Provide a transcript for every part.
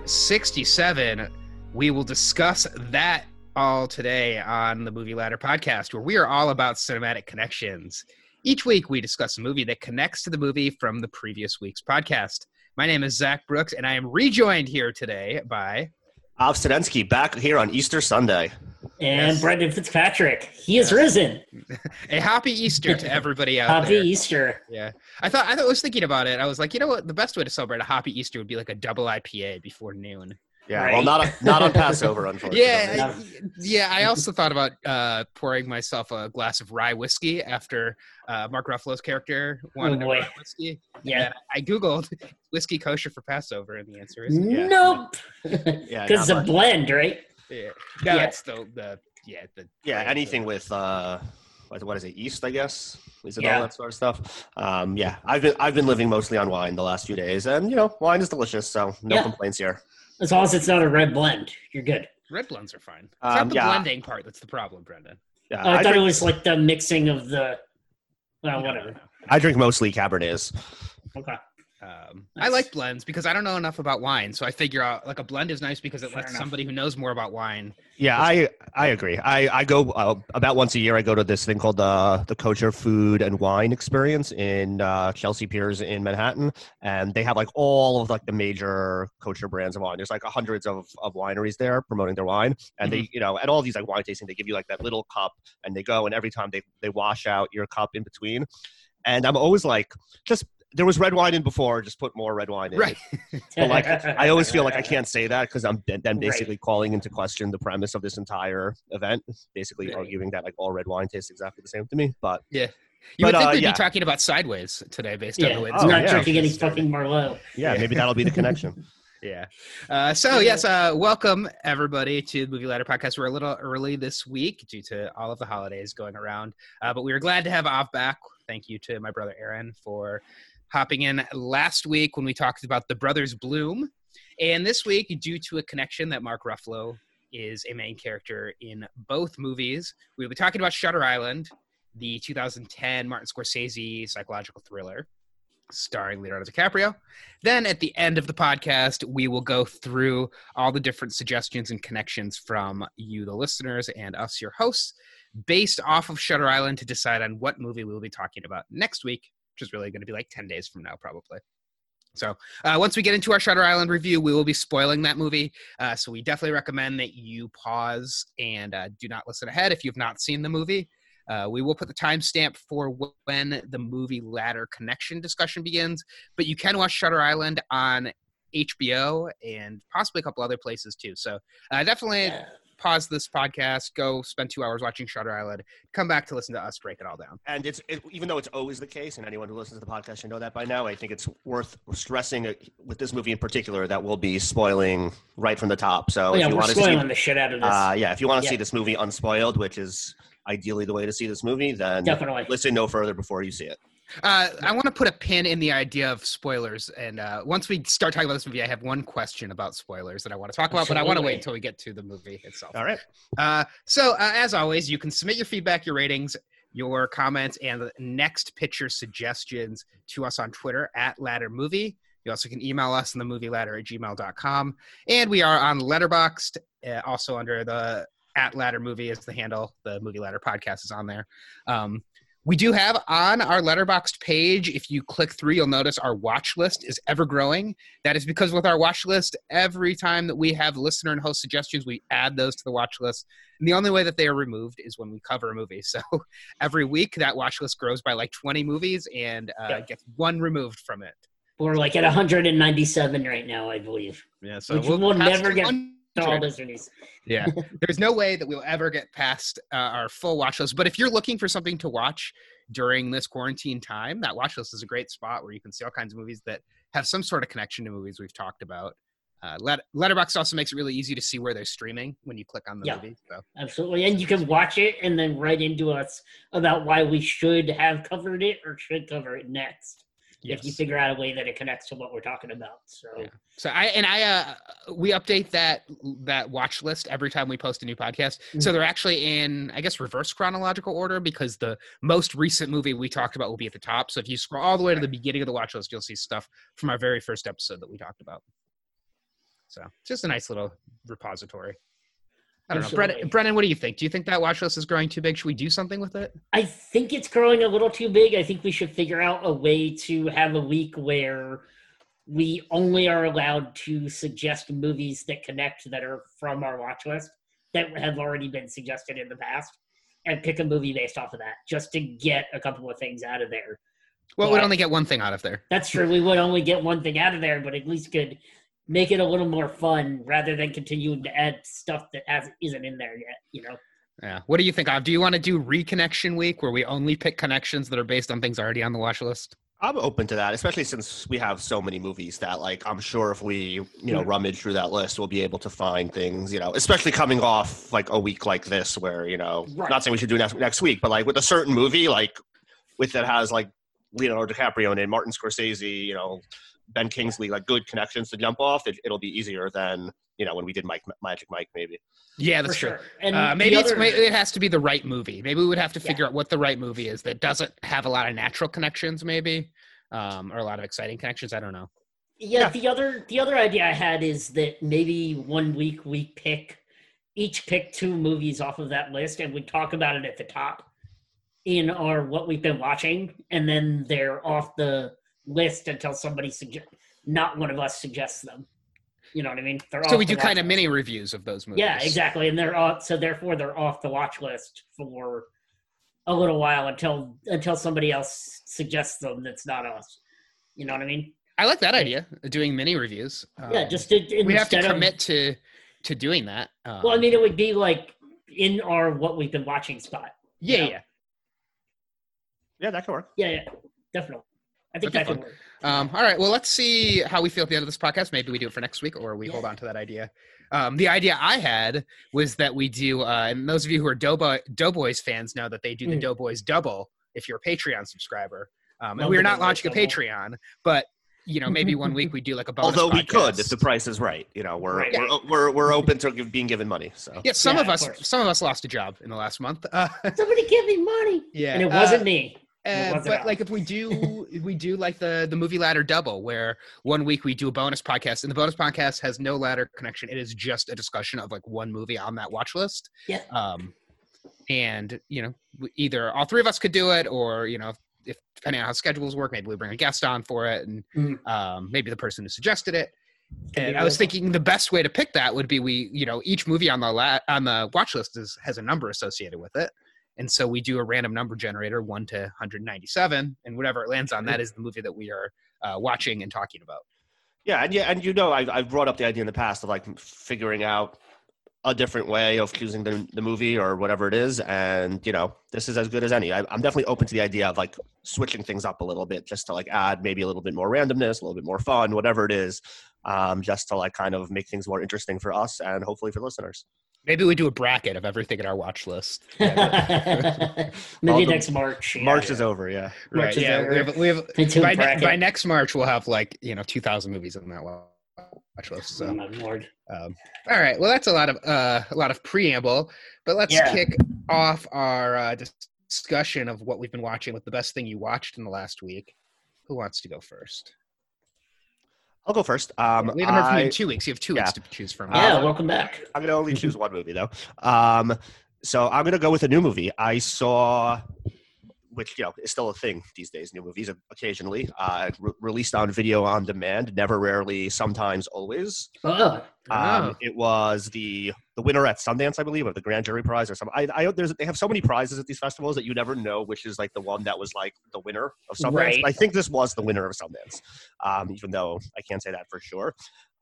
Who is number 67? We will discuss that all today on the Movie Ladder podcast, where we are all about cinematic connections. Each week, we discuss a movie that connects to the movie from the previous week's podcast. My name is Zach Brooks, and I am rejoined here today by Av Sinensky back here on Easter Sunday. And Yes. Brendan Fitzpatrick, he is Yes. risen. a happy Easter to everybody out Happy there. Easter. Yeah, I thought I thought I was thinking about it. I was like, you know what? The best way to celebrate a happy Easter would be like a double IPA before noon. Yeah, Right. well, not on, not on Passover, unfortunately. Yeah, I- yeah. I also thought about uh, pouring myself a glass of rye whiskey after uh, Mark Ruffalo's character wanted Oh, a rye whiskey. Yeah. I googled whiskey kosher for Passover, and the answer is yeah. Nope. Yeah, Because it's not a blend, right? Yeah, no, Yeah. it's the the yeah the Yeah, anything with uh, what what is it? Yeast, I guess. Is it Yeah. all that sort of stuff? Um, yeah, I've been I've been living mostly on wine the last few days, and you know, wine is delicious, so no Yeah. complaints here. As long as it's not a red blend, you're good. red blends are fine. It's Um, not the yeah. blending part that's the problem, Brendan. Yeah, Oh, I, I, thought drink, it was like the mixing of the. Well, whatever. I drink mostly Cabernets. Okay. Um, I like blends because I don't know enough about wine, so I figure out like a blend is nice because it Fair lets enough. somebody who knows more about wine. Yeah, I I agree. I I go uh, about once a year. I go to this thing called the the Kosher Food and Wine Experience in uh, Chelsea Piers in Manhattan, and they have like all of like the major kosher brands of wine. There's like hundreds of, of wineries there promoting their wine, and they you know at all these like wine tasting, they give you like that little cup, and they go and every time they they wash out your cup in between, and I'm always like just. There was red wine in before. Just put more red wine in. Right. But like, I always feel like I can't say that because I'm then then Right. basically calling into question the premise of this entire event. Basically Right. arguing that like all red wine tastes exactly the same to me. But yeah. You But, would think uh, we'd yeah. be talking about sideways today, based on the way it's this Oh, not yeah. drinking any fucking Merlot. yeah, Yeah. maybe that'll be the connection. Yeah. Uh, so yes, uh, welcome everybody to the Movie Ladder Podcast. We're a little early this week due to all of the holidays going around, uh, but we were glad to have Av back. Thank you to my brother Aaron for hopping in last week when we talked about the Brothers Bloom, and this week due to a connection that Mark Ruffalo is a main character in both movies. We'll be talking about Shutter Island, the 2010 Martin Scorsese psychological thriller starring Leonardo DiCaprio. Then at the end of the podcast, we will go through all the different suggestions and connections from you, the listeners, and us, your hosts, based off of Shutter Island to decide on what movie we'll be talking about next week, which is really going to be like 10 days from now, probably. So uh, once we get into our Shutter Island review, we will be spoiling that movie. Uh, so we definitely recommend that you pause and uh, do not listen ahead if you've not seen the movie. Uh, we will put the timestamp for when the movie ladder connection discussion begins, but you can watch Shutter Island on HBO and possibly a couple other places too. So uh, definitely Yeah. Pause this podcast, go spend two hours watching Shutter Island, come back to listen to us break it all down. And it's it, even though it's always the case, and anyone who listens to the podcast should know that by now. I think it's worth stressing uh, with this movie in particular that we'll be spoiling right from the top. So Oh, yeah, if you we're want to see, the shit out of this. uh, yeah, if you want to see this movie unspoiled, which is ideally the way to see this movie, then Definitely. listen no further before you see it. Uh, I want to put a pin in the idea of spoilers, and uh, once we start talking about this movie, I have one question about spoilers that I want to talk about, but I want to wait until we get to the movie itself. All right. Uh, so, uh, as always, you can submit your feedback, your ratings, your comments, and the next picture suggestions to us on Twitter at Ladder Movie. You also can email us in the movie ladder at gmail.com. And we are on Letterboxd, uh, also under the at Ladder Movie is the handle. The Movie Ladder podcast is on there. Um, we do have on our Letterboxd page, if you click through, you'll notice our watch list is ever growing. That is because with our watch list, every time that we have listener and host suggestions, we add those to the watch list. And the only way that they are removed is when we cover a movie. So every week, that watch list grows by like 20 movies and uh, Yeah. gets one removed from it. We're like at 197 right now, I believe. Yeah, so Which will pass never get 100. All listeners. Yeah, there's no way that we'll ever get past uh, our full watch list. But if you're looking for something to watch during this quarantine time, that watch list is a great spot where you can see all kinds of movies that have some sort of connection to movies we've talked about. Uh, Let- Letterboxd also makes it really easy to see where they're streaming when you click on the Yeah. movie. So Absolutely. And you can watch it and then write into us about why we should have covered it or should cover it next. If you figure out a way that it connects to what we're talking about. So Yeah. So I and I uh we update that that watch list every time we post a new podcast. Mm-hmm. So they're actually in I guess reverse chronological order because the most recent movie we talked about will be at the top. So if you scroll all the way to the beginning of the watch list, you'll see stuff from our very first episode that we talked about. So just a nice little repository. I don't know, Brendan, Brendan. What do you think? Do you think that watch list is growing too big? Should we do something with it? I think it's growing a little too big. I think we should figure out a way to have a week where we only are allowed to suggest movies that connect that are from our watch list that have already been suggested in the past and pick a movie based off of that just to get a couple of things out of there. Well, we'd only get one thing out of there. That's true. We would only get one thing out of there, but at least could make it a little more fun rather than continuing to add stuff that has isn't in there yet, you know. Yeah. What do you think of? Do you want to do reconnection week where we only pick connections that are based on things already on the watch list? I'm open to that, especially since we have so many movies that, like, I'm sure if we, you know, rummage through that list, we'll be able to find things, you know, especially coming off like a week like this, where you know, Right. not saying we should do next next week, but like with a certain movie, like with that has like Leonardo DiCaprio in it, Martin Scorsese, you know, Ben Kingsley, like good connections to jump off. It, it'll be easier than you know when we did Mike Magic Mike, maybe. Yeah, For that's true. sure. And Uh, maybe it's, other- may- it has to be the right movie. Maybe we would have to Yeah. figure out what the right movie is that doesn't have a lot of natural connections, maybe, um, or a lot of exciting connections. I don't know. Yeah, Yeah. the other the other idea I had is that maybe one week we pick each pick two movies off of that list and we talk about it at the top in our what we've been watching, and then they're off the list until somebody suggest not one of us suggests them. You know what I mean? They're So off we do kind of mini reviews of those movies. Yeah, exactly, and they're off. So therefore, they're off the watch list for a little while until until somebody else suggests them. That's not us. You know what I mean? I like that idea, doing mini reviews. yeah, Um, just to, we have to instead of- commit to to doing that. Um, Well, I mean, it would be like in our what we've been watching spot. yeah, yeah. yeah. Yeah, that could work. Yeah, yeah, definitely. I think That'd could work. Um, all right. Well, let's see how we feel at the end of this podcast. Maybe we do it for next week, or we hold on to that idea. Um, the idea I had was that we do, uh, and those of you who are Doughboy, Doughboys fans know that they do the Mm. Doughboys double if you're a Patreon subscriber. Um, and Love we're not Doughboys launching a. Patreon, but you know, maybe one week we do like a bonus. Although we could, if the price is right, you know, we're Right. we're, we're we're open to being given money. So yeah, some Yeah, of of us, course. some of us lost a job in the last month. Uh, Somebody give me money. yeah, And it uh, wasn't me. It Uh, but like if we do if we do like the the movie ladder double where one week we do a bonus podcast and the bonus podcast has no ladder connection. It is just a discussion of like one movie on that watch list. Yeah. um and you know either all three of us could do it or you know if depending on how schedules work maybe we bring a guest on for it and Mhm. um maybe the person who suggested it. Could and I was thinking the best way to pick that would be we, you know, each movie on the la- on the watch list is has a number associated with it, and so we do a random number generator, one to 197, and whatever it lands on, that is the movie that we are uh, watching and talking about. Yeah, and yeah, and you know, I've, I've brought up the idea in the past of like figuring out a different way of choosing the, the movie or whatever it is, and you know, this is as good as any. I, I'm definitely open to the idea of like switching things up a little bit, just to like add maybe a little bit more randomness, a little bit more fun, whatever it is, um, just to like kind of make things more interesting for us and hopefully for listeners. Maybe we do a bracket of everything in our watch list. Maybe All the- next March. yeah. March is over, yeah. Right? Is Yeah, over. we have, we have by, ne- by next March we'll have like you know 2,000 movies on that watch list. Oh, So my lord. Um, all right. Well, that's a lot of uh, a lot of preamble, but let's Yeah. kick off our uh, discussion of what we've been watching with the best thing you watched in the last week. Who wants to go first? I'll go first. Um, we haven't heard from you in two weeks. You have two weeks to choose from. Yeah, Um, welcome back. I'm gonna only choose one movie though. Um, so I'm gonna go with a new movie. I saw, which you know is still a thing these days. New movies occasionally uh, re- released on video on demand. Never, rarely, sometimes, always. Oh, Um, Oh. It was the the winner at Sundance, I believe, of the Grand Jury Prize or something. I, I there's they have so many prizes at these festivals that you never know which is like the one that was like the winner of Sundance. Right. I think this was the winner of Sundance, um, even though I can't say that for sure.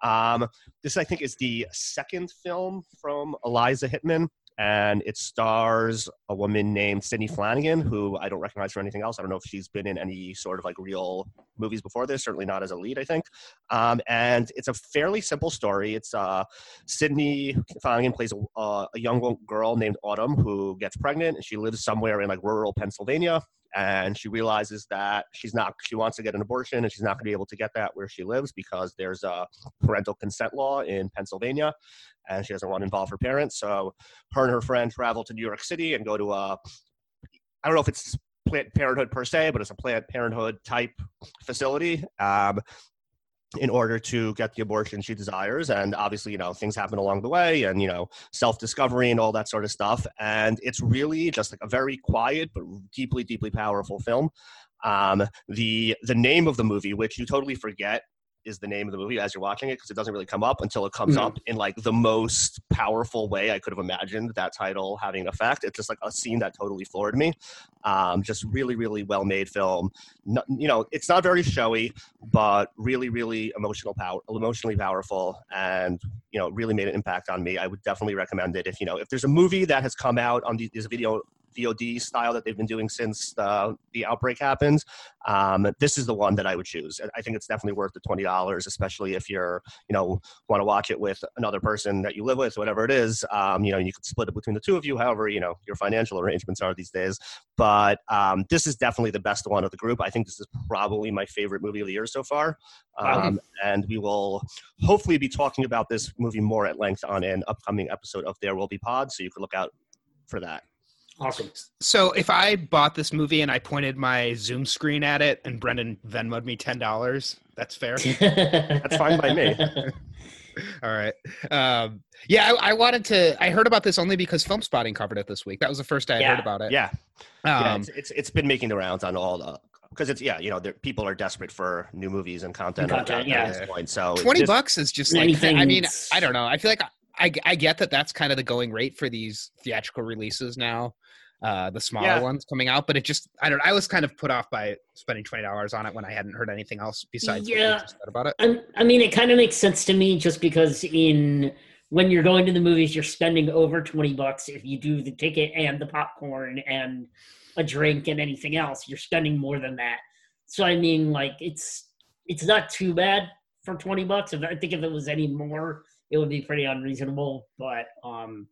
Um, this I think is the second film from Eliza Hittman. And it stars a woman named Sidney Flanigan, who I don't recognize for anything else. I don't know if she's been in any sort of like real movies before this. Certainly not as a lead, I think. Um, and it's a fairly simple story. It's uh, Sidney Flanigan plays a, uh, a young girl named Autumn who gets pregnant, and she lives somewhere in like rural Pennsylvania. And she realizes that she's not she wants to get an abortion and she's not going to be able to get that where she lives because there's a parental consent law in Pennsylvania and she doesn't want to involve her parents. So her and her friend travel to New York City and go to a I don't know if it's Planned Parenthood per se, but it's a Planned Parenthood type facility. Um, in order to get the abortion she desires and obviously you know things happen along the way and you know self-discovery and all that sort of stuff and it's really just like a very quiet but deeply deeply powerful film. Um, the the name of the movie which you totally forget is the name of the movie as you're watching it because it doesn't really come up until it comes Mhm. up in like the most powerful way I could have imagined that title having an effect. It's just like a scene that totally floored me. Um, just really, really well made film. No, you know, it's not very showy, but really, really emotional power, emotionally powerful, and you know, really made an impact on me. I would definitely recommend it. If you know, if there's a movie that has come out on these video VOD style that they've been doing since the, the outbreak happened, um, this is the one that I would choose. I think it's definitely worth the twenty dollars, especially if you're, you know, want to watch it with another person that you live with, whatever it is. Um, you know, you could split it between the two of you, however, you know, your financial arrangements are these days. But um, this is definitely the best one of the group. I think this is probably my favorite movie of the year so far. Wow. Um, and we will hopefully be talking about this movie more at length on an upcoming episode of There Will Be Pod. So you can look out for that. Awesome. So if I bought this movie and I pointed my Zoom screen at it and Brendan Venmoed me ten dollars, that's fair. That's fine by me. All right. Um, yeah, I, I wanted to. I heard about this only because Film Spotting covered it this week. That was the first I Yeah. heard about it. Yeah. yeah, Um, it's, it's it's been making the rounds on all the because it's yeah you know people are desperate for new movies and content, Content, at yeah. this point. So Twenty this- bucks is just like. I mean, I don't know. I feel like I, I get that that's kind of the going rate for these theatrical releases now. Uh, the smaller Yeah. ones coming out, but it just I don't. I was kind of put off by spending twenty dollars on it when I hadn't heard anything else besides Yeah. just said about it. I, I mean, it kind of makes sense to me just because in when you're going to the movies, you're spending over twenty bucks if you do the ticket and the popcorn and a drink and anything else. You're spending more than that. So I mean, like it's it's not too bad for twenty bucks. If I think if it was any more, it would be pretty unreasonable. But um,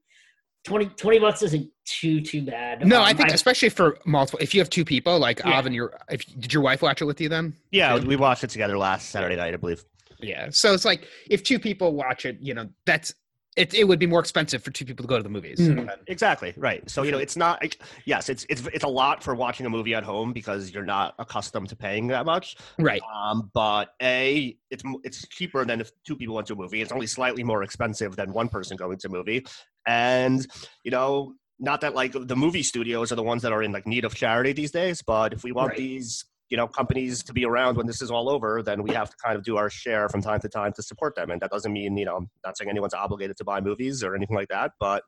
20, 20 bucks isn't too too bad. No, Um, I think especially for multiple. If you have two people, like Yeah. Av and your, if did your wife watch it with you then? yeah we watched it together last Saturday night I believe. Yeah. So it's like if two people watch it, you know, that's it. It would be more expensive for two people to go to the movies. Than- Exactly right. So you know, it's not. like- Yes, it's it's it's a lot for watching a movie at home because you're not accustomed to paying that much. Right. Um, but a it's it's cheaper than if two people went to a movie. It's only slightly more expensive than one person going to a movie, and you know, not that like the movie studios are the ones that are in like need of charity these days. But if we want Right. these you know companies to be around when this is all over, then we have to kind of do our share from time to time to support them. And that doesn't mean you know, I'm not saying anyone's obligated to buy movies or anything like that, but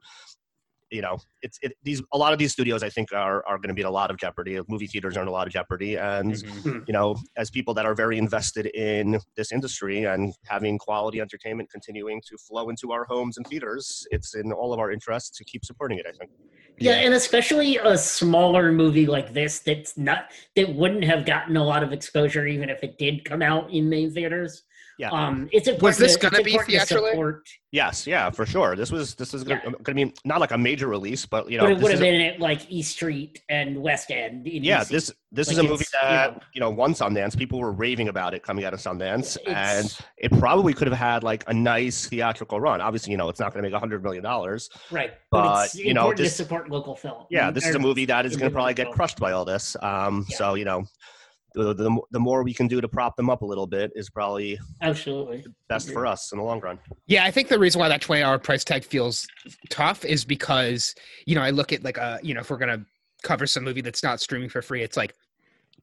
you know, it's it, these a lot of these studios I think are are going to be in a lot of jeopardy. Movie theaters are in a lot of jeopardy, and Mhm. you know, as people that are very invested in this industry and having quality entertainment continuing to flow into our homes and theaters, it's in all of our interests to keep supporting it. I think. Yeah, and especially a smaller movie like this that's not that wouldn't have gotten a lot of exposure even if it did come out in main theaters. Yeah. Um, it's important. this gonna be important to Yes, yeah, for sure. This was this is going Yeah. to be not like a major release, but you know, but it would is have a- been at like East Street and West End. in yeah, DC. this this is a movie it's, you that know- you know won Sundance. People were raving about it coming out of Sundance, and it probably could have had like a nice theatrical run. Obviously, you know, it's not going to make a hundred million dollars. right, but, but, it's you know, important this- to support local film. Yeah, this is a movie that is going to probably get individual. crushed by all this. Um, Yeah. So you know, the, the the more we can do to prop them up a little bit is probably Absolutely. best for us in the long run. Yeah, I think the reason why that twenty hour price tag feels tough is because you know I look at like a you know if we're gonna cover some movie that's not streaming for free, it's like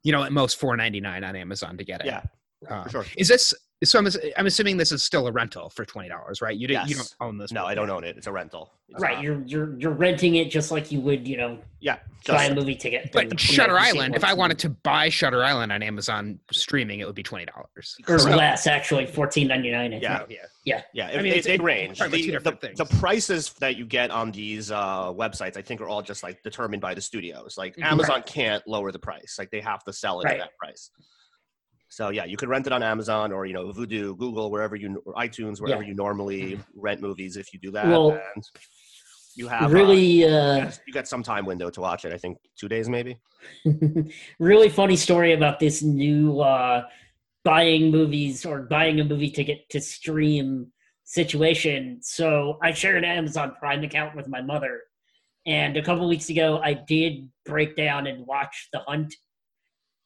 you know at most four ninety nine on Amazon to get it. Yeah, Uh, for sure. Is this so? I'm, I'm assuming this is still a rental for twenty dollars, right? You didn't. You don't own this. No, movie. I don't own it. It's a rental. It's Right, not- you're you're you're renting it just like you would, you know, yeah, buy a movie ticket. But and- and Shutter you see Island, if I wanted to buy Shutter Island on Amazon streaming, it would be twenty dollars. or less, actually, fourteen ninety nine. Yeah. yeah. Yeah, I I mean, mean, it's- they, it's range. talking The, different the, things. the prices that you get on these uh, websites, I think, are all just like determined by the studios. Like Mhm. Amazon can't lower the price; like they have to sell it Right. at that price. So yeah, you could rent it on Amazon or you know Vudu, Google, wherever you or iTunes, wherever Yeah. you normally rent movies. If you do that, Well, and You have uh, really uh, yes, you got some time window to watch it. I think two days maybe. really funny story about this new uh, buying movies or buying a movie ticket to stream situation. So I share an Amazon Prime account with my mother, and a couple weeks ago I did break down and watch The Hunt,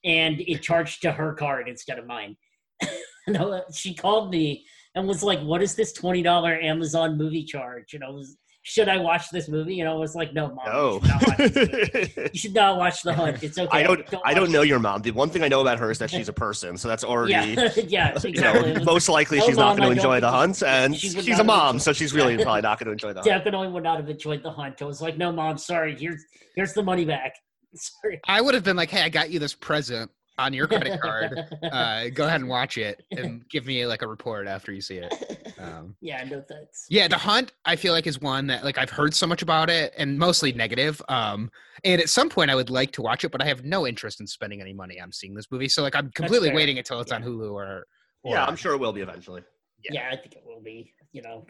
and it charged to her card instead of mine. she called me and was like, "What is this twenty dollar Amazon movie charge?" And I was should I watch this movie? And I was like, no, mom. No. You, should not watch this. Oh. You should not watch The Hunt. It's okay. I don't. I don't know your mom. The one thing I know about her is that she's a person. So that's already. Yeah, yeah, You know, most likely Oh, she's not going to enjoy the hunt, and she she's a mom, enjoy- so she's really probably not going to enjoy the hunt. Definitely would not have enjoyed The Hunt. I was like, no, mom, sorry. Here's here's the money back. Sorry. I would have been like, "Hey, I got you this present on your credit card. Uh, go ahead and watch it and give me like a report after you see it." Um, yeah, no thanks. yeah, The Hunt, I feel like is one that like I've heard so much about it and mostly negative. Um, and at some point I would like to watch it, but I have no interest in spending any money on seeing this movie. So like I'm completely waiting until it's on Hulu or. or Yeah, I'm sure it will be eventually. Yeah. Yeah. I think it will be. You know.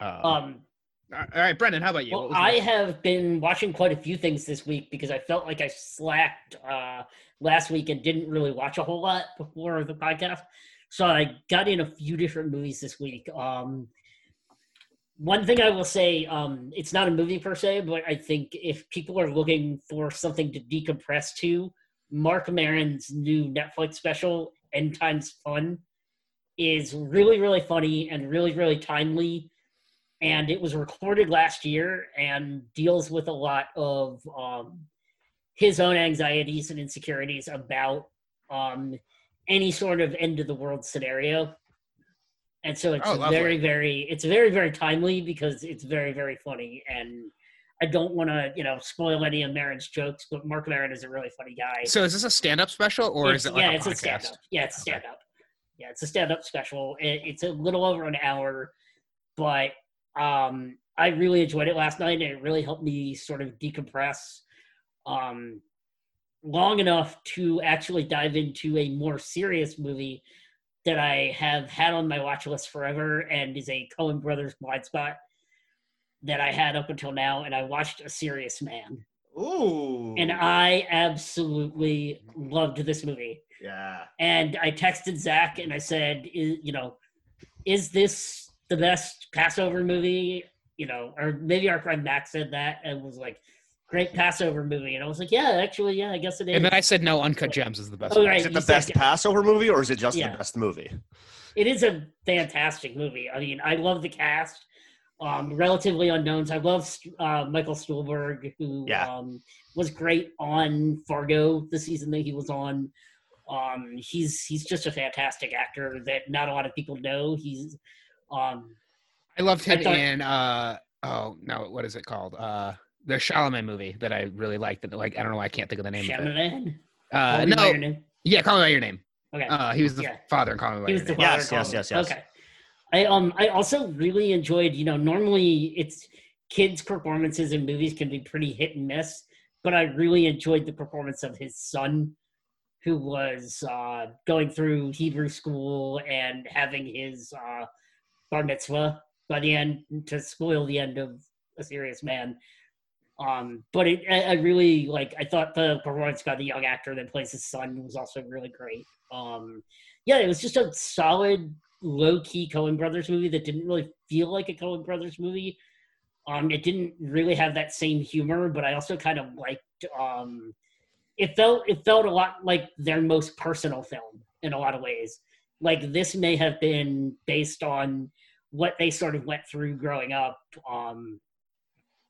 Um, Um. All right, Brendan, how about you? Well, I have been watching quite a few things this week because I felt like I slacked uh, last week and didn't really watch a whole lot before the podcast. So I got in a few different movies this week. Um, one thing I will say, um, it's not a movie per se, but I think if people are looking for something to decompress to, Marc Maron's new Netflix special, End Times Fun, is really, really funny and really, really timely and it was recorded last year and deals with a lot of um, his own anxieties and insecurities about um, any sort of end of the world scenario. And so it's Oh, very, very, it's very, very timely because it's very, very funny. And I don't want to, you know, spoil any of Maron's jokes, but Marc Maron is a really funny guy. So is this a stand-up special or is it like yeah, a it's a stand up. Yeah, it's a Okay. stand up. Yeah, it's a stand up special. It, it's a little over an hour, but um, I really enjoyed it last night, and it really helped me sort of decompress um, long enough to actually dive into a more serious movie that I have had on my watch list forever, and is a Coen Brothers blind spot that I had up until now, and I watched A Serious Man, Ooh. and I absolutely loved this movie yeah. and I texted Zach and I said, you know, is this the best Passover movie? You know, or maybe our friend Max said that and was like, great Passover movie. And I was like, yeah, actually, yeah, I guess it is. And then I said no, Uncut Gems is the best. Oh, one. right. Is it you the said- best Passover movie, or is it just Yeah. the best movie? it is a fantastic movie. I mean, I love the cast. Um, relatively unknowns. I love uh, Michael Stuhlbarg, who Yeah. um, was great on Fargo the season that he was on. Um, he's he's just a fantastic actor that not a lot of people know. He's um, I loved him I thought- in uh oh no, what is it called? Uh the Chalamet movie that I really liked. That like I don't know, why I can't think of the name of it. Uh, Call Me by no, Your Name? yeah, Call Me by Your Name. Okay. Uh, he was the Yeah. father in Call Me by he Your was the Name. father Yes, yes, yes, yes. Okay. I um I also really enjoyed, you know, normally it's kids' performances in movies can be pretty hit and miss, but I really enjoyed the performance of his son, who was uh, going through Hebrew school and having his uh, bar mitzvah by the end to spoil the end of A Serious Man. Um, but it, I, I really like. I thought the performance by the young actor that plays his son was also really great. Um, yeah, it was just a solid, low key Coen Brothers movie that didn't really feel like a Coen Brothers movie. Um, it didn't really have that same humor, but I also kind of liked. Um, it felt it felt a lot like their most personal film in a lot of ways. Like this may have been based on what they sort of went through growing up um,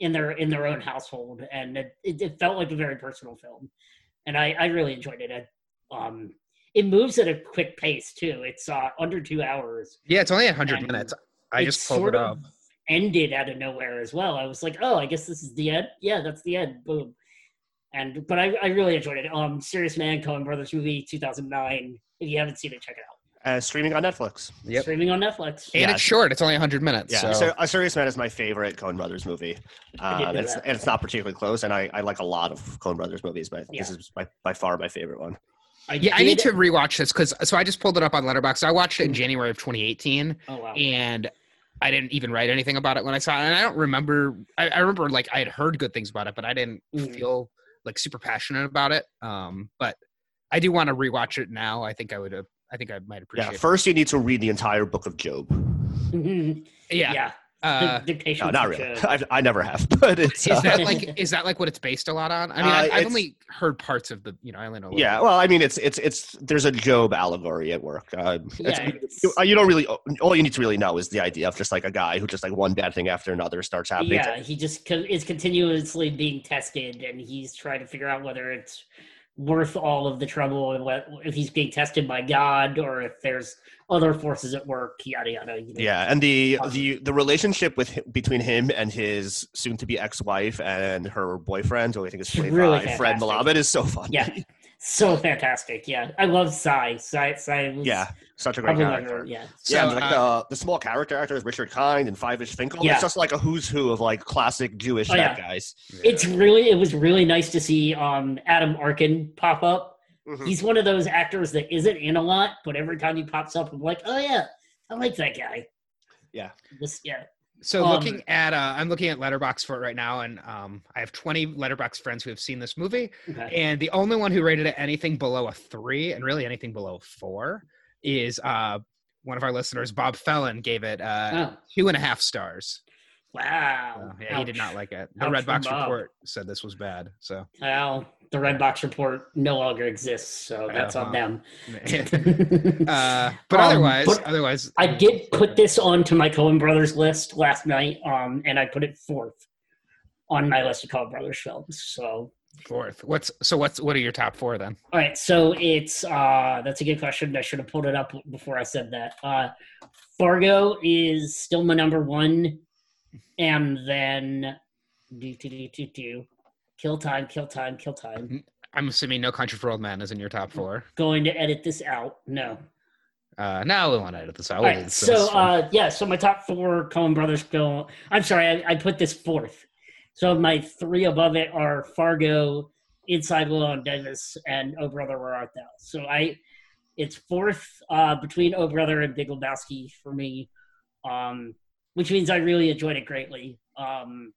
in their in their own household, and it, it, it felt like a very personal film, and I, I really enjoyed it. it um, it moves at a quick pace too. It's uh, under two hours. Yeah, it's only hundred minutes. I just pulled sort it of up. Ended out of nowhere as well. I was like, oh, I guess this is the end. Yeah, that's the end. Boom. And but I, I really enjoyed it. Um, Serious Man, Coen Brothers movie, two thousand nine. If you haven't seen it, check it out. Uh, streaming on Netflix. Yep. Streaming on Netflix. And Yeah. it's short. It's only hundred minutes. Yeah, so. so, A Serious Man is my favorite Coen Brothers movie. I did Um, know it's, that. and it's not particularly close, and I, I like a lot of Coen Brothers movies, but Yeah. this is by, by far my favorite one. I yeah, I need did- to rewatch this because so I just pulled it up on Letterboxd. I watched it in January of 2018, Oh wow. and I didn't even write anything about it when I saw it, and I don't remember. I, I remember like I had heard good things about it, but I didn't Mm. feel like super passionate about it. Um, but I do want to rewatch it now. I think I would. have I think I might appreciate. Yeah, first you need to read the entire book of Job. Yeah. yeah. Uh, the Dictation No, not really. I, I never have, but it's is uh, that like is that like what it's based a lot on? I mean, Uh, I've, I've only heard parts of the. You know, I only know. yeah. Well, I mean, it's it's it's there's a Job allegory at work. Uh, it's- Yeah, you, uh, you don't really all you need to really know is the idea of just like a guy who just like one bad thing after another starts happening. yeah, he just co- is continuously being tested, and he's trying to figure out whether it's worth all of the trouble, and what if he's being tested by God or if there's other forces at work. Yada yada. you know. Yeah, and the the the relationship with between him and his soon to be ex wife and her boyfriend, who I think is played really by Fred. Melamed, is so funny. Yeah. so fantastic. Yeah, I love Sy. Sy, Sy was yeah, such a great character. favorite, Yeah. So, yeah, like uh, the, the small character actors, Richard Kind and Fyvush Finkel. Yeah. It's just like a who's who of like classic Jewish Oh, bad yeah. guys. It's really it was really nice to see um Adam Arkin pop up. Mhm. He's one of those actors that isn't in a lot, but every time he pops up, I'm like, oh yeah, I like that guy. Yeah. This yeah. So Um, looking at uh I'm looking at Letterboxd for it right now and um I have 20 Letterboxd friends who have seen this movie Okay. and the only one who rated it anything below a 3 and really anything below 4 is uh one of our listeners Bob Felon gave it uh Oh, two and a half stars. Wow. So, yeah, he did not like it. The Ouch for Redbox Bob. report said this was bad. So Well, the Red Box report no longer exists, so that's on them. uh but Um, otherwise but otherwise I did put this onto my Coen Brothers list last night, um, and I put it fourth on my list of Coen Brothers films. So, fourth. What's so what's what are your top 4 then? all right, so it's uh, that's a good question. I should have pulled it up before I said that. Uh, Fargo is still my number one, and then do do do do do, Kill Time, Kill Time, Kill Time. I'm assuming No Country for Old Men is in your top 4. Going to edit this out. No. Uh now we want to edit this out. So uh, yeah, so my top four Coen Brothers go. I'm sorry, I, I put this fourth. So my three above it are Fargo, Inside Llewyn Davis, and Oh Brother Where Art Thou. So I, it's fourth uh, between Oh Brother and Big Lebowski for me, um, which means I really enjoyed it greatly. Um,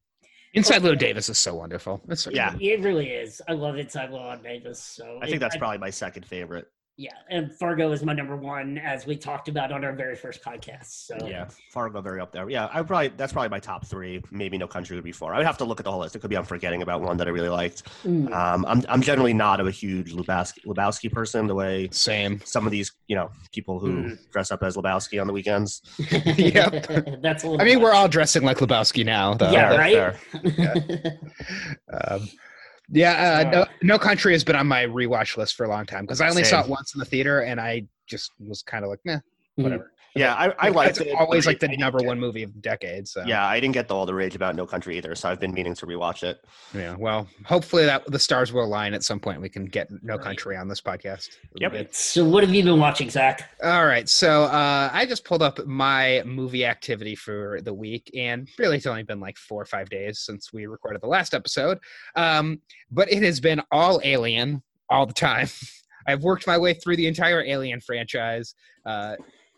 Inside Llewyn Davis is so wonderful. That's so Yeah. good. it really is. I love Inside Llewyn Davis. So I think it- that's probably my second favorite. Yeah, and Fargo is my number one, as we talked about on our very first podcast. So Yeah, Fargo very up there. Yeah, I probably that's probably my top three. Maybe No Country would be four. I would have to look at the whole list. It could be I'm forgetting about one that I really liked. Mm. Um, I'm I'm generally not a huge Lebowski, Lebowski person. The way Same. some of these you know people who Mhm. dress up as Lebowski on the weekends. Yep. That's a little I mean, we're all dressing like Lebowski now, though. Yeah, right? fair. Um, yeah, uh, no, no Country has been on my rewatch list for a long time because I only saw it once in the theater and I just was kind of like, nah, whatever. Yeah, I, I liked it's it. always like the number one movie of the decade. So Yeah, I didn't get all the rage about No Country either, so I've been meaning to rewatch it. yeah. Well, hopefully that the stars will align at some point. We can get No Country on this podcast. It'll Yep. good. so, what have you been watching, Zach? All right, so uh, I just pulled up my movie activity for the week, and really it's only been like four or five days since we recorded the last episode. Um, but it has been all Alien all the time. I've worked my way through the entire Alien franchise. Uh,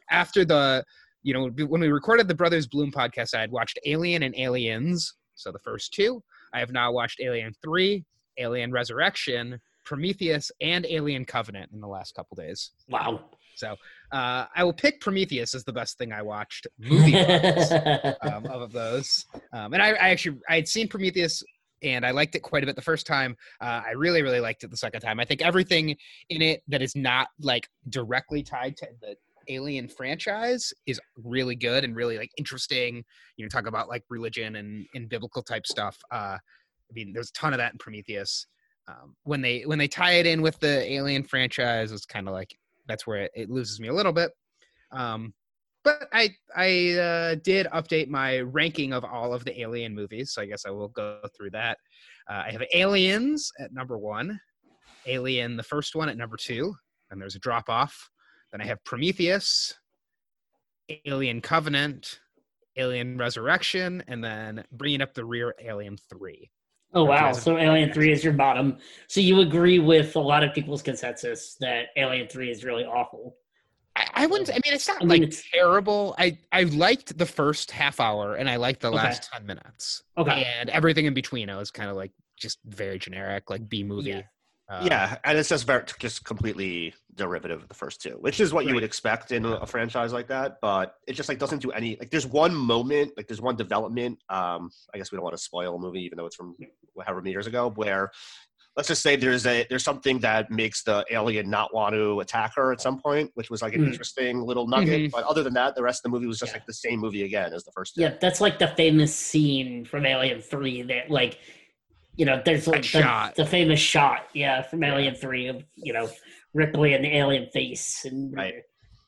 after the, you know, when we recorded the Brothers Bloom podcast, I had watched Alien and Aliens, so the first two. I have now watched Alien Three, Alien Resurrection, Prometheus, and Alien Covenant in the last couple days. Wow. So uh, I will pick Prometheus as the best thing I watched movie um, of those. Um, and I, I actually I had seen Prometheus and I liked it quite a bit the first time. Uh, I really really liked it the second time. I think everything in it that is not like directly tied to the Alien franchise is really good and really like interesting. You know, talk about like religion and, and biblical type stuff. Uh, I mean, there's a ton of that in Prometheus. Um, when they when they tie it in with the Alien franchise, it's kind of like that's where it, it loses me a little bit. Um, but I I uh, did update my ranking of all of the Alien movies, so I guess I will go through that. Uh, I have Aliens at number one, Alien the first one at number two, and there's a drop off. Then I have Prometheus, Alien Covenant, Alien Resurrection, and then bringing up the rear, Alien Three. oh wow! So Alien Three is your bottom. So you agree with a lot of people's consensus that Alien Three is really awful. I, I wouldn't. I mean, it's not I mean, like it's- terrible. I I liked the first half hour, and I liked the Okay. last ten minutes. Okay. And everything in between, I was kind of like just very generic, like B movie. Yeah. Uh, yeah, and it's just very just completely derivative of the first two, which is what you would expect in a, a franchise like that. But it just like doesn't do any like. There's one moment, like there's one development. Um, I guess we don't want to spoil a movie, even though it's from however many years ago, where let's just say there's a there's something that makes the alien not want to attack her at some point, which was like an Mm. interesting little nugget. Mhm. But other than that, the rest of the movie was just Yeah. like the same movie again as the first two. Yeah, that's like the famous scene from Alien Three that like you know, there's like the, the famous shot, yeah, from Alien Three of you know Ripley and the alien face and Right.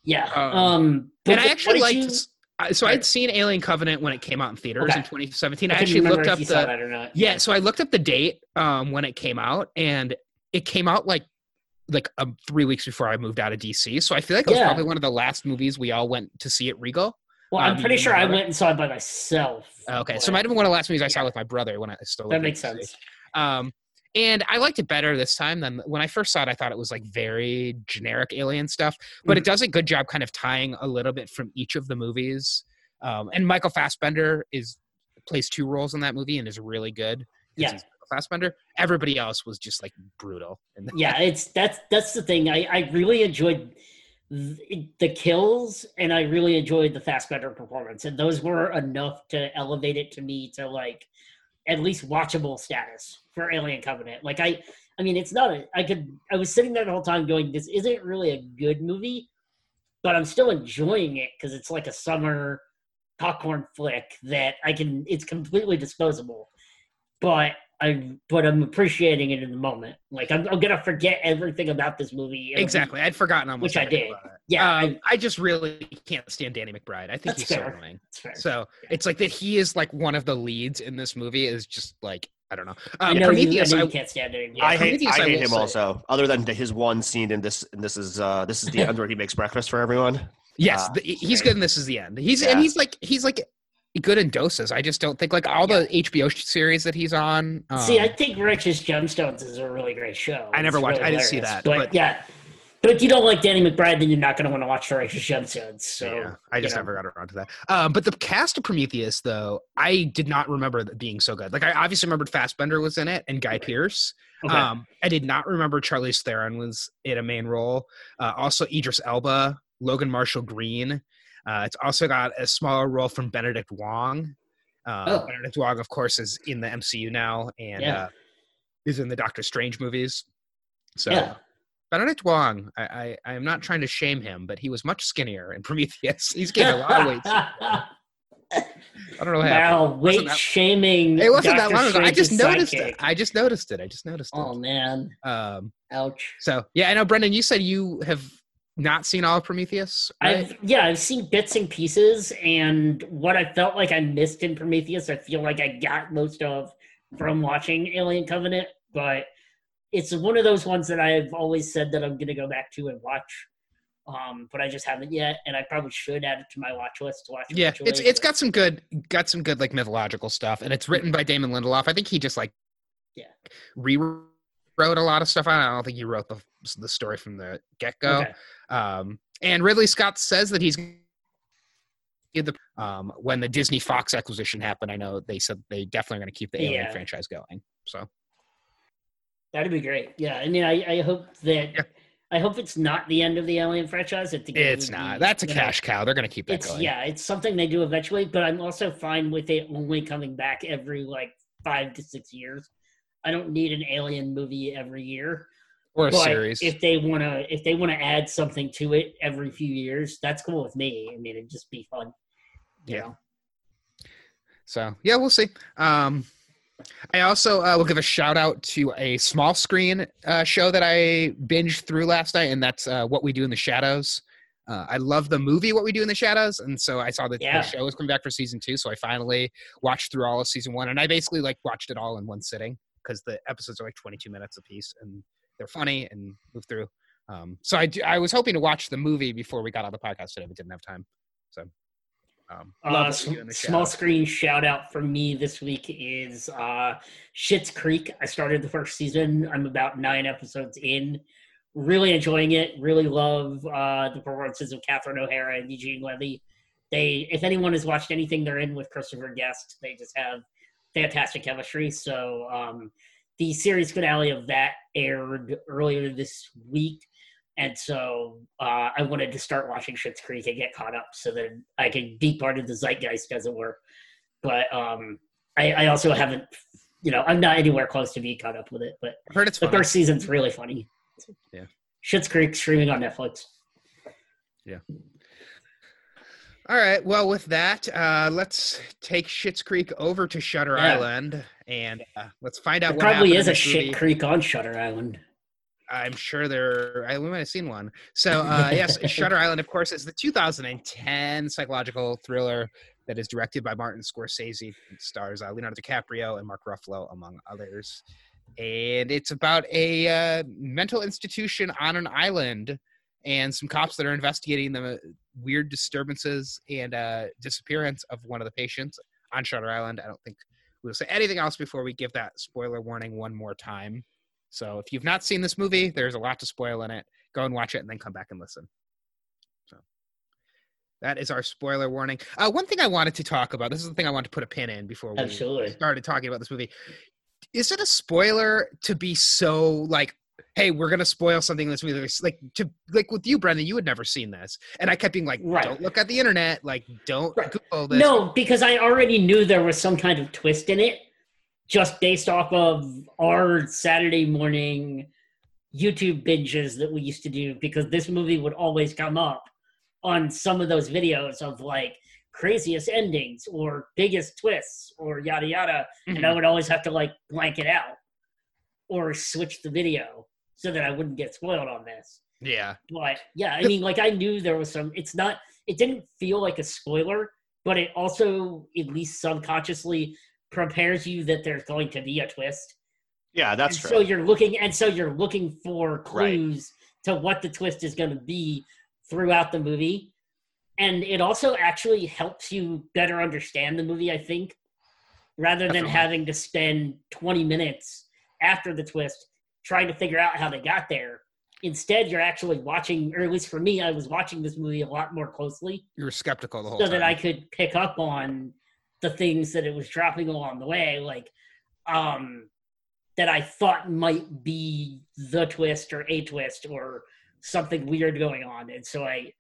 yeah. Um, Um, but and I actually liked. you- So I'd seen Alien Covenant when it came out in theaters Okay. in 2017. I I, actually looked up the saw that or not. yeah. So I looked up the date um, when it came out, and it came out like like um, three weeks before I moved out of DC. So I feel like it was Yeah. probably one of the last movies we all went to see at Regal. Well, I'm um, pretty sure I went and saw it by myself. Okay, so it might have been one of the last movies I saw with my brother when I still that makes sense. Um, and I liked it better this time than when I first saw it. I thought it was like very generic alien stuff, but Mm-hmm. it does a good job kind of tying a little bit from each of the movies. Um, and Michael Fassbender is plays two roles in that movie and is really good. Yeah. Fassbender. Everybody else was just like brutal. Yeah it's that's that's the thing i i really enjoyed the kills and i really enjoyed the fast Fassbender performance and those were enough to elevate it to me to like at least watchable status for alien covenant. Like i i mean it's not a, i could i was sitting there the whole time going this isn't really a good movie but i'm still enjoying it because it's like a summer popcorn flick that i can it's completely disposable. But I but I'm appreciating it in the moment. Like I'm, I'm gonna forget everything about this movie. in a week. exactly, I'd forgotten almost Which I everything did. about. Yeah, Um, I- I, just really can't stand Danny McBride. I think That's he's so annoying. It's fair. So it's like that he is like one of the leads in this movie is just like I don't know. I Um, know, you, I Prometheus, know I, can't stand it. I Yeah. hate I I hate will him say- also. Other than his one scene in this, and this is uh this is the end where he makes breakfast for everyone. yes, uh, the, he's right. good. And this is the end. He's Yeah. and he's like he's like good in doses. I just don't think like all the HBO series that he's on. Um, See, I think Righteous Gemstones is a really great show. I never It's watched- really I didn't see that, but, but- yeah. But if you don't like Danny McBride, then you're not going to want to watch the Righteous Gemstones. So yeah, I you just know. never got around to that. Um, but the cast of Prometheus, though, I did not remember that being so good. Like I obviously remembered Fassbender was in it and Guy Pearce. Okay. Um, I did not remember Charlize Theron was in a main role. Uh, also, Idris Elba, Logan Marshall Green. Uh, it's also got a smaller role from Benedict Wong. Uh, Oh. Benedict Wong, of course, is in the MCU now and Yeah. uh, is in the Doctor Strange movies. So yeah. Benedict Wong, I, I, I am not trying to shame him, but he was much skinnier in Prometheus. He's gained a lot of weight. I don't know happened. wow, weight that- shaming. It wasn't that long ago. I just noticed sidekick. it. I just noticed it. I just noticed it. Oh man, Um, ouch. so yeah, I know, Brendan. You said you have not seen all of Prometheus. Right? I've yeah, I've seen bits and pieces, and what I felt like I missed in Prometheus, I feel like I got most of from watching Alien Covenant. But it's one of those ones that I've always said that I'm going to go back to and watch. Um, but I just haven't yet, and I probably should add it to my watch list to watch. yeah, it's it's but- got some good got some good like mythological stuff, and it's written by Damon Lindelof. I think he just like Yeah. rewrote a lot of stuff. I don't think he wrote the the story from the get go. Okay. Um, and Ridley Scott says that he's the um, when the Disney Fox acquisition happened. I know they said they definitely are going to keep the Alien Yeah. franchise going. So That'd be great. Yeah, I mean, I, I hope that Yeah. I hope it's not the end of the Alien franchise. I think it it's not. be, That's a you know, cash cow. They're going to keep that going. yeah, it's something they do eventually, but I'm also fine with it only coming back every like five to six years. I don't need an Alien movie every year. Or a but series. if they wanna if they wanna add something to it every few years, that's cool with me. I mean, it'd just be fun. you Yeah. know? So yeah, we'll see. Um, I also uh, will give a shout out to a small screen uh, show that I binged through last night, and that's uh, What We Do in the Shadows. Uh, I love the movie What We Do in the Shadows, and so I saw that Yeah. the show was coming back for season two. So I finally watched through all of season one, and I basically like watched it all in one sitting because the episodes are like 22 minutes a piece, and they're funny and move through. Um, so I do, I was hoping to watch the movie before we got on the podcast today, but didn't have time. So um, Uh, What We Do in the small screen shout out for me this week is uh Schitt's Creek. I started the first season. I'm about nine episodes in. really enjoying it. Really love uh, the performances of Catherine O'Hara and Eugene Levy. They, if anyone has watched anything they're in with Christopher Guest, they just have fantastic chemistry. So um, the series finale of that aired earlier this week, and so uh, I wanted to start watching Schitt's Creek and get caught up so that I can be part of the zeitgeist, as it were. But um, I, I also haven't, you know, I'm not anywhere close to being caught up with it. But I've heard it's the funny. first season's really funny. Yeah. Schitt's Creek streaming on Netflix. Yeah. All right. Well, with that, uh, let's take Schitt's Creek over to Shutter Yeah. Island and uh, let's find out There what probably is a shit movie. creek on Shutter Island. I'm sure there. I, we might have seen one. So uh, yes, Shutter Island, of course, is the 2010 psychological thriller that is directed by Martin Scorsese. It stars uh, Leonardo DiCaprio and Mark Ruffalo, among others. And it's about a uh, mental institution on an island and some cops that are investigating the weird disturbances and uh, disappearance of one of the patients on Shutter Island. I don't think we'll say anything else before we give that spoiler warning one more time. So if you've not seen this movie, there's a lot to spoil in it. Go and watch it and then come back and listen. So that is our spoiler warning. Uh, one thing I wanted to talk about. This is the thing I wanted to put a pin in before we Absolutely. started talking about this movie. Is it a spoiler to be so like, hey, we're gonna spoil something in this movie? Like to like with you, Brendan, you had never seen this, and I kept being like, Right. don't look at the internet, like don't Right. Google this. No, because I already knew there was some kind of twist in it, just based off of our Saturday morning YouTube binges that we used to do. Because this movie would always come up on some of those videos of like craziest endings or biggest twists or yada yada, and I mm-hmm. would always have to like blank it out or switch the video so that I wouldn't get spoiled on this. yeah, But yeah, I mean, like I knew there was some. It's not. It didn't feel like a spoiler, but it also, at least subconsciously, prepares you that there's going to be a twist. Yeah, that's and true. so you're looking, and so you're looking for Right. clues to what the twist is going to be throughout the movie, and it also actually helps you better understand the movie. I think, rather than having to spend 20 minutes after the twist trying to figure out how they got there. Instead, you're actually watching, or at least for me, I was watching this movie a lot more closely you were skeptical the whole so time. that I could pick up on the things that it was dropping along the way, like um, that I thought might be the twist or a twist or something weird going on. And so I,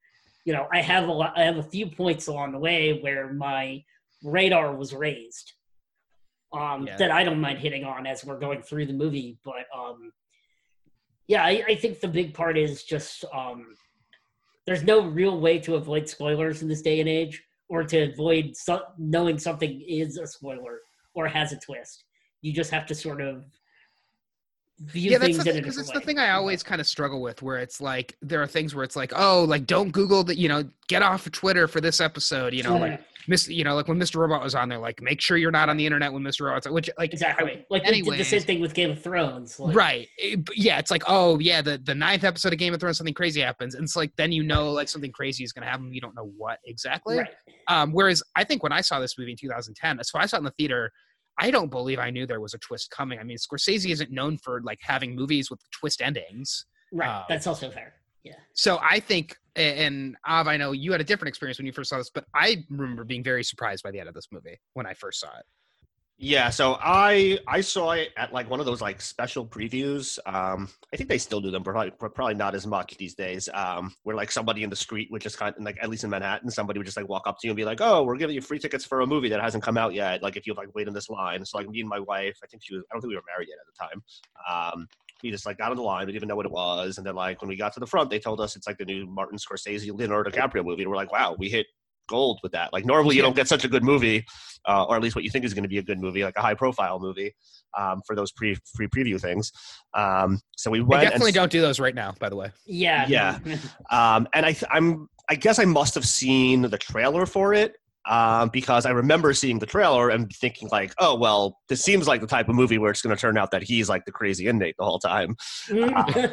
you know, I have a lot, I have a few points along the way where my radar was raised. Um, Yeah. that I don't mind hitting on as we're going through the movie, but um, yeah, I, I think the big part is just um, there's no real way to avoid spoilers in this day and age, or to avoid so- knowing something is a spoiler or has a twist. You just have to sort of view yeah, that's things the, in a because it's the thing I always kind of struggle with, where it's like there are things where it's like, oh, like don't Google that, you know, get off of Twitter for this episode, you know, like Miss, you know, like when Mr. Robot was on there, like make sure you're not on the internet when Mr. Robot's, which like exactly. Like they did the same thing with Game of Thrones. Like, right It- yeah it's like oh yeah the, the ninth episode of game of thrones something crazy happens and it's like then you know like something crazy is going to happen you don't know what exactly Right. um whereas i think when i saw this movie in 2010 so i saw it in the theater i don't believe i knew there was a twist coming i mean scorsese isn't known for like having movies with twist endings Right. Um, That's also fair. Yeah. so i think and av i know you had a different experience when you first saw this but i remember being very surprised by the end of this movie when i first saw it Yeah, so I I saw it at like one of those like special previews. Um, I think they still do them, but probably, probably not as much these days. Um, where like somebody in the street would just kind of like at least in Manhattan, somebody would just like walk up to you and be like, "Oh, we're giving you free tickets for a movie that hasn't come out yet. Like if you like wait in this line." So like me and my wife, I think she was, I don't think we were married yet at the time. Um, we just like got on the line, we didn't even know what it was, and then like when we got to the front, they told us it's like the new Martin Scorsese Leonardo DiCaprio movie, and we're like, "Wow, we hit." Gold with that like normally you don't get such a good movie uh, or at least what you think is going to be a good movie, like a high profile movie, um, for those pre free preview things. Um, so we i went. definitely and, don't do those right now by the way Yeah. Yeah. Um, and I, th- I'm, I guess I must have seen the trailer for it. Um, because I remember seeing the trailer and thinking like, oh well, this seems like the type of movie where it's going to turn out that he's like the crazy inmate the whole time.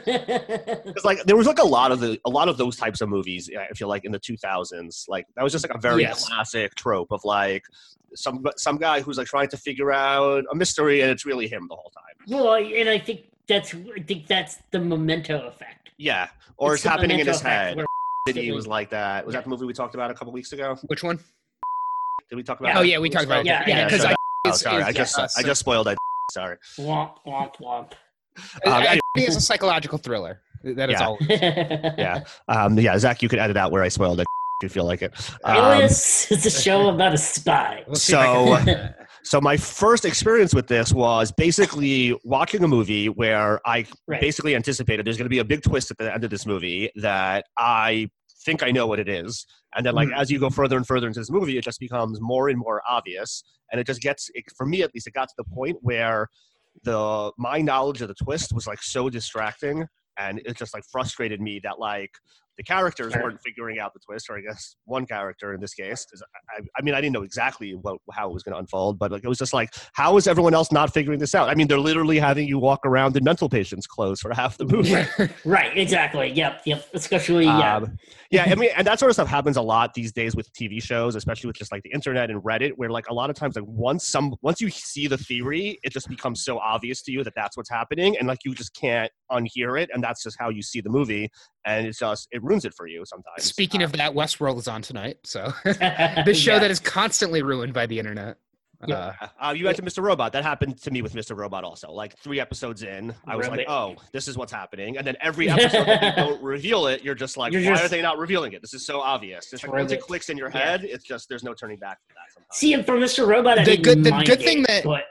Because like there was like a lot of the a lot of those types of movies. I feel like in the 2000s, like that was just like a very Yes. classic trope of like some some guy who's like trying to figure out a mystery and it's really him the whole time. Well, and I think that's I think that's the memento effect. Yeah, or it's, the happening in his head. where- City was like that. Was Yeah. that the movie we talked about a couple weeks ago? Which one? Did we talk about? Yeah. Oh yeah, we talked about it. Yeah, Yeah, yeah, because so I. Oh, sorry, is- I just yeah, I just spoiled that. Sorry. Womp womp womp. Um, I, I anyway, it's a psychological thriller. That is Yeah. all. yeah, um, yeah. Zach, you could edit out where I spoiled it if you feel like it. Um, Alias is a show about a spy. We'll see if I can- So my first experience with this was basically watching a movie where I Right. basically anticipated there's going to be a big twist at the end of this movie that I think I know what it is, and then like Mhm. as you go further and further into this movie, it just becomes more and more obvious, and it just gets it, for me at least it got to the point where the my knowledge of the twist was like so distracting. And it just like frustrated me that like the characters weren't figuring out the twist or i guess one character in this case 'cause I, I mean i didn't know exactly what how it was going to unfold but like it was just like how is everyone else not figuring this out i mean they're literally having you walk around in mental patients clothes for half the movie right, exactly. Yep, yep. Especially yeah. um, yeah, I mean, and that sort of stuff happens a lot these days with TV shows, especially with just like the internet and Reddit, where like a lot of times, like once some once you see the theory, it just becomes so obvious to you that that's what's happening, and like you just can't unhear it, and that's just how you see the movie, and it's just it ruins it for you sometimes. Speaking Uh, of that, Westworld is on tonight, so the show Yeah. that is constantly ruined by the internet. Yeah. Uh, Uh, you mentioned Mr. Robot. That happened to me with Mr. Robot also. Like three episodes in, I was Really? like, "Oh, this is what's happening." And then every episode that they don't reveal it, you're just like, You're "Why just- are they not revealing it? This is so obvious." It's like once it clicks in your Yeah. head, it's just there's no turning back from that. Sometimes. See, and for Mr. Robot, I The didn't good- the mind good it, thing that- But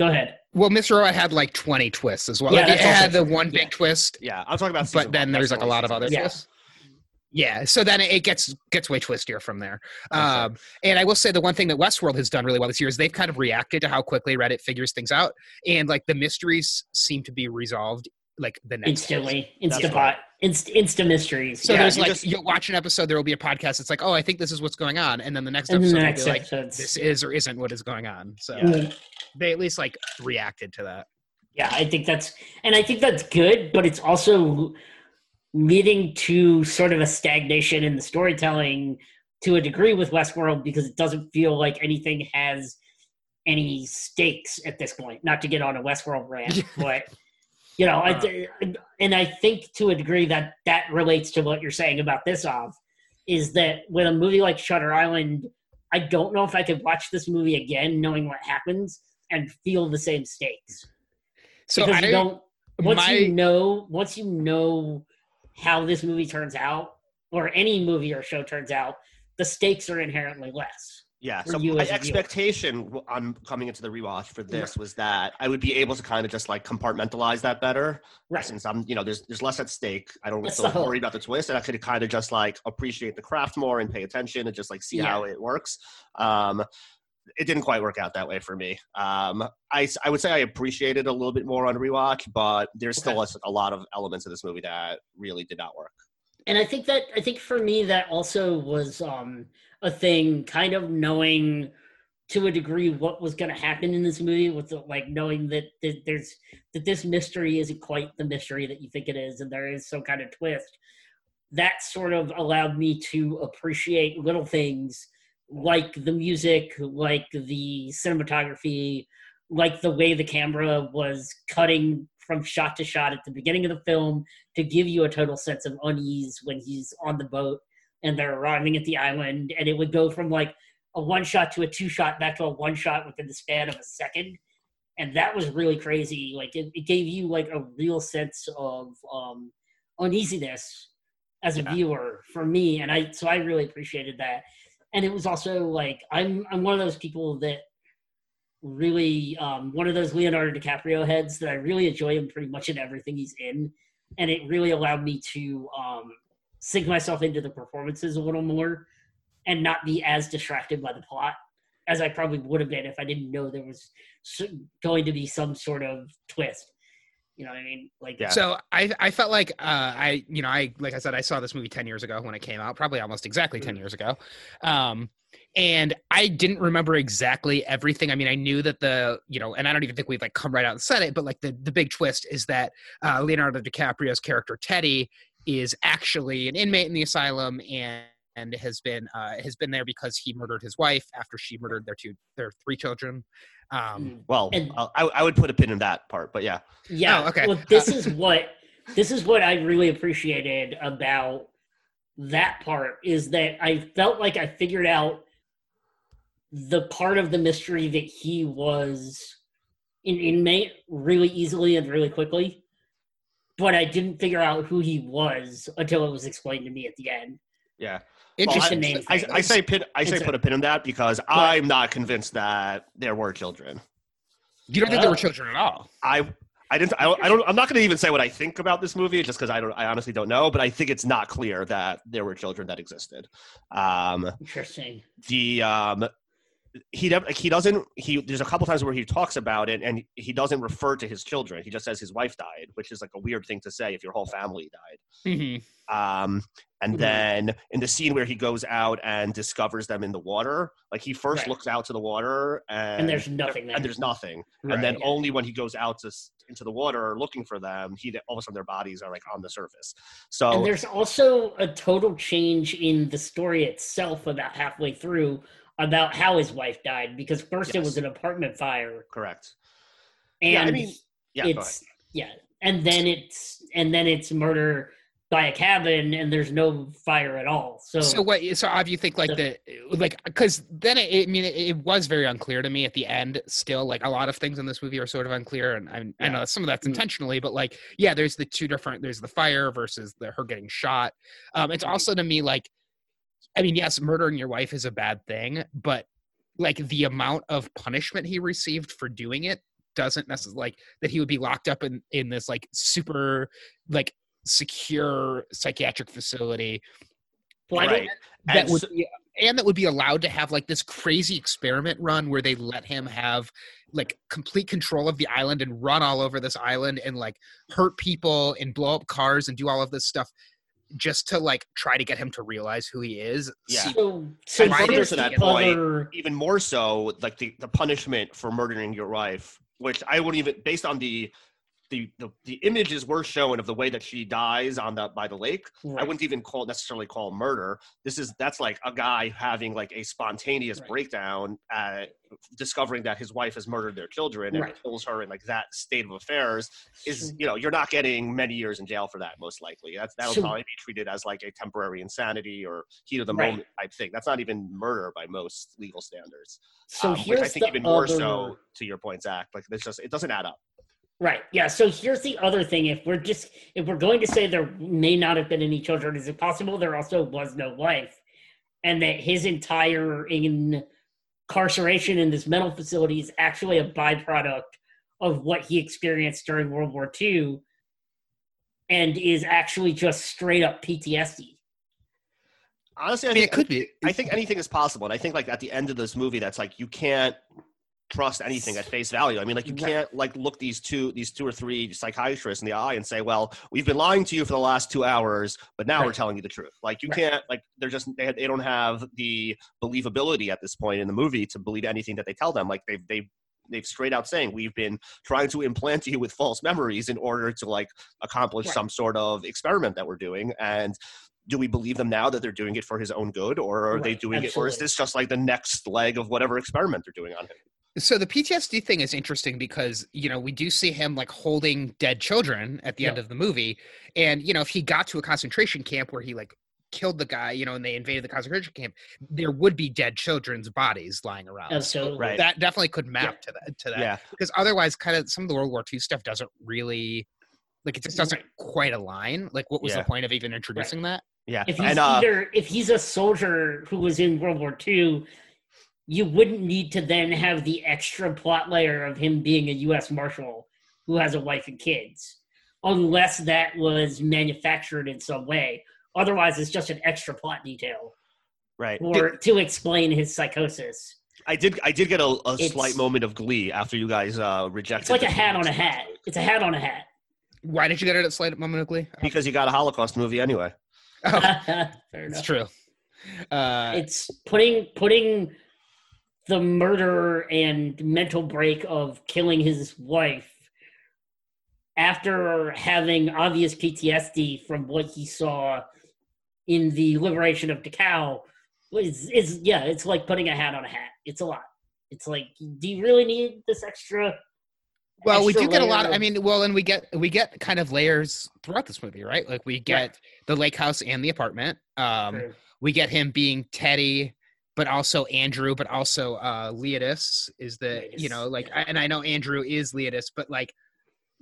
go ahead. well, Mr. Robot had like 20 twists as well. Yeah, like, it had the true. one Yeah. big twist, Yeah, I'm talking about. but then one. there's That's like a lot of other season. Yeah. twists. Yeah, so then it gets gets way twistier from there. Um, and I will say the one thing that Westworld has done really well this year is they've kind of reacted to how quickly Reddit figures things out, and like the mysteries seem to be resolved like the next day. Instantly, That's Instapot, Inst, Insta mysteries. So Yeah, there's like just- you'll watch an episode, there will be a podcast. It's like, oh, I think this is what's going on, and then the next episode the will next be like, episodes. this is or isn't what is going on. So Yeah. They at least like reacted to that. Yeah, I think that's and I think that's good, but it's also leading to sort of a stagnation in the storytelling to a degree with Westworld because it doesn't feel like anything has any stakes at this point. Not to get on a Westworld rant, but you know, I, uh. and I think to a degree that that relates to what you're saying about this off is that with a movie like Shutter Island, I don't know if I could watch this movie again knowing what happens and feel the same stakes So because I you don't once my- you know once you know how this movie turns out or any movie or show turns out the stakes are inherently less Yeah. So my as a viewer. expectation on coming into the rewatch for this was that I would be able to kind of just like compartmentalize that better. right Since I'm, you know, there's there's less at stake. I don't That's feel the hope. worried about the twist, and I could kind of just like appreciate the craft more and pay attention and just like see Yeah. how it works. Um, it didn't quite work out that way for me. Um, I I would say I appreciated it a little bit more on rewatch, but there's still a, a lot of elements of this movie that really did not work. and i think that i think for me that also was um a thing kind of knowing to a degree what was going to happen in this movie with the, like knowing that, that there's that this mystery isn't quite the mystery that you think it is and there is some kind of twist that sort of allowed me to appreciate little things like the music like the cinematography like the way the camera was cutting from shot to shot at the beginning of the film to give you a total sense of unease when he's on the boat and they're arriving at the island. And it would go from like a one shot to a two shot back to a one shot within the span of a second. And that was really crazy. Like it, it gave you like a real sense of um uneasiness as a Yeah. viewer for me. And i so i really appreciated that and it was also like i'm i'm one of those people that really um, one of those Leonardo DiCaprio heads that I really enjoy him pretty much in everything he's in, and it really allowed me to um, sink myself into the performances a little more and not be as distracted by the plot as I probably would have been if I didn't know there was going to be some sort of twist. You know what I mean? Like, Yeah. So I I felt like uh, I you know I like I said I saw this movie ten years ago when it came out, probably almost exactly ten years ago, um, and I didn't remember exactly everything. I mean, I knew that the you know, and I don't even think we've like come right out and said it, but like the the big twist is that uh, Leonardo DiCaprio's character Teddy is actually an inmate in the asylum and. And has been uh, has been there because he murdered his wife after she murdered their two their three children. Um, Mm. Well, And- I, I would put a pin in that part, but yeah. Yeah. Oh, okay. Well, this Uh, is what this is what I really appreciated about that part is that I felt like I figured out the part of the mystery that he was an inmate really easily and really quickly. But I didn't figure out who he was until it was explained to me at the end. Yeah. Interesting. a name I. I say pin. I say It's put a pin in that because I'm not convinced that there were children. you don't think there were Oh. children at all? I I didn't. I don't. I don't I'm not going to even say what I think about this movie, just because I don't. I honestly don't know. But I think it's not clear that there were children that existed. Um, Interesting. the um, he like, he doesn't. He there's a couple times where he talks about it, and he doesn't refer to his children. He just says his wife died, which is like a weird thing to say if your whole family died. Mhm. Um, and Mhm. then in the scene where he goes out and discovers them in the water, like he first Right. looks out to the water and, And there's nothing there. and there's nothing. Right. and then yeah. only when he goes out to into the water looking for them, he all of a sudden their bodies are like on the surface. So And there's also a total change in the story itself about halfway through about how his wife died because first it was an apartment fire correct. and Yeah, I mean, Yeah, it's yeah and then it's and then it's murder by a cabin and there's no fire at all so, So what? So Av, you think like So- the like because then it, I mean it, it was very unclear to me at the end. Still, like a lot of things in this movie are sort of unclear, and I, I know some of that's Mm. intentionally, but like yeah, there's the two different. There's the fire versus the her getting shot. Um, it's Mhm. also to me like, I mean, yes, murdering your wife is a bad thing, but like the amount of punishment he received for doing it doesn't necessarily like that he would be locked up in in this like super like secure psychiatric facility right. that And would so- be and that would be allowed to have like this crazy experiment run where they let him have like complete control of the island and run all over this island and like hurt people and blow up cars and do all of this stuff just to like try to get him to realize who he is. Yeah. So so And further to that point, other- even more so like the, the punishment for murdering your wife which i wouldn't even based on the the, the the images we're showing of the way that she dies on the by the lake. I wouldn't even call necessarily call murder. This is that's like a guy having like a spontaneous Right. breakdown uh discovering that his wife has murdered their children and Right. kills her in like that state of affairs is you know you're not getting many years in jail for that most likely. That's that'll So- probably be treated as like a temporary insanity or heat of the Right. moment type thing. That's not even murder by most legal standards so um, here's which i think the even more so to your point zach like it's just it doesn't add up Right. Yeah. So here's the other thing. If we're just if we're going to say there may not have been any children, is it possible there also was no wife, and that his entire incarceration in this mental facility is actually a byproduct of what he experienced during World War II, and is actually just straight up PTSD. honestly i, I mean, think it could be. I think anything is possible. And I think like at the end of this movie, that's like you can't trust anything at face value. I mean, like you can't like look these two these two or three psychiatrists in the eye and say, "Well, we've been lying to you for the last two hours, but now we're telling you the truth." Like you Right. can't like they're just they, they don't have the believability at this point in the movie to believe anything that they tell them. Like they've they've they've straight out saying we've been trying to implant you with false memories in order to like accomplish Right. some sort of experiment that we're doing and do we believe them now that they're doing it for his own good or are they Right, doing it or is this just like the next leg of whatever experiment they're doing on him So the PTSD thing is interesting because you know we do see him like holding dead children at the end of the movie, and you know if he got to a concentration camp where he like killed the guy, you know, and they invaded the concentration camp, there would be dead children's bodies lying around. So Absolutely. Right. that definitely could map to that to that yeah because otherwise, kind of some of the World War II stuff doesn't really like it just doesn't quite align. Like, what was Yeah. the point of even introducing that? yeah If he's and uh either if he's a soldier who was in World War II, you wouldn't need to then have the extra plot layer of him being a U.S. Marshal who has a wife and kids, unless that was manufactured in some way. Otherwise, it's just an extra plot detail right or to explain his psychosis. i did i did get a, a slight moment of glee after you guys uh rejected It's like a hat on a hat. It's a hat on a hat. Why did you get it at slight moment of glee? because you got a holocaust movie anyway Oh, Fair it's true. Uh, it's putting putting the murder and mental break of killing his wife after having obvious PTSD from what he saw in the liberation of Dachau is is yeah, it's like putting a hat on a hat. It's a lot. It's like, do you really need this extra? Well, we do get a lot. Of, I mean, well, and we get we get kind of layers throughout this movie, right? Like we get Right. the lake house and the apartment. Um, we get him being Teddy, but also Andrew, but also uh Leotis is the you know like, yeah. and I know Andrew is Leotis, but like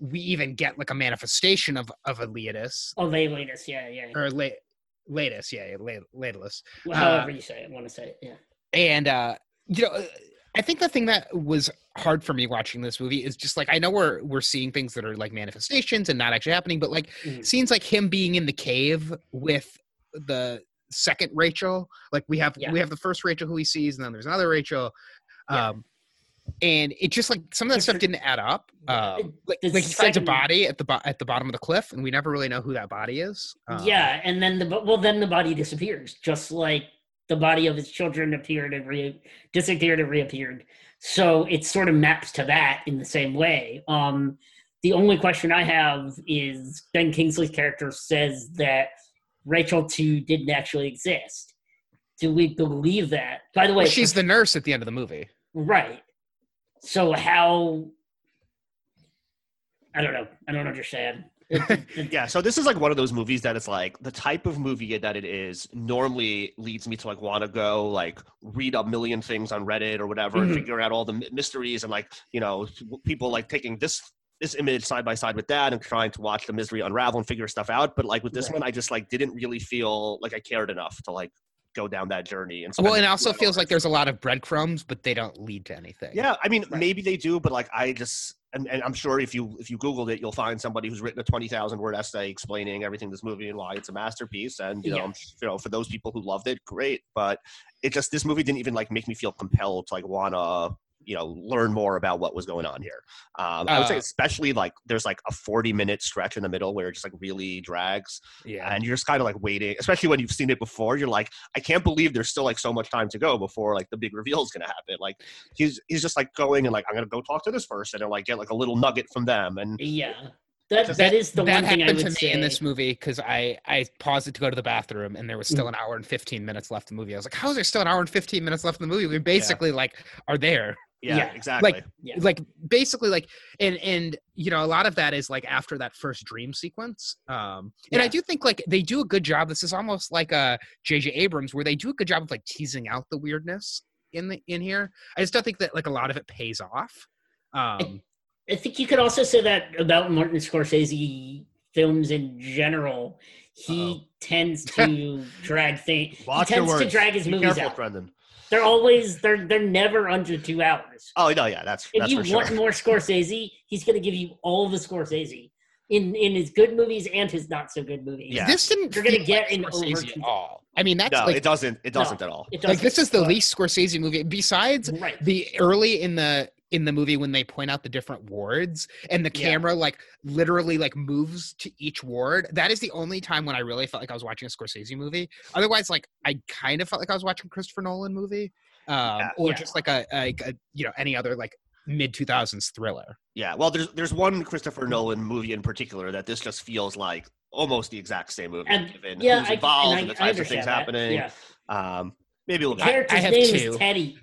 we even get like a manifestation of of a Leotis Oh, latest, yeah, yeah. or late latest, yeah, late Laetus. Well, uh, however you say it, want to say it, yeah. and uh you know i think the thing that was hard for me watching this movie is just like i know we're we're seeing things that are like manifestations and not actually happening but like Mhm. scenes like him being in the cave with the second rachel like we have Yeah. we have the first rachel who he sees and then there's another rachel Yeah. um and it just like some of that stuff didn't add up um like, like he finds a body at the bo- at the bottom of the cliff and we never really know who that body is Um, yeah, and then the well, then the body disappears, just like the body of his children appeared and re- disappeared and reappeared. So it sort of maps to that in the same way. Um, the only question I have is Ben Kingsley's character says that Rachel two didn't actually exist. Do we believe that? By the way, well, she's the nurse at the end of the movie right. So how? I don't know. I don't understand. It- it- Yeah, so this is like one of those movies that it's like the type of movie that it is normally leads me to like want to go like read a million things on Reddit or whatever and Mhm. figure out all the mysteries and like you know people like taking this this image side by side with that and trying to watch the misery unravel and figure stuff out. But like with this Right. one, I just like didn't really feel like I cared enough to like go down that journey. And well it also feels like there's a lot of breadcrumbs but they don't lead to anything Yeah, I mean, Right. maybe they do, but like I just, and, and I'm sure if you if you Googled it, you'll find somebody who's written a twenty thousand word essay explaining everything this movie and why it's a masterpiece. And you know, Yeah. You know, for those people who loved it, great. But it just this movie didn't even like make me feel compelled to like wanna you know learn more about what was going on here. Um, I would say Uh, especially like there's like a 40 minute stretch in the middle where it just like really drags yeah and you're just kind of like waiting especially when you've seen it before you're like i can't believe there's still like so much time to go before like the big reveal is gonna happen like he's he's just like going and like i'm gonna go talk to this person and like get like a little nugget from them and Yeah, that That- that is the that one thing I happened would to me say. in this movie because I I paused it to go to the bathroom and there was Mm. still an hour and fifteen minutes left in the movie. I was like, how is there still an hour and fifteen minutes left in the movie? We basically like are there, yeah, Yeah. exactly Yeah. like basically like and and you know a lot of that is like after that first dream sequence. Um, and I do think like they do a good job. This is almost like a J.J. Abrams where they do a good job of like teasing out the weirdness in the in here. I just don't think that like a lot of it pays off. Um, I think you could also say that about Martin Scorsese films in general. He Uh-oh. tends to drag things. He tends to drag his Be movies careful, out. brendan They're always they're they're never under two hours. oh no yeah that's If that's you for want sure more Scorsese, he's going to give you all the Scorsese in in his good movies and his not so good movies. Yeah. This didn't You're gonna get like an Scorsese over- at all. I mean, that's no like it doesn't it doesn't at all It like doesn't, this is the but- least Scorsese movie besides right. the early in the in the movie when they point out the different wards and the Yeah. camera like literally like moves to each ward. That is the only time when I really felt like I was watching a Scorsese movie. Otherwise, like I kind of felt like I was watching a Christopher Nolan movie, um, Yeah. or Yeah. just like a, like a you know any other like mid two thousands thriller. yeah well there's there's one christopher nolan movie in particular that this just feels like almost the exact same movie And given yeah, who's I, involved and and, I, the I types of things that. happening Yeah. um maybe a The little bit character's have name two. is Teddy.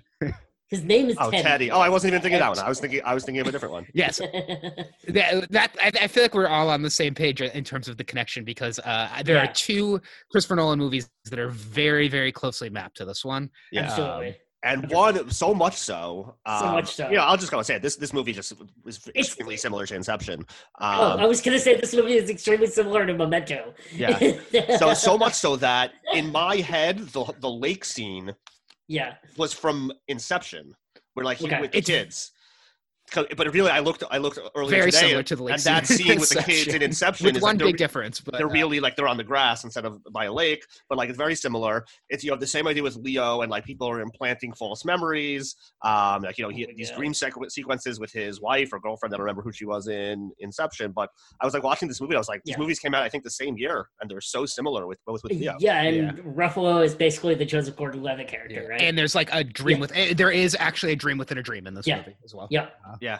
His name is oh Teddy. teddy oh i wasn't even thinking of that one i was thinking i was thinking of a different one Yes, that, that I, I feel like we're all on the same page in terms of the connection because uh, there Yeah. are two Christopher Nolan movies that are very very closely mapped to this one. yeah Absolutely. and one so much so um, So much so. yeah i'll just go and say it. this this movie just was It's- extremely similar to inception oh, um, I was gonna say this movie is extremely similar to Memento. yeah so so much so that in my head the the lake scene Yeah. was from inception where like he Okay. with It's- kids but really i looked i looked earlier Very today similar to the lake and that scene with the kids in Inception. inception With is one like big difference, but they're uh, really like they're on the grass instead of by a lake but like it's very similar it's you have the same idea with leo and like people are implanting false memories um like you know he Oh, these yeah. dream sequ- sequences with his wife or girlfriend i don't remember who she was in inception but i was like watching this movie i was like these Yeah. movies came out i think the same year and they're so similar with both with leo Yeah, and Yeah. Ruffalo is basically the Joseph Gordon-Levitt character, yeah. right? and there's like a dream Yeah. with eh, there is actually a dream within a dream in this Yeah. movie as well. Yep. Yeah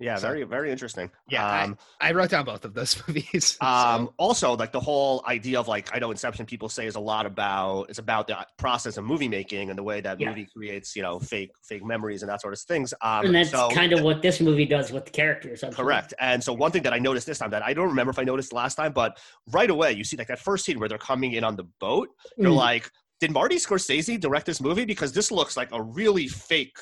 Yeah, So- very very interesting. Yeah, I- Um, I wrote down both of those movies. so- um, also like the whole idea of like I know Inception people say is a lot about it's about the process of movie making and the way that Yeah. movie creates you know fake fake memories and that sort of things. Um, and that's so, kind of what this movie does with the characters. I believe. Correct. And so one thing that I noticed this time that I don't remember if I noticed last time, but right away you see like that first scene where they're coming in on the boat. You're Mm. like, did Marty Scorsese direct this movie? Because this looks like a really fake,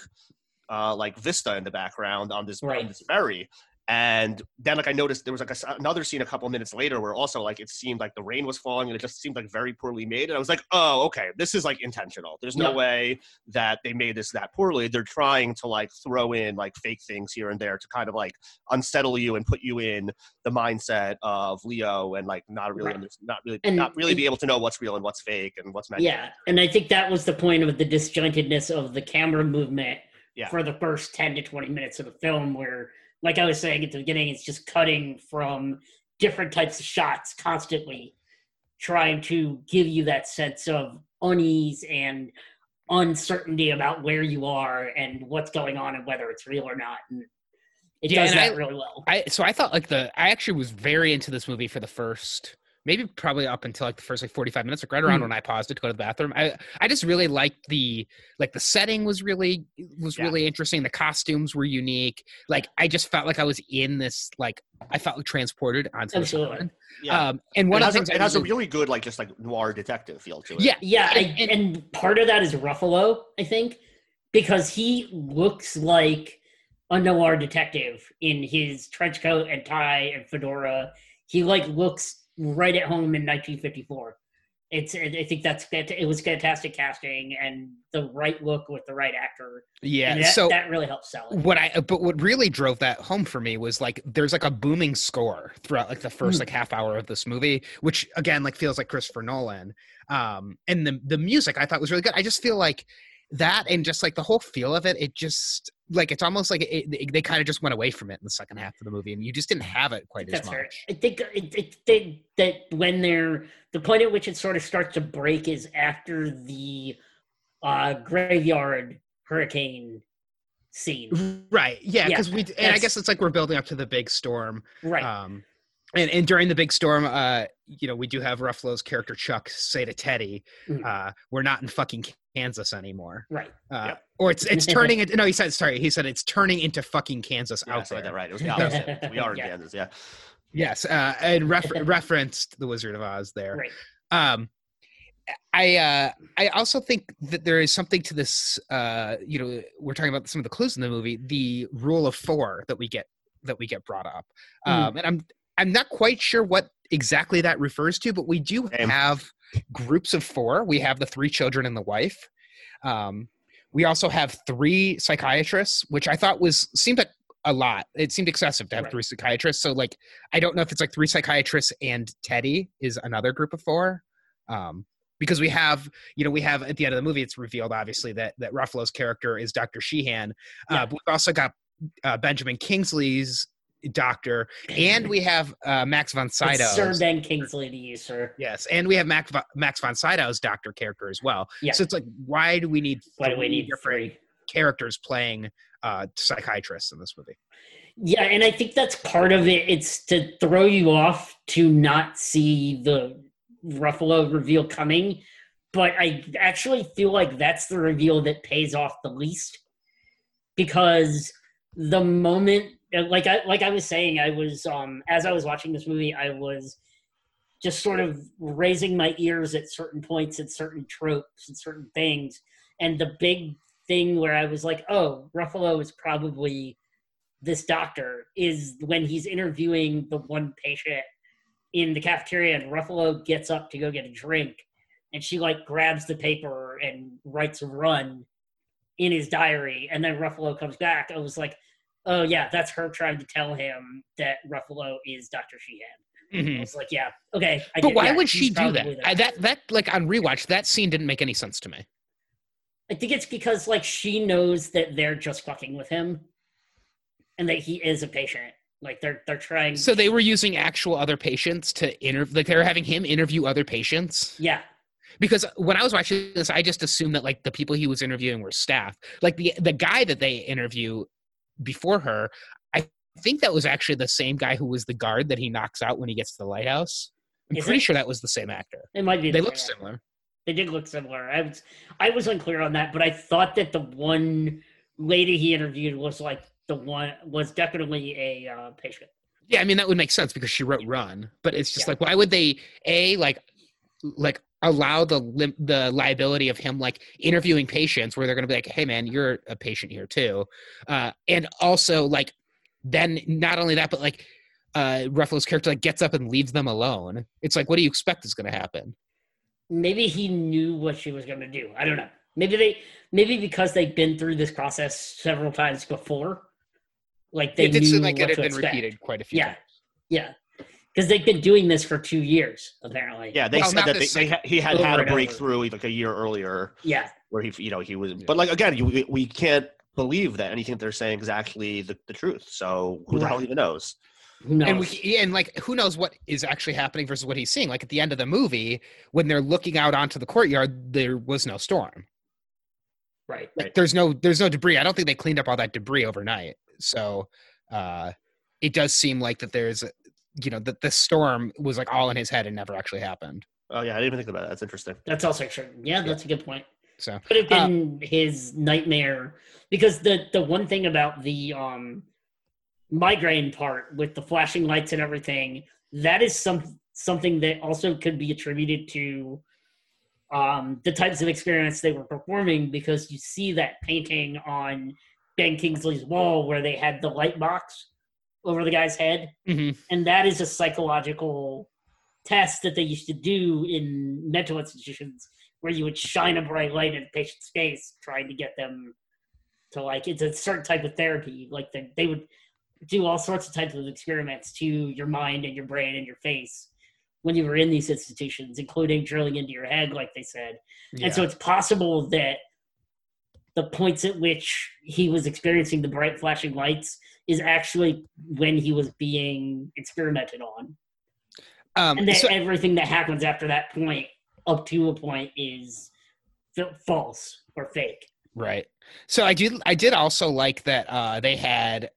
uh, like vista in the background on this, on this ferry. And then, like, I noticed there was like a another scene a couple minutes later where also like it seemed like the rain was falling and it just seemed like very poorly made. And I was like, oh, okay, this is like intentional. There's no Yeah. way that they made this that poorly. They're trying to like throw in like fake things here and there to kind of like unsettle you and put you in the mindset of Leo and like not really, Right. under, not really, And not really it- be able to know what's real and what's fake and what's meant. Yeah, and I think that was the point of the disjointedness of the camera movement Yeah. for the first 10 to 20 minutes of the film, where, like I was saying at the beginning, it's just cutting from different types of shots constantly, trying to give you that sense of unease and uncertainty about where you are and what's going on and whether it's real or not. And it Yeah, does that I- really well. I so I thought like the I actually was very into this movie for the first maybe probably up until like the first like 45 minutes like right around Mm. when I paused it to go to the bathroom. I I just really liked the like the setting was really was Yeah. really interesting. The costumes were unique. Like I just felt like I was in this like I felt like transported onto this Absolutely. island. Yeah. Um and one it of the things a, it has a really- good like just like noir detective feel to it. yeah Yeah, I, And- and, part of that is Ruffalo, I think, because he looks like a noir detective in his trench coat and tie and fedora. He like looks right at home in 1954. It's I think that's it was fantastic casting and the right look with the right actor. yeah that, so that really helps sell it. what I but what really drove that home for me was like there's like a booming score throughout like the first Mm. like half hour of this movie, which again like feels like Christopher Nolan. Um, and the the music I thought was really good. I just feel like that and just like the whole feel of it, it just like it's almost like it, it- they kind of just went away from it in the second half of the movie, and you just didn't have it quite as That's much. fair. I think it, it, they, that when they're the point at which it sort of starts to break is after the uh, graveyard hurricane scene. Right? Yeah, Yeah, because we and I guess it's like we're building up to the big storm. Right. Um, and, and during the big storm, uh, you know, we do have Ruffalo's character Chuck say to Teddy, Mm. uh, "We're not in fucking Kansas anymore." right. Uh, Yep. Or it's it's turning into no, he said sorry, he said it's turning into fucking Kansas Yeah, out there. that right. It was the opposite. we are in Yeah. Kansas. Yeah. Yes, uh, and refer- referenced the Wizard of Oz there. Right. Um, I uh, I also think that there is something to this. Uh, you know, we're talking about some of the clues in the movie. The rule of four that we get that we get brought up, Mm. um, and I'm I'm not quite sure what exactly that refers to, but we do Same. have groups of four. We have the three children and the wife. Um, we also have three psychiatrists, which I thought was seemed like a lot. It seemed excessive to have Right. three psychiatrists. So like, I don't know if it's like three psychiatrists and Teddy is another group of four. Um, because we have, you know, we have at the end of the movie, it's revealed obviously that that Ruffalo's character is Dr. Sheehan. Uh, Yeah. but we've also got uh, Benjamin Kingsley's doctor, and we have uh, Max von Sydow. Sir Ben Kingsley to you, sir. Yes, and we have Max, von- Max von Sydow's doctor character as well. Yeah. So it's like, why do we need Why do we need different three? characters playing uh, psychiatrists in this movie? Yeah, and I think that's part of it. It's to throw you off to not see the Ruffalo reveal coming. But I actually feel like that's the reveal that pays off the least because the moment like I like I was saying, I was um as I was watching this movie, I was just sort of raising my ears at certain points at certain tropes and certain things. And the big thing where I was like, oh, Ruffalo is probably this doctor is when he's interviewing the one patient in the cafeteria and Ruffalo gets up to go get a drink and she like grabs the paper and writes a run in his diary and then Ruffalo comes back. I was like, oh yeah, that's her trying to tell him that Ruffalo is Dr. Sheehan. Mm-hmm. I was like, yeah, okay. I But get- why yeah, would she do that? I, that that like on rewatch, that scene didn't make any sense to me. I think it's because like she knows that they're just fucking with him and that he is a patient. Like they're they're trying So they were using actual other patients to interview, like they were having him interview other patients. Yeah. Because when I was watching this, I just assumed that like the people he was interviewing were staff. Like the the guy that they interview before her, I think that was actually the same guy who was the guard that he knocks out when he gets to the lighthouse. I'm Is pretty it? sure that was the same actor. It might be. They the look same similar. They did look similar. I was I was unclear on that, but I thought that the one lady he interviewed was like the one was definitely a uh, patient. Yeah, I mean that would make sense because she wrote Run, but it's just Yeah. like why would they a like like allow the lim- the liability of him like interviewing patients where they're going to be like, "Hey man, you're a patient here too." Uh and also like then not only that but like uh Ruffalo's character like gets up and leaves them alone. It's like what do you expect is going to happen? Maybe he knew what she was going to do. I don't know. Maybe they maybe because they've been through this process several times before, like they it did knew seem like it had been expect. repeated quite a few Yeah. times. Yeah, because they've been doing this for two years apparently. Yeah, they Well, said that they, they he had had a and over. breakthrough like a year earlier yeah, where he, you know, he was. But like again, you, we, we can't believe that anything they're saying is actually the, the truth. So who the hell even knows? who knows? and we and like who knows what is actually happening versus what he's seeing like at the end of the movie when they're looking out onto the courtyard there was no storm right. like Right. there's no there's no debris i don't think they cleaned up all that debris overnight so uh it does seem like that there's you know that the storm was like all in his head and never actually happened Oh yeah, I didn't even think about that. That's interesting. That's also true. Yeah, that's a good point. so Could have Uh, been his nightmare because the the one thing about the um migraine part with the flashing lights and everything that is some something that also could be attributed to um the types of experience they were performing because you see that painting on Ben Kingsley's wall where they had the light box over the guy's head mhm. and that is a psychological test that they used to do in mental institutions where you would shine a bright light in a patient's face trying to get them to like it's a certain type of therapy like they, they would do all sorts of types of experiments to your mind and your brain and your face when you were in these institutions including drilling into your head like they said yeah. and so it's possible that the points at which he was experiencing the bright flashing lights is actually when he was being experimented on. um And that so- everything that happens after that point, up to a point, is f- false or fake. Right. So I did I did also like that uh they had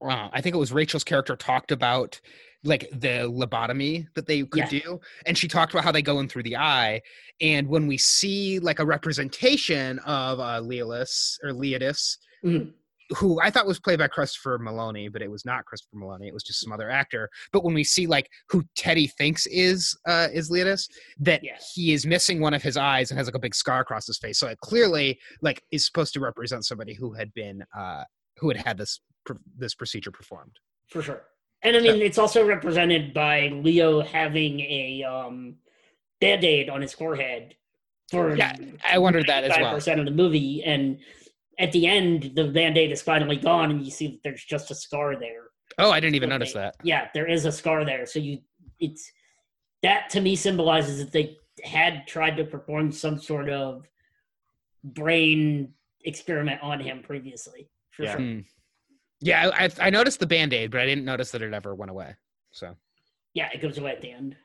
uh, I think it was Rachel's character talked about like the lobotomy that they could do and she talked about how they go in through the eye and when we see like a representation of uh Leolis or Leodis Mhm. Who I thought was played by Christopher Meloni but it was not Christopher Meloni it was just some other actor but when we see like who Teddy thinks is uh is Leodis that Yeah. he is missing one of his eyes and has like a big scar across his face so it clearly like is supposed to represent somebody who had been uh who had had this pr- this procedure performed For sure. And I mean, it's also represented by Leo having a um, band aid on his forehead for Yeah, I wondered that as well. percent of the movie. And at the end, the band aid is finally gone, and you see that there's just a scar there. oh i didn't even Okay. notice that Yeah, there is a scar there. So you, it's that to me symbolizes that they had tried to perform some sort of brain experiment on him previously. For Yeah. sure. Hmm. yeah I, I i noticed the band-aid but i didn't notice that it ever went away so Yeah, it goes away at the end.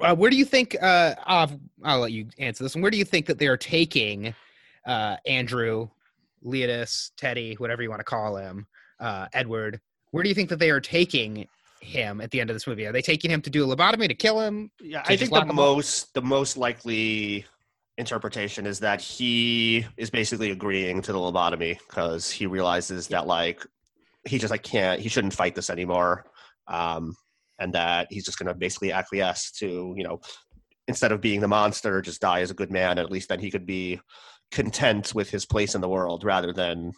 uh, where do you think uh I'll, I'll let you answer this one where do you think that they are taking uh andrew leodis teddy whatever you want to call him uh edward where do you think that they are taking him at the end of this movie? Are they taking him to do a lobotomy to kill him? Yeah, I think the most the most likely interpretation is that he is basically agreeing to the lobotomy because he realizes that like he just like can't he shouldn't fight this anymore um and that he's just going to basically acquiesce to you know instead of being the monster just die as a good man at least then he could be content with his place in the world rather than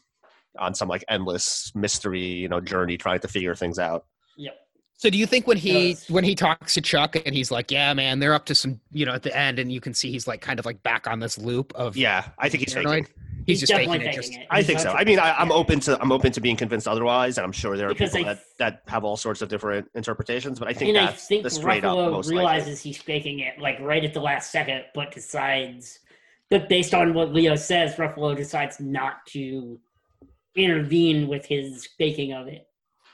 on some like endless mystery you know journey trying to figure things out Yep. So do you think when he Yes. when he talks to Chuck and he's like, "Yeah, man, they're up to some," you know, at the end, and you can see he's like kind of like back on this loop of yeah i think he's paranoid. faking. He's, just faking definitely it. Just faking it. I think so. I mean, I, I'm open to I'm open to being convinced otherwise, and I'm sure there are Because people I- that, that have all sorts of different interpretations. But I think and I that's think the straight up Ruffalo most likely. realizes he's faking it like right at the last second, but decides. But based on what Leo says, Ruffalo decides not to intervene with his faking of it.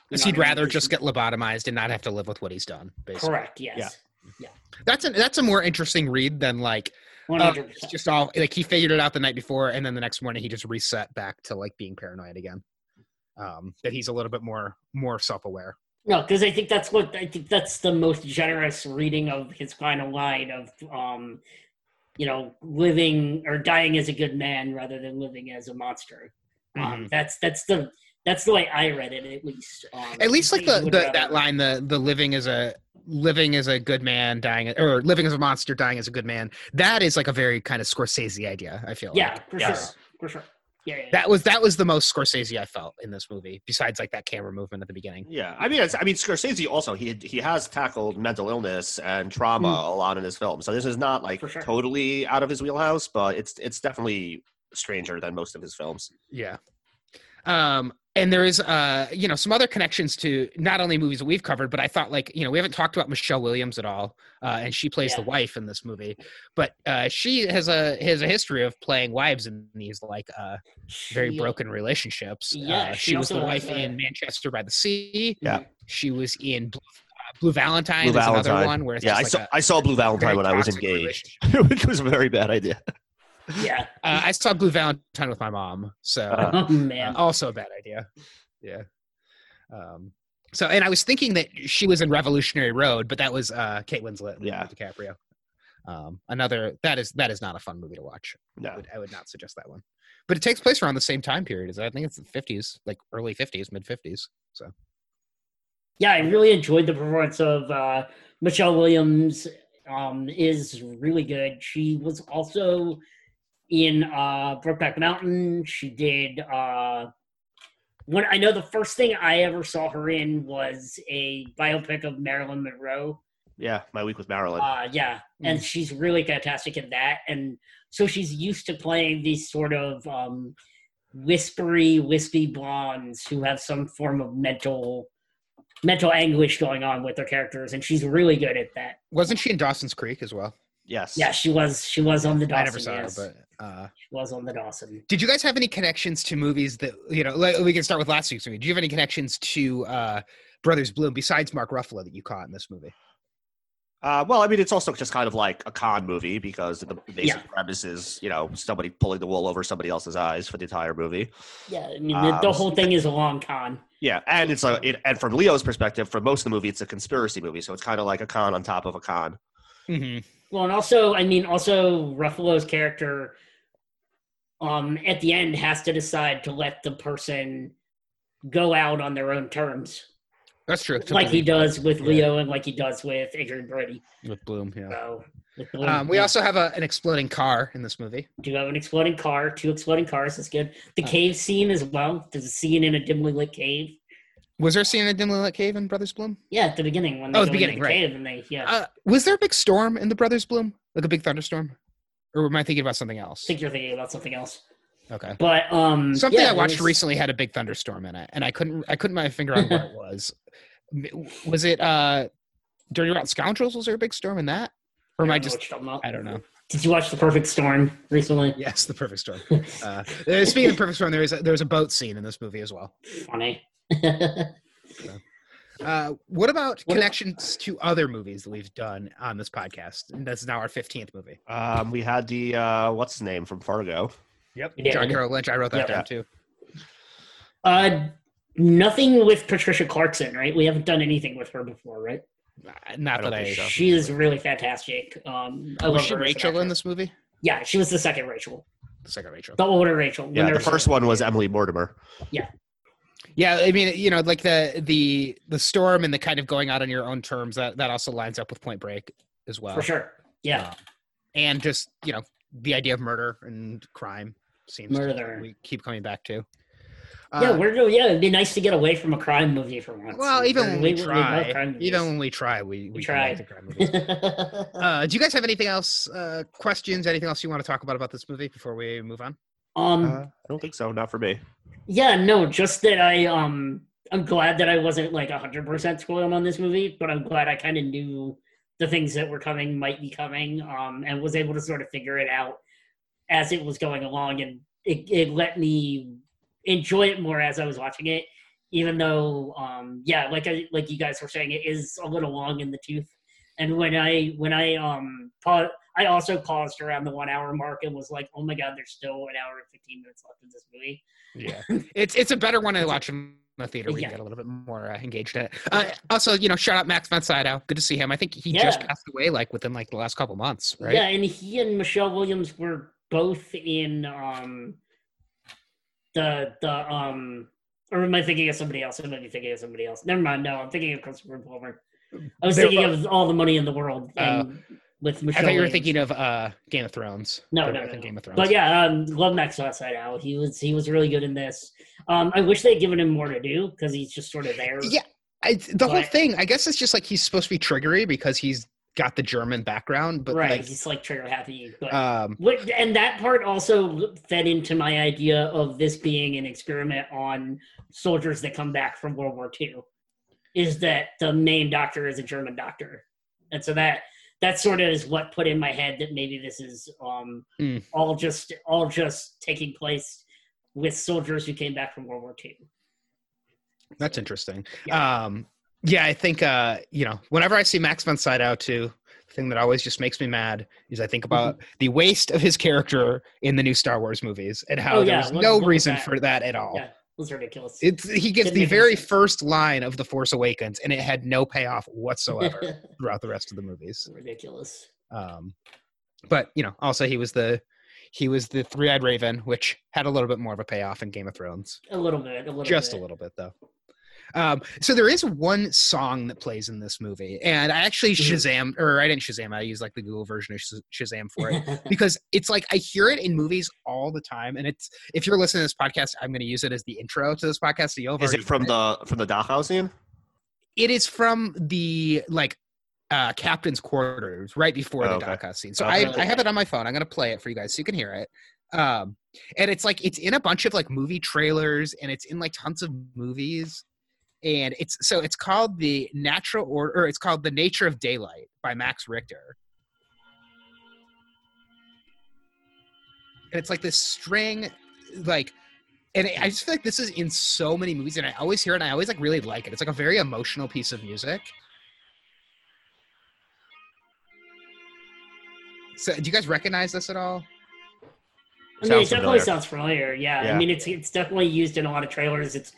Because he'd what I mean? rather just get lobotomized and not have to live with what he's done. Basically, correct. Yes, Yeah. that's a that's a more interesting read than like uh, it's just all like he figured it out the night before, and then the next morning he just reset back to like being paranoid again. Um, that he's a little bit more more self aware. No, because I think that's what I think that's the most generous reading of his final line of, um, you know, living or dying as a good man rather than living as a monster. Um, Mhm. that's that's the that's the way I read it at least. Um, At least like the, the that line the the living as a living as a good man dying or living as a monster dying as a good man that is like a very kind of Scorsese idea I feel Yeah, like. for Yes. sure, for sure. Yeah, yeah, yeah. that was that was the most Scorsese I felt in this movie besides like that camera movement at the beginning Yeah, I mean, it's, I mean, Scorsese also he he has tackled mental illness and trauma a lot in his film, so this is not like sure. totally out of his wheelhouse, but it's it's definitely stranger than most of his films. Yeah. Um, and there is, uh, you know, some other connections to not only movies that we've covered, but I thought like, you know, we haven't talked about Michelle Williams at all, uh, and she plays the wife in this movie, but uh, she has a has a history of playing wives in these like uh, very She- broken relationships. Yeah, uh, she she was the wife a- in Manchester by the Sea. Yeah. She was in Blue, uh, Blue Valentine. Blue is another Valentine. one where it's Yeah, just I like saw a I saw Blue Valentine when I was engaged, relationship. which was a very bad idea. Yeah. Uh, I saw Blue Valentine with my mom, so Uh, Oh man. Uh, also a bad idea. Yeah. Um, so, and I was thinking that she was in Revolutionary Road, but that was uh, Kate Winslet and Yeah. Leonardo DiCaprio. Um, another that is that is not a fun movie to watch. I would, I would not suggest that one. But it takes place around the same time period as I think it's the fifties, like early fifties, mid fifties. So yeah, I really enjoyed the performance of uh, Michelle Williams. Um, is really good. She was also in uh, Brokeback Mountain. She did. Uh, when I know the first thing I ever saw her in was a biopic of Marilyn Monroe. yeah, my week with Marilyn. Uh, yeah, and she's really fantastic in that. And so she's used to playing these sort of um, whispery, wispy blondes who have some form of mental mental anguish going on with their characters, and she's really good at that. wasn't she in Dawson's Creek as well? Yes. Yeah, she was. She was on the Dawson. I never saw yes. her, but uh, she was on the Dawson. did you guys have any connections to movies that you know? Like, we can start with last week's movie. Do you have any connections to uh, Brothers Bloom besides Mark Ruffalo that you caught in this movie? Uh, well, I mean, it's also just kind of like a con movie because the basic Yeah. premise is, you know, somebody pulling the wool over somebody else's eyes for the entire movie. Yeah, I mean the, the Um, whole thing is a long con. Yeah, and it's a it, and from Leo's perspective, for most of the movie, it's a conspiracy movie, so it's kind of like a con on top of a con. Mm-hmm. Well, and also, I mean, also Ruffalo's character, um, at the end has to decide to let the person go out on their own terms, That's true. like he does with Yeah. Leo and like he does with Adrien Brody. with Bloom. Yeah. So, with Bloom, Um, we yeah. also have a, an exploding car in this movie. do you have an exploding car, two exploding cars. That's good. The Uh. cave scene as well. There's a scene in a dimly lit cave. Was there a scene in a dimly lit cave in Brothers Bloom? Yeah, at the beginning when they Oh, the beginning, the right. cave and they yeah. Uh, was there a big storm in the Brothers Bloom? Like a big thunderstorm? Or am I thinking about something else? I think you're thinking about something else. Okay. But um, Something yeah, I watched was- recently had a big thunderstorm in it, and I couldn't I couldn't my finger on what it was. Was it uh Dirty Rotten Scoundrels? Was there a big storm in that? Or am I don't just what you're talking about. I don't know. Did you watch The Perfect Storm recently? Yes, the perfect storm. Uh, uh, speaking of perfect storm, there is a, there's a boat scene in this movie as well. Funny. Uh, what about What- connections to other movies that we've done on this podcast? And this is now our 15th movie. Um, we had the uh, what's his name from Fargo. Yep. Yeah. John Carroll Lynch. I wrote that Yeah. down too. uh, nothing with Patricia Clarkson, right? We haven't done anything with her before, right? Uh, Not that I. think so. She is really fantastic. Um, I Was she her as an Rachel in this movie? Yeah, she was the second Rachel, The second Rachel. the older Rachel. Yeah, the first one was Emily Mortimer. Yeah, I mean, you know, like the the the storm and the kind of going out on your own terms that that also lines up with Point Break as well. for sure. Yeah, Uh, and just you know the idea of murder and crime seems to- Murder. we keep coming back to. yeah, Uh, we're yeah. It'd be nice to get away from a crime movie for once. well, even when we, love try, crime even when we try, we we, We come back crime movies. uh, do you guys have anything else? Uh, questions? Anything else you want to talk about about this movie before we move on? um, Uh, I don't think so. Not for me. Yeah, no, just that I um I'm glad that I wasn't like hundred percent spoiled on this movie, but I'm glad I kind of knew the things that were coming might be coming, um, and was able to sort of figure it out as it was going along, and it it let me enjoy it more as I was watching it, even though um yeah, like I like you guys were saying, it is a little long in the tooth. And when I when I um I also paused around the one hour mark and was like, oh my god, there's still an hour and fifteen minutes left in this movie. Yeah, it's it's a better one to watch in the theater. We Yeah. get a little bit more uh, engaged in it. Uh, also, you know, shout out Max von Sydow. Good to see him. I think he just passed away like within like the last couple months, right? Yeah, and he and Michelle Williams were both in um the the um or am I thinking of somebody else? I might be thinking of somebody else. Never mind. No, I'm thinking of Christopher Plummer. I was They're thinking both- of all the money in the world and with I thought you were Williams. thinking of uh, Game of Thrones. No, no, both no, no. Game of Thrones. But yeah, um, love Max von Sydow. He was he was really good in this. Um, I wish they'd given him more to do because he's just sort of there. Yeah, I, the whole thing. I guess it's just like he's supposed to be triggery because he's got the German background, but right. like, he's like trigger happy. But um, What, and that part also fed into my idea of this being an experiment on soldiers that come back from World War II. Is that the main doctor is a German doctor, and so that that sort of is what put in my head that maybe this is um, Mm. all just all just taking place with soldiers who came back from World War II. That's interesting. Yeah. Um, yeah, I think uh, you know, whenever I see Max von Sydow too, the thing that always just makes me mad is I think Mm-hmm. about the waste of his character in the new Star Wars movies and how Oh, yeah, what- no reason for that at all. Yeah, was ridiculous. It's he gets Didn't the very sense. first line of the Force Awakens, and it had no payoff whatsoever throughout the rest of the movies. ridiculous. Um, but you know, also he was the he was the three-eyed raven, which had a little bit more of a payoff in Game of Thrones. A little bit. A little just bit. a little bit though um so there is one song that plays in this movie and i actually Mhm. shazam or i didn't shazam i use like the google version of shazam for it because it's like i hear it in movies all the time and it's if you're listening to this podcast i'm going to use it as the intro to this podcast so have Is it from the from the Dachau scene? it is from the like uh captain's quarters right before Oh, the okay. okay. scene so Okay. I, I have it on my phone i'm going to play it for you guys so you can hear it um and it's like it's in a bunch of like movie trailers and it's in like tons of movies and it's so it's called the natural order or it's called the nature of daylight by max richter and it's like this string like and i just feel like this is in so many movies and i always hear it and i always like really like it it's like a very emotional piece of music so do you guys recognize this at all I mean, it definitely familiar. sounds familiar. Yeah. Yeah. I mean, it's it's definitely used in a lot of trailers. It's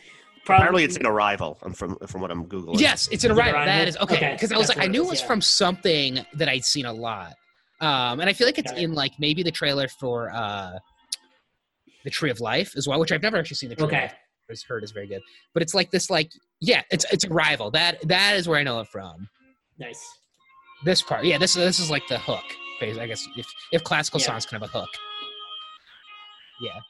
probably Apparently, it's an Arrival. I'm from from what I'm googling. Yes, it's an arrival. Arrival? That is okay. Okay, Because I was that's like, I knew it was yeah. from something that I'd seen a lot. Um, and I feel like it's Okay. in like maybe the trailer for uh the Tree of Life as well, which I've never actually seen the Tree of okay. Life. I've heard is very good. But it's like this like yeah, it's it's arrival. That that is where I know it from. Nice. This part. Yeah, this this is like the hook. phase, I guess if if classical Yeah. songs kind of a hook. Yeah.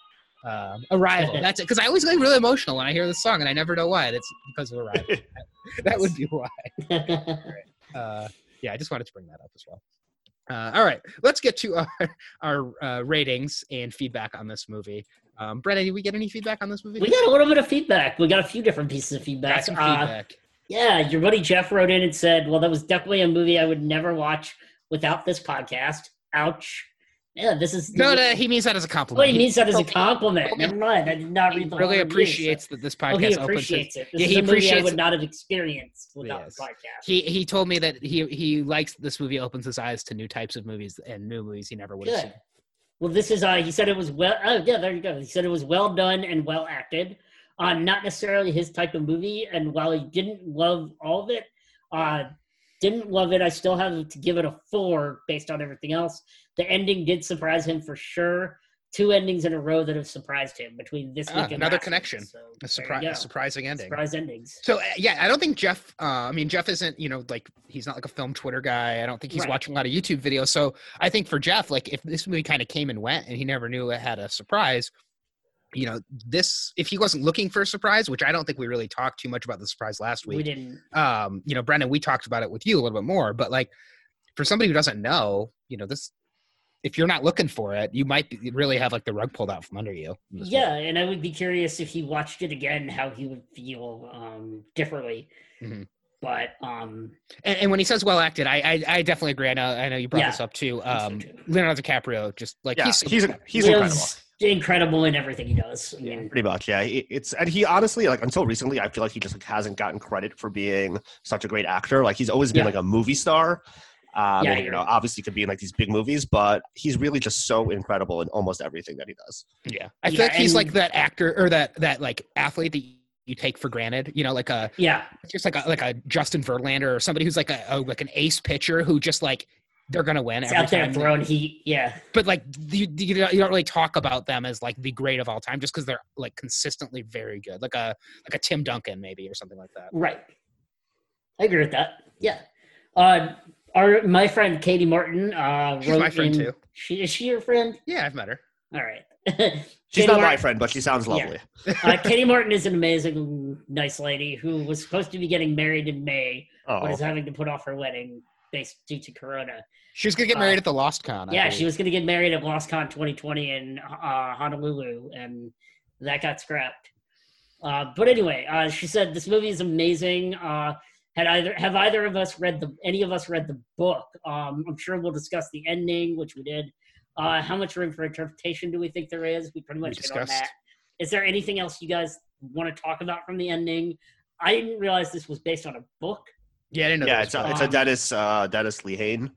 Um, arrival. That's it. Because I always get really emotional when I hear this song, and I never know why. That's because of arrival. that would be why. uh, yeah, I just wanted to bring that up as well. Uh, all right, let's get to our our uh, ratings and feedback on this movie. Um, Brendan, did we get any feedback on this movie? we got a little bit of feedback. We got a few different pieces of feedback. some Uh, feedback. yeah, your buddy Jeff wrote in and said, "Well, that was definitely a movie I would never watch without this podcast." Ouch. Yeah, this is no, no, he means that as a compliment. Well, he means that as a compliment. Never mind. I did not he read the really appreciates that this podcast Oh, he opens appreciates it. This Yeah, he a movie I appreciates would not have experienced without Yes. the podcast. He he told me that he he likes this movie opens his eyes to new types of movies and new movies he never would have seen. Well, this is. Uh, he said it was well. Oh, yeah, there you go. He said it was well done and well acted. Uh, not necessarily his type of movie, and while he didn't love all of it, uh, didn't love it. I still have to give it a four based on everything else. The ending did surprise him for sure. Two endings in a row that have surprised him between this Ah, week and another last week. connection. So, A, surprise, a surprising ending. Surprise endings. So uh, yeah, I don't think Jeff. Uh, I mean, Jeff isn't you know like he's not like a film Twitter guy. I don't think he's Right. watching a lot of YouTube videos. So I think for Jeff, like if this movie kind of came and went and he never knew it had a surprise, you know, this if he wasn't looking for a surprise, which I don't think we really talked too much about the surprise last week We didn't. Um, you know, Brendan, we talked about it with you a little bit more, but like for somebody who doesn't know, you know, this if you're not looking for it, you might be, really have like the rug pulled out from under you. in this Yeah, and I would be curious if he watched it again, how he would feel um, differently. Mhm. But um, And, and when he says well acted, I, I I definitely agree. I know I know you brought Yeah, this up too. I think so Um, too. Leonardo DiCaprio, just like Yeah, he's he's super he's Leo's incredible. Incredible in everything he does. I mean, Pretty much, yeah. He- It's and he honestly, like until recently, I feel like he just like, hasn't gotten credit for being such a great actor. Like he's always been Yeah. like a movie star, Um, Yeah, and, you know, agree. obviously could be in like these big movies, but he's really just so incredible in almost everything that he does. Yeah, I feel Yeah, like he's like that actor or that that like athlete that you take for granted. You know, like a Yeah, just like a like a Justin Verlander or somebody who's like a, a like an ace pitcher who just like they're gonna win it's every out there time. throwing heat. Yeah, But like you, you don't you don't really talk about them as like the great of all time just because they're like consistently very good, like a like a Tim Duncan maybe or something like that. right. I agree with that. Yeah. Uh, our my friend Katie Martin. Uh, She's my friend in- too. She is she your friend? Yeah, I've met her. All right. She's Katie not my friend, but she sounds Yeah. lovely. uh, Katie Martin is an amazing, nice lady who was supposed to be getting married in May, but Oh, is having to put off her wedding based due to Corona. She was gonna get Uh, married at the Lost Con. I yeah, believe. she was going to get married at Lost Con 2020 in uh, Honolulu, and that got scrapped. Uh, but anyway, uh, she said this movie is amazing. Uh, had either have either of us read the any of us read the book? Um, I'm sure we'll discuss the ending, which we did. Uh, how much room for interpretation do we think there is? We pretty much on discussed. that. Is there anything else you guys want to talk about from the ending? I didn't realize this was based on a book. Yeah, I didn't know. yeah, that it's a, was it's a Um, Dennis uh, Dennis Lehane,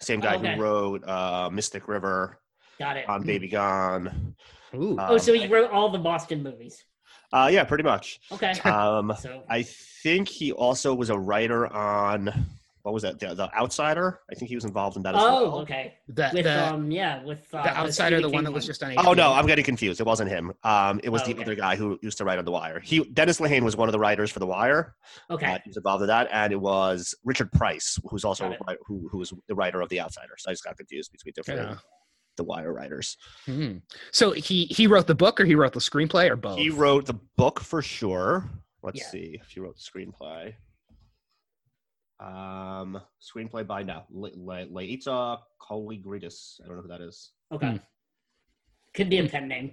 same guy Okay. who wrote uh, Mystic River, Got it. Gone Baby Gone. Ooh. Uh, oh, so um, he wrote all the Boston movies. Uh, yeah, pretty much. Okay. Um, So I think he also was a writer on what was that? The, the Outsider. I think he was involved in that as well. Oh, well. okay. that, With the, um, yeah, with uh, the outsider, the Stephen one that was just on. Oh no, I'm getting confused. It wasn't him. Um, it was Oh, the okay. other guy who used to write on The Wire. He Dennis Lehane was one of the writers for The Wire. okay. Uh, he was involved in that, and it was Richard Price, who's also Got it. wri- who who was the writer of The Outsider. So I just got confused between different Yeah. The Wire writers. Hmm. So he he wrote the book or he wrote the screenplay or both? He wrote the book for sure. Let's Yeah. see if he wrote the screenplay. Um, screenplay by now, Le- Le- Laeta Kalogridis. I don't know who that is. Okay. Hmm. Could be a pen name.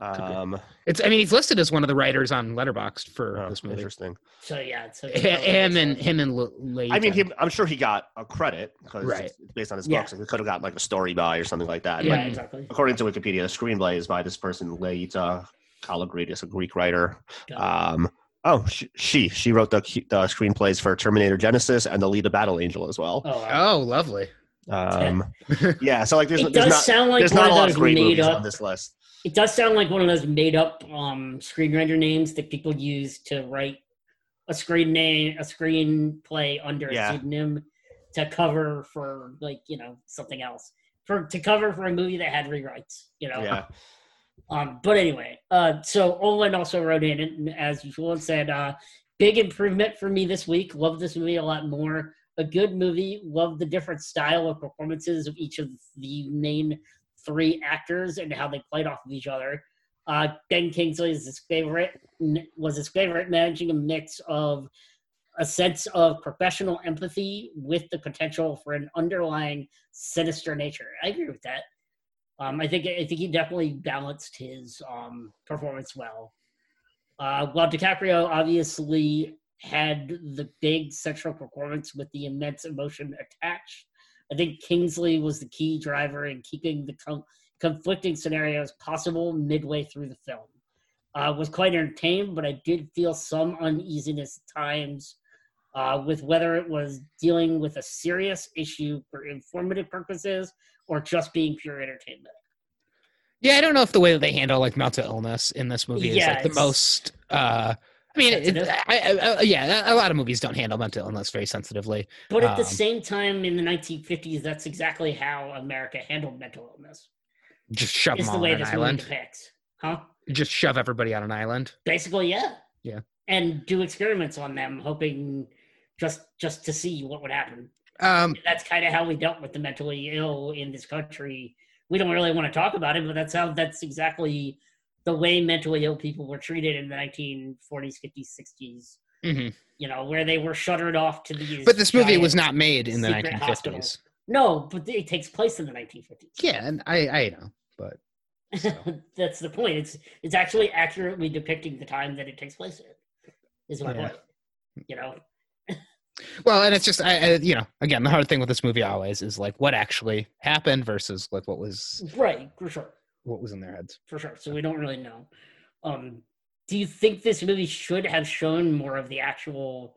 Um, It's. I mean, he's listed as one of the writers on Letterboxd for oh, this movie. interesting. So yeah, so H- Him and him and L- I mean, Laeta. he, I'm sure he got a credit because Right. it's, it's based on his Yeah. books. and He could have gotten like a story by or something like that. Yeah, But exactly. according to Wikipedia, the screenplay is by this person, Laeta Kalogridis, a Greek writer. Got it. Um, oh, she, she she wrote the, the screenplays for Terminator Genisys and the Alita Battle Angel as well. oh, wow. Oh, lovely. Um, yeah, so like there's, it there's does not sound like there's one not a of lot those of great made movies up. on this list. It does sound like one of those made up um, screenwriter names that people use to write a screen name, a screenplay under Yeah. a pseudonym to cover for like you know something else for to cover for a movie that had rewrites. You know. Yeah, Um, but anyway, uh, so Owen also wrote in and as usual said, uh, big improvement for me this week. Love this movie a lot more. A good movie. Love the different style of performances of each of the main three actors and how they played off of each other. Uh, ben Kingsley is his favorite. Was his favorite, managing a mix of a sense of professional empathy with the potential for an underlying sinister nature. I agree with that. Um, I think I think he definitely balanced his um, performance well. Uh, while DiCaprio obviously had the big central performance with the immense emotion attached, I think Kingsley was the key driver in keeping the com- conflicting scenarios possible midway through the film. Uh, was quite entertained, but I did feel some uneasiness at times uh, with whether it was dealing with a serious issue for informative purposes or just being pure entertainment. Yeah, I don't know if the way that they handle like mental illness in this movie is Yeah, like the most. uh I mean, it, I, I, yeah, a lot of movies don't handle mental illness very sensitively. But at the Um, same time, in the 1950s, that's exactly how America handled mental illness. Just shove them the all way on an island. depicts, huh? Just shove everybody on an island. Basically, yeah. Yeah. And do experiments on them, hoping just just to see what would happen. Um, That's kind of how we dealt with the mentally ill in this country. We don't really want to talk about it, but that's how that's exactly the way mentally ill people were treated in the 1940s, 50s, 60s. mhm. You know, where they were shuttered off to these. But this movie was not made in the 1950s. hospitals. No, but it takes place in the 1950s. Yeah, and I, I know, but That's the point. It's it's actually accurately depicting the time that it takes place in. Is my Yeah. point. You know, well, and it's just, I, I, you know, again, the hard thing with this movie always is like what actually happened versus like what was right? For sure, what was in their heads. for sure. So we don't really know. Um, do you think this movie should have shown more of the actual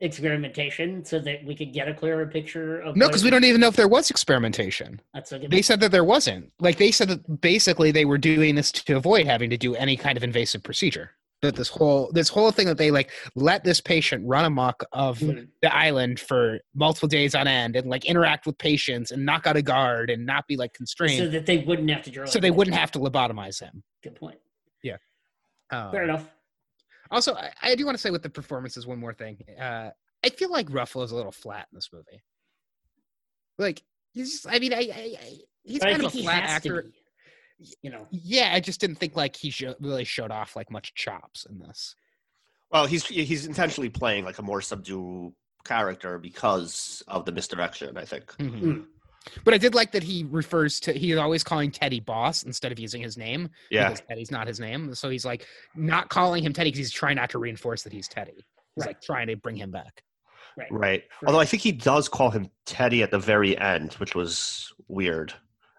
experimentation so that we could get a clearer picture of No, because we don't even know if there was experimentation. That's a good They said that there wasn't. Like they said that basically they were doing this to avoid having to do any kind of invasive procedure. That this whole this whole thing that they like let this patient run amok of Mhm. the island for multiple days on end and like interact with patients and knock out a guard and not be like constrained so that they wouldn't have to drill. so they wouldn't have to lobotomize him. Good point. Yeah um, Fair enough. Also, I, I do want to say with the performances one more thing. Uh, I feel like Ruffalo's a little flat in this movie. Like he's, just, I mean, I, I, I he's But kind think of a flat actor. To be. You know, Yeah, I just didn't think like he sho- really showed off like much chops in this. Well, he's he's intentionally playing like a more subdued character because of the misdirection. I think. Mm. But I did like that he refers to he's always calling Teddy boss instead of using his name. Yeah. because Teddy's not his name. So he's like not calling him Teddy because he's trying not to reinforce that he's Teddy. He's Right. like trying to bring him back. right. Right. Although I think he does call him Teddy at the very end, which was weird.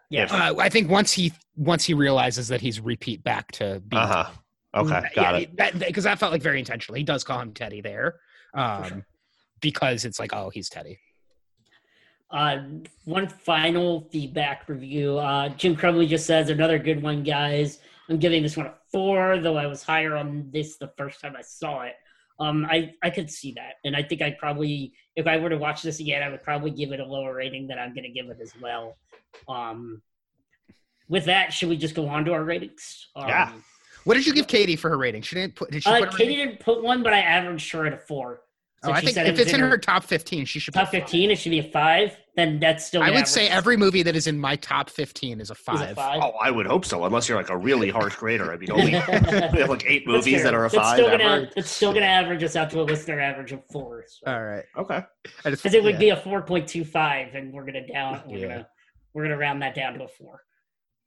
Yeah. Uh, I think once he once he realizes that he's repeat back to being Uh huh. Okay, got it. Because that, felt like very intentional. He does call him Teddy there, um, sure. because it's like, oh, he's Teddy. Uh, one final feedback review. Uh, Jim Crumbly just says another good one, guys. I'm giving this one a four, though I was higher on this the first time I saw it. Um, I I could see that, and I think I'd probably, if I were to watch this again, I would probably give it a lower rating than I'm going to give it as well. Um, with that, should we just go on to our ratings? Um, Yeah. What did you give Katie for her rating? She didn't put. Did she Uh, put Katie rating? didn't put one, but I averaged her at a four. So Oh, I think if it it's in her top fifteen, she should. top put five. 15, it should be a five. Then that's still. I an would say every movie that is in my top fifteen is a Is five. a five. Oh, I would hope so. Unless you're like a really harsh grader. I mean, only we have like eight movies that are a It's five. Still gonna, it's still going to average us out to a listener average of four. So. All right. Okay. Because it would yeah. be a four point two five, and we're gonna down. We're Yeah. gonna we're gonna round that down to a four.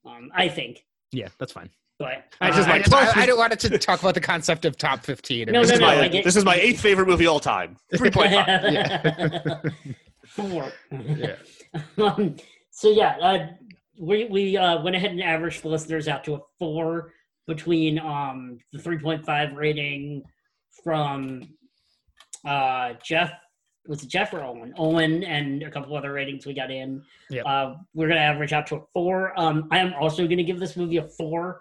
Um, I think, Yeah, that's fine. But I uh, just, I, my just I, top- I don't want it to talk about the concept of top fifteen. and No, This, no, is no, my, I get- this is my eighth favorite movie all time. Three point five. four. Yeah. um, so yeah, uh, we we uh, went ahead and averaged the listeners out to a four between um, the three point five rating from uh, Jeff. Was it Jeff or Owen? Owen and a couple other ratings we got in. Yep. Uh, we're gonna average out to a four. Um, I am also gonna give this movie a four.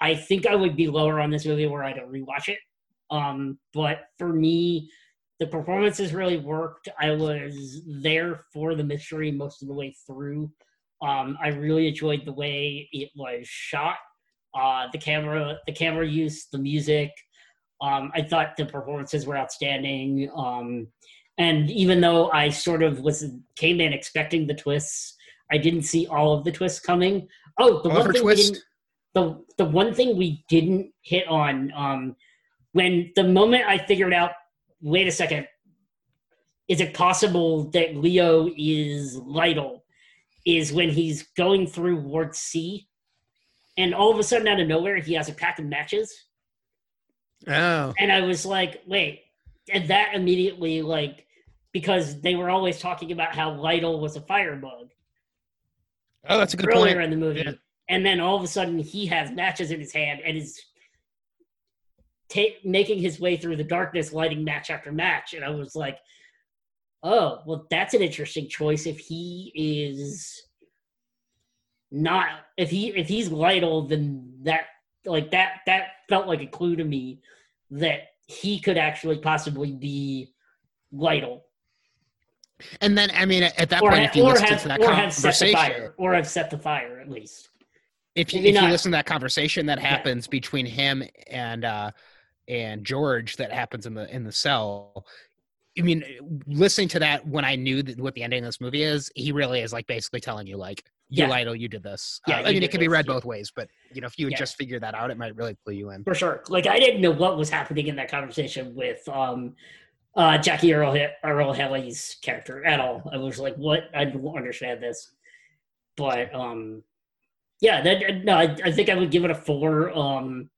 I think I would be lower on this movie were I to rewatch it. Um, but for me, the performances really worked. I was there for the mystery most of the way through. Um, I really enjoyed the way it was shot, uh, the camera, the camera use, the music. Um, I thought the performances were outstanding. Um, and even though I sort of was came in expecting the twists, I didn't see all of the twists coming. Oh, the Oliver one thing Twist? The the one thing we didn't hit on um, when the moment I figured out, wait a second, is it possible that Leo is Laeddis? Is when he's going through Ward C, and all of a sudden out of nowhere he has a pack of matches, Oh, and I was like, wait, and that immediately like because they were always talking about how Laeddis was a firebug oh, that's a good earlier point. in the movie, Yeah. And then all of a sudden he has matches in his hand and is ta- making his way through the darkness, lighting match after match, and I was like, oh, well, that's an interesting choice. If he is not, if he if he's Laeddis, then that like that that felt like a clue to me that he could actually possibly be Laeddis. And then, I mean, at that Or, point, ha- if you listen have, to that or have set the conversation, fire, or have set the fire at least. If you, Maybe if you listen to that conversation that Yeah. happens between him and uh and George that happens in the in the cell I mean listening to that when I knew that what the ending of this movie is he really is like basically telling you like you Yeah. Laeddis you did this Yeah, Uh, I mean it can be read yeah. both ways but you know if you would Yeah. just figure that out it might really clue you in for sure. Like I didn't know what was happening in that conversation with um uh Jackie Earle Earle Haley's character at all. I was like, what? I don't understand this. But um yeah, that no, I, I think I would give it a four. Um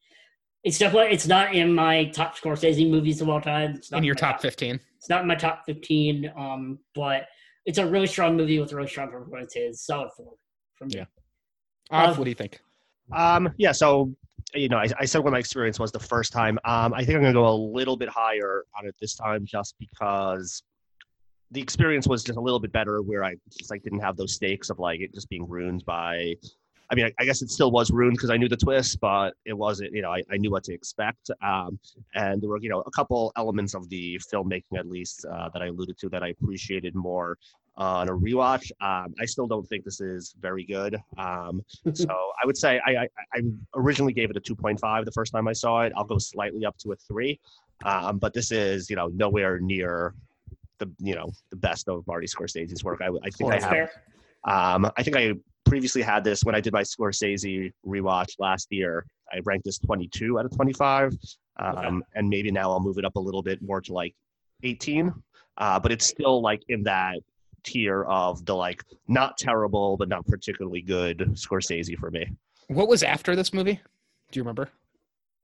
it's definitely it's not in my top Scorsese movies of all time. It's not in your my top 15 It's not in my top fifteen. Um, but it's a really strong movie with really strong performances. Solid four from me. Yeah. Off, Uh, what do you think Um, yeah, so you know, I, I said what my experience was the first time. Um, I think I'm going to go a little bit higher on it this time, just because the experience was just a little bit better, where I just like didn't have those stakes of like it just being ruined by. I mean, I, I guess it still was ruined because I knew the twist, but it wasn't. You know, I, I knew what to expect, um, and there were you know a couple elements of the filmmaking at least uh, that I alluded to that I appreciated more on a rewatch. Um, I still don't think this is very good. Um, so I would say I, I, I, originally gave it a 2.5 the first time I saw it. I'll go slightly up to a three, um, but this is you know nowhere near the you know the best of Marty Scorsese's work. I, I think I fair. have. Um, I think I previously had this when I did my Scorsese rewatch last year. I ranked this 22 out of 25, um, Okay. and maybe now I'll move it up a little bit more to like 18. Uh, but it's still like in that tier of the like not terrible but not particularly good Scorsese for me What was after this movie? Do you remember?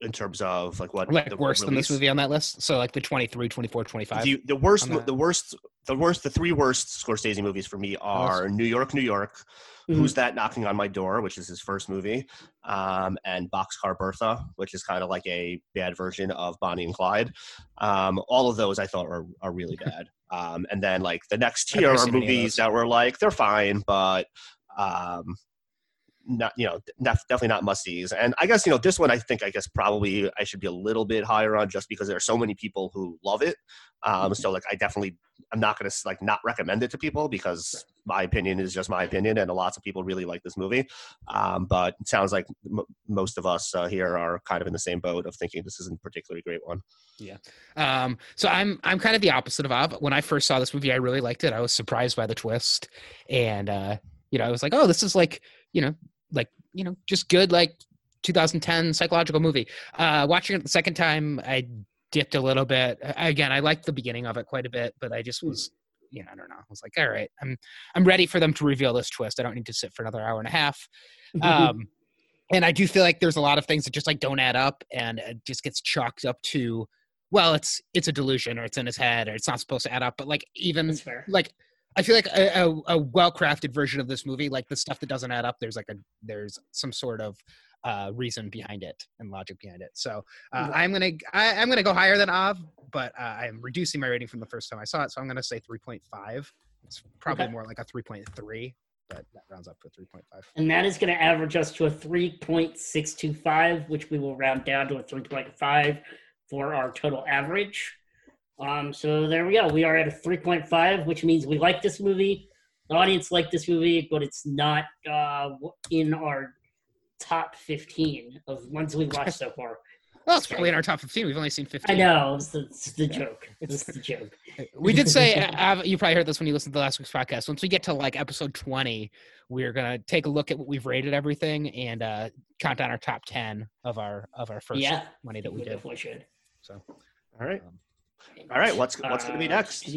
In terms of like what Like the worse than this movie on that list? So like the 23, 24, 25. The, the worst, the worst, the worst, the three worst Scorsese movies for me are New York, New York, Mhm. Who's That Knocking on My Door, which is his first movie, um, and Boxcar Bertha, which is kind of like a bad version of Bonnie and Clyde. Um, all of those I thought are, are really bad. Um, and then like the next tier are movies that were like they're fine, but um, not you know def- definitely not musties and i guess you know this one i think i guess probably i should be a little bit higher on just because there are so many people who love it. Um so like i definitely i'm not gonna like not recommend it to people because my opinion is just my opinion and lots of people really like this movie. Um but it sounds like m- most of us uh, here are kind of in the same boat of thinking this isn't a particularly great one. Yeah. Um, so I'm I'm kind of the opposite of Av. When I first saw this movie, I really liked it. I was surprised by the twist, and uh, you know, I was like, oh, this is like you know, like you know, just good like 2010 psychological movie. Uh, watching it the second time, I dipped a little bit. Again, I liked the beginning of it quite a bit, but I just was. You know, I don't know. I was like, all right, I'm I'm ready for them to reveal this twist. I don't need to sit for another hour and a half. um, and I do feel like there's a lot of things that just like don't add up, and it just gets chalked up to, well, it's it's a delusion, or it's in his head, or it's not supposed to add up. But like even like I feel like a, a, a well crafted version of this movie, like the stuff that doesn't add up, there's like a there's some sort of uh, reason behind it and logic behind it. So uh. I'm gonna I, I'm gonna go higher than Av, but uh, I'm reducing my rating from the first time I saw it, so I'm gonna say 3.5. It's probably Okay. more like a 3.3, but that rounds up to 3.5. And that is going to average us to a 3.625, which we will round down to a 3.5 for our total average. Um, so there we go. We are at a 3.5, which means we like this movie. The audience liked this movie, but it's not uh, in our top 15 of ones we've watched so far. Well, it's probably in our top 15. We've only seen 15. I know. It's the, it's the joke. It's the joke. We did say, Av, you probably heard this when you listened to last week's podcast. Once we get to like episode 20, we're going to take a look at what we've rated everything and uh, count down our top 10 of our of our first yeah, 20 that we we did. definitely should. So, all right um, all right what's what's gonna be Uh, next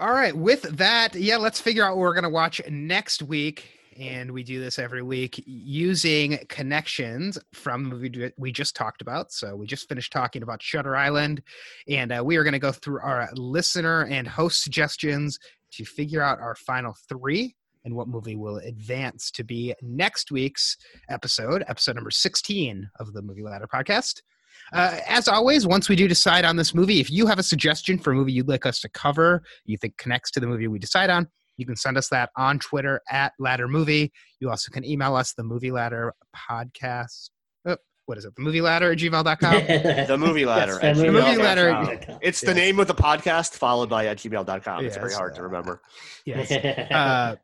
All right, with that, yeah, let's figure out what we're going to watch next week. And we do this every week using connections from the movie we just talked about. So we just finished talking about Shutter Island, and uh, we are going to go through our listener and host suggestions to figure out our final three and what movie will advance to be next week's episode, episode number 16 of the Movie Ladder podcast. Uh, as always, once we do decide on this movie, if you have a suggestion for a movie you'd like us to cover, you think connects to the movie we decide on, you can send us that on Twitter at Ladder Movie. You also can email us the Movie Ladder podcast. Oh, what is it? The Movie Ladder at gmail.com. the movie ladder Yes, at the movie ladder- it's the Yes. name of the podcast followed by at gmail.com it's very Yes, hard to uh, remember yes. uh,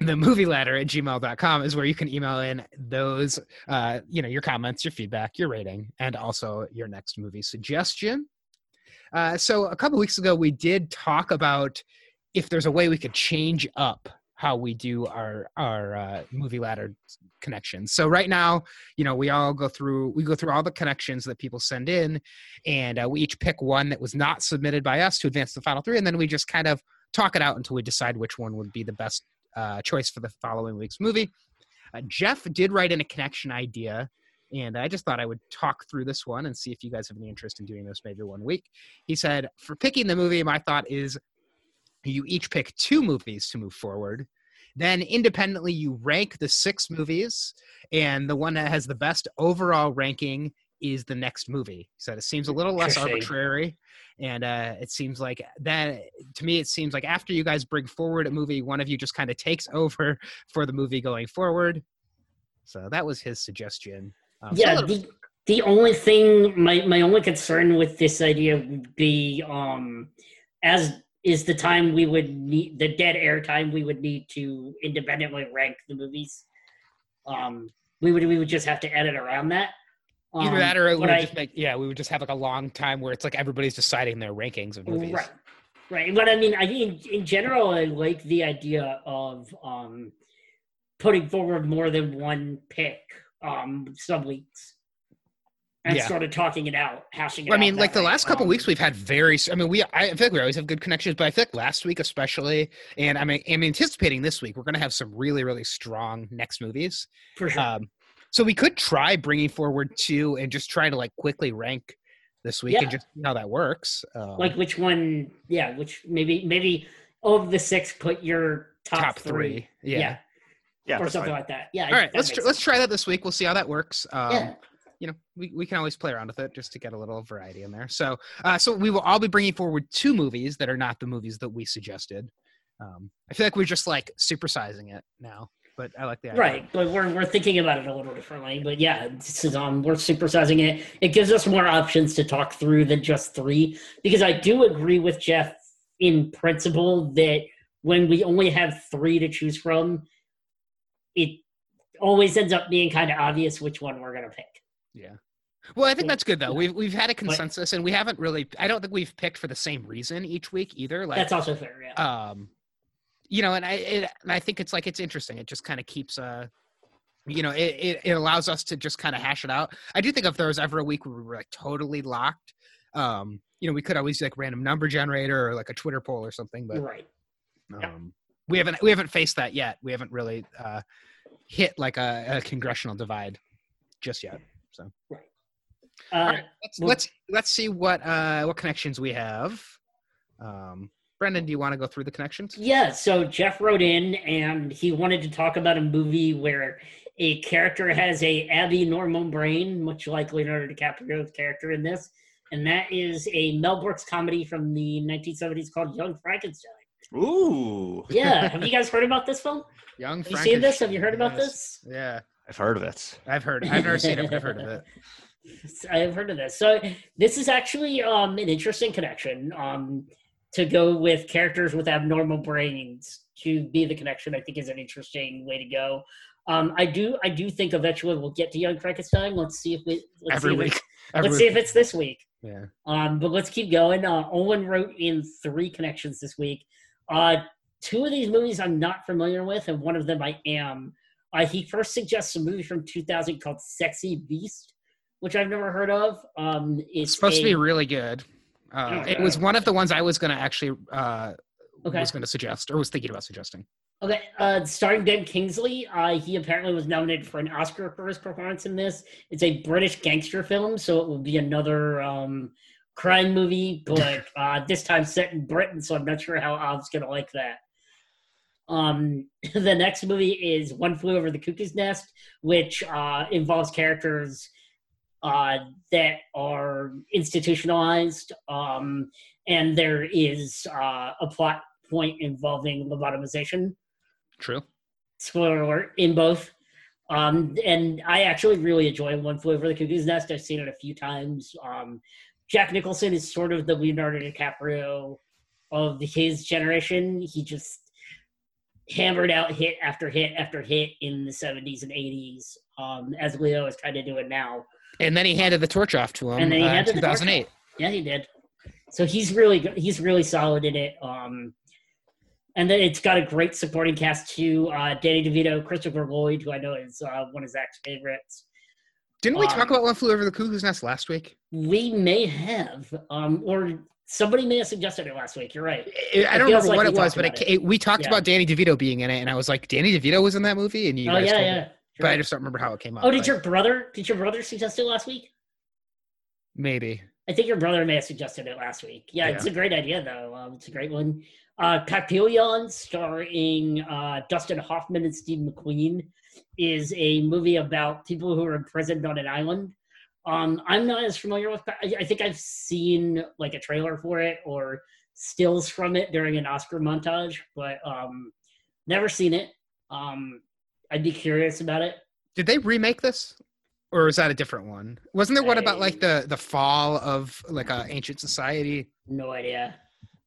the movie ladder at gmail.com is where you can email in those uh, you know your comments your feedback your rating and also your next movie suggestion. Uh, so a couple weeks ago we did talk about if there's a way we could change up how we do our our uh, movie ladder connections so right now you know we all go through we go through all the connections that people send in and uh, we each pick one that was not submitted by us to advance the final three and then we just kind of talk it out until we decide which one would be the best uh, choice for the following week's movie. Uh, Jeff did write in a connection idea, and I just thought I would talk through this one and see if you guys have any interest in doing this maybe one week. He said, For picking the movie, my thought is you each pick two movies to move forward, Then independently, you rank the six movies, and the one that has the best overall ranking is the next movie. So it seems a little less arbitrary, and uh, it seems like that to me. It seems like after you guys bring forward a movie, one of you just kind of takes over for the movie going forward. So that was his suggestion. Um, yeah, little- the, the only thing, my, my only concern with this idea would be um, as is the time we would need, the dead air time we would need to independently rank the movies. Um, we would we would just have to edit around that. Either Um, that or it would I- just make yeah, we would just have like a long time where it's like everybody's deciding their rankings of movies. Right. Right. But I mean, I mean, in general, I like the idea of um, putting forward more than one pick um, some weeks and Yeah. sort of talking it out, hashing it Well, I mean, like the way. last couple Um, weeks, we've had very. I mean, we. I feel like we always have good connections, but I feel like last week, especially, and I'm, I'm anticipating this week, we're going to have some really, really strong next movies. for sure. Um, so we could try bringing forward two and just try to like quickly rank this week Yeah. and just see how that works. Um, like which one? Yeah, which maybe maybe of the six, put your top, top three. three. Yeah. Yeah, or something fine. like that. Yeah. All right, let's tr- let's try that this week. We'll see how that works. Um, yeah. you know, we, we can always play around with it just to get a little variety in there. So, uh, so we will all be bringing forward two movies that are not the movies that we suggested. Um, I feel like we're just like supersizing it now, but I like the idea. Right, but we're we're thinking about it a little differently. But yeah, this is um we're supersizing it. It gives us more options to talk through than just three. Because I do agree with Jeff in principle that when we only have three to choose from, it always ends up being kind of obvious which one we're gonna pick. Yeah. Well, I think that's good though. We've we've had a consensus, and we haven't really. I don't think we've picked for the same reason each week either. Like, That's also fair. Yeah. um you know and i it, and i think it's like it's interesting. It just kind of keeps uh you know it, it, it allows us to just kind of hash it out. I do think if there was ever a week where we were like totally locked um you know we could always do like random number generator or like a twitter poll or something but right. yeah. um we haven't we haven't faced that yet. We haven't really uh hit like a, a congressional divide just yet Uh, all right let's well- let's let's see what uh what connections we have. Um brendan do you want to go through the connections Yeah, so Jeff wrote in and he wanted to talk about a movie where a character has a Abby normal brain, much like Leonardo DiCaprio's character in this, and that is a Mel Brooks comedy from the 1970s called Young Frankenstein. Ooh, Yeah, have you guys heard about this film? young Frankenstein. Have you seen this? Have you heard about this? yeah I've heard of it. I've heard. I've never seen it, but I've heard of it. I've heard of this. So this is actually um, an interesting connection um, to go with characters with abnormal brains to be the connection. I think is an interesting way to go. Um, I do. I do think eventually we'll get to Young Frankenstein. Let's see if we let's Every see if week. it's- Every let's see if it's this week. Yeah. Um, but let's keep going. Uh, Owen wrote in three connections this week. Uh, two of these movies I'm not familiar with, and one of them I am. Uh, he first suggests a movie from 2000 called Sexy Beast, which I've never heard of. Um, it's It's supposed to be really good. Uh, Okay. it was one of the ones I was going to actually uh, Okay. was going to suggest or was thinking about suggesting. Okay, uh, starring Ben Kingsley. Uh, he apparently was nominated for an Oscar for his performance in this. It's a British gangster film, so it will be another um, crime movie, but uh, this time set in Britain. So I'm not sure how Av's gonna like that. Um, the next movie is One Flew Over the Cuckoo's Nest, which uh, involves characters uh, that are institutionalized, um, and there is uh, a plot point involving lobotomization True. spoiler alert in both. Um, and I actually really enjoy One Flew Over the Cuckoo's Nest. I've seen it a few times. Um, Jack Nicholson is sort of the Leonardo DiCaprio of his generation. He just hammered out hit after hit after hit in the 70s and 80s, um, as Leo is trying to do it now. And then he handed the torch off to him And then he uh, in handed the torch 2008. Yeah, he did. So he's really good. He's really solid in it. Um, and then it's got a great supporting cast too. Uh, Danny DeVito, Christopher Lloyd, who I know is uh, one of Zach's favorites. Didn't we Um, talk about One Flew Over the Cuckoo's Nest last week? We may have, um, or somebody may have suggested it last week. You're right. I I don't remember like what it was, but it, ca- we talked Yeah. about Danny DeVito being in it, and I was like, Danny DeVito was in that movie, and you oh guys yeah, told me. Yeah. But I just don't remember how it came up. Oh, did but your brother? Did your brother suggest it last week? maybe? I think your brother may have suggested it last week. Yeah, it's a great idea though. Um, it's a great one. Uh, Papillon, starring uh, Dustin Hoffman and Steve McQueen, is a movie about people who are imprisoned on an island. Um, I'm not as familiar with. I I think I've seen like a trailer for it or stills from it during an Oscar montage, but um, never seen it. Um, I'd be curious about it. Did they remake this, or is that a different one? Wasn't there one about like the the fall of like a ancient society? No idea.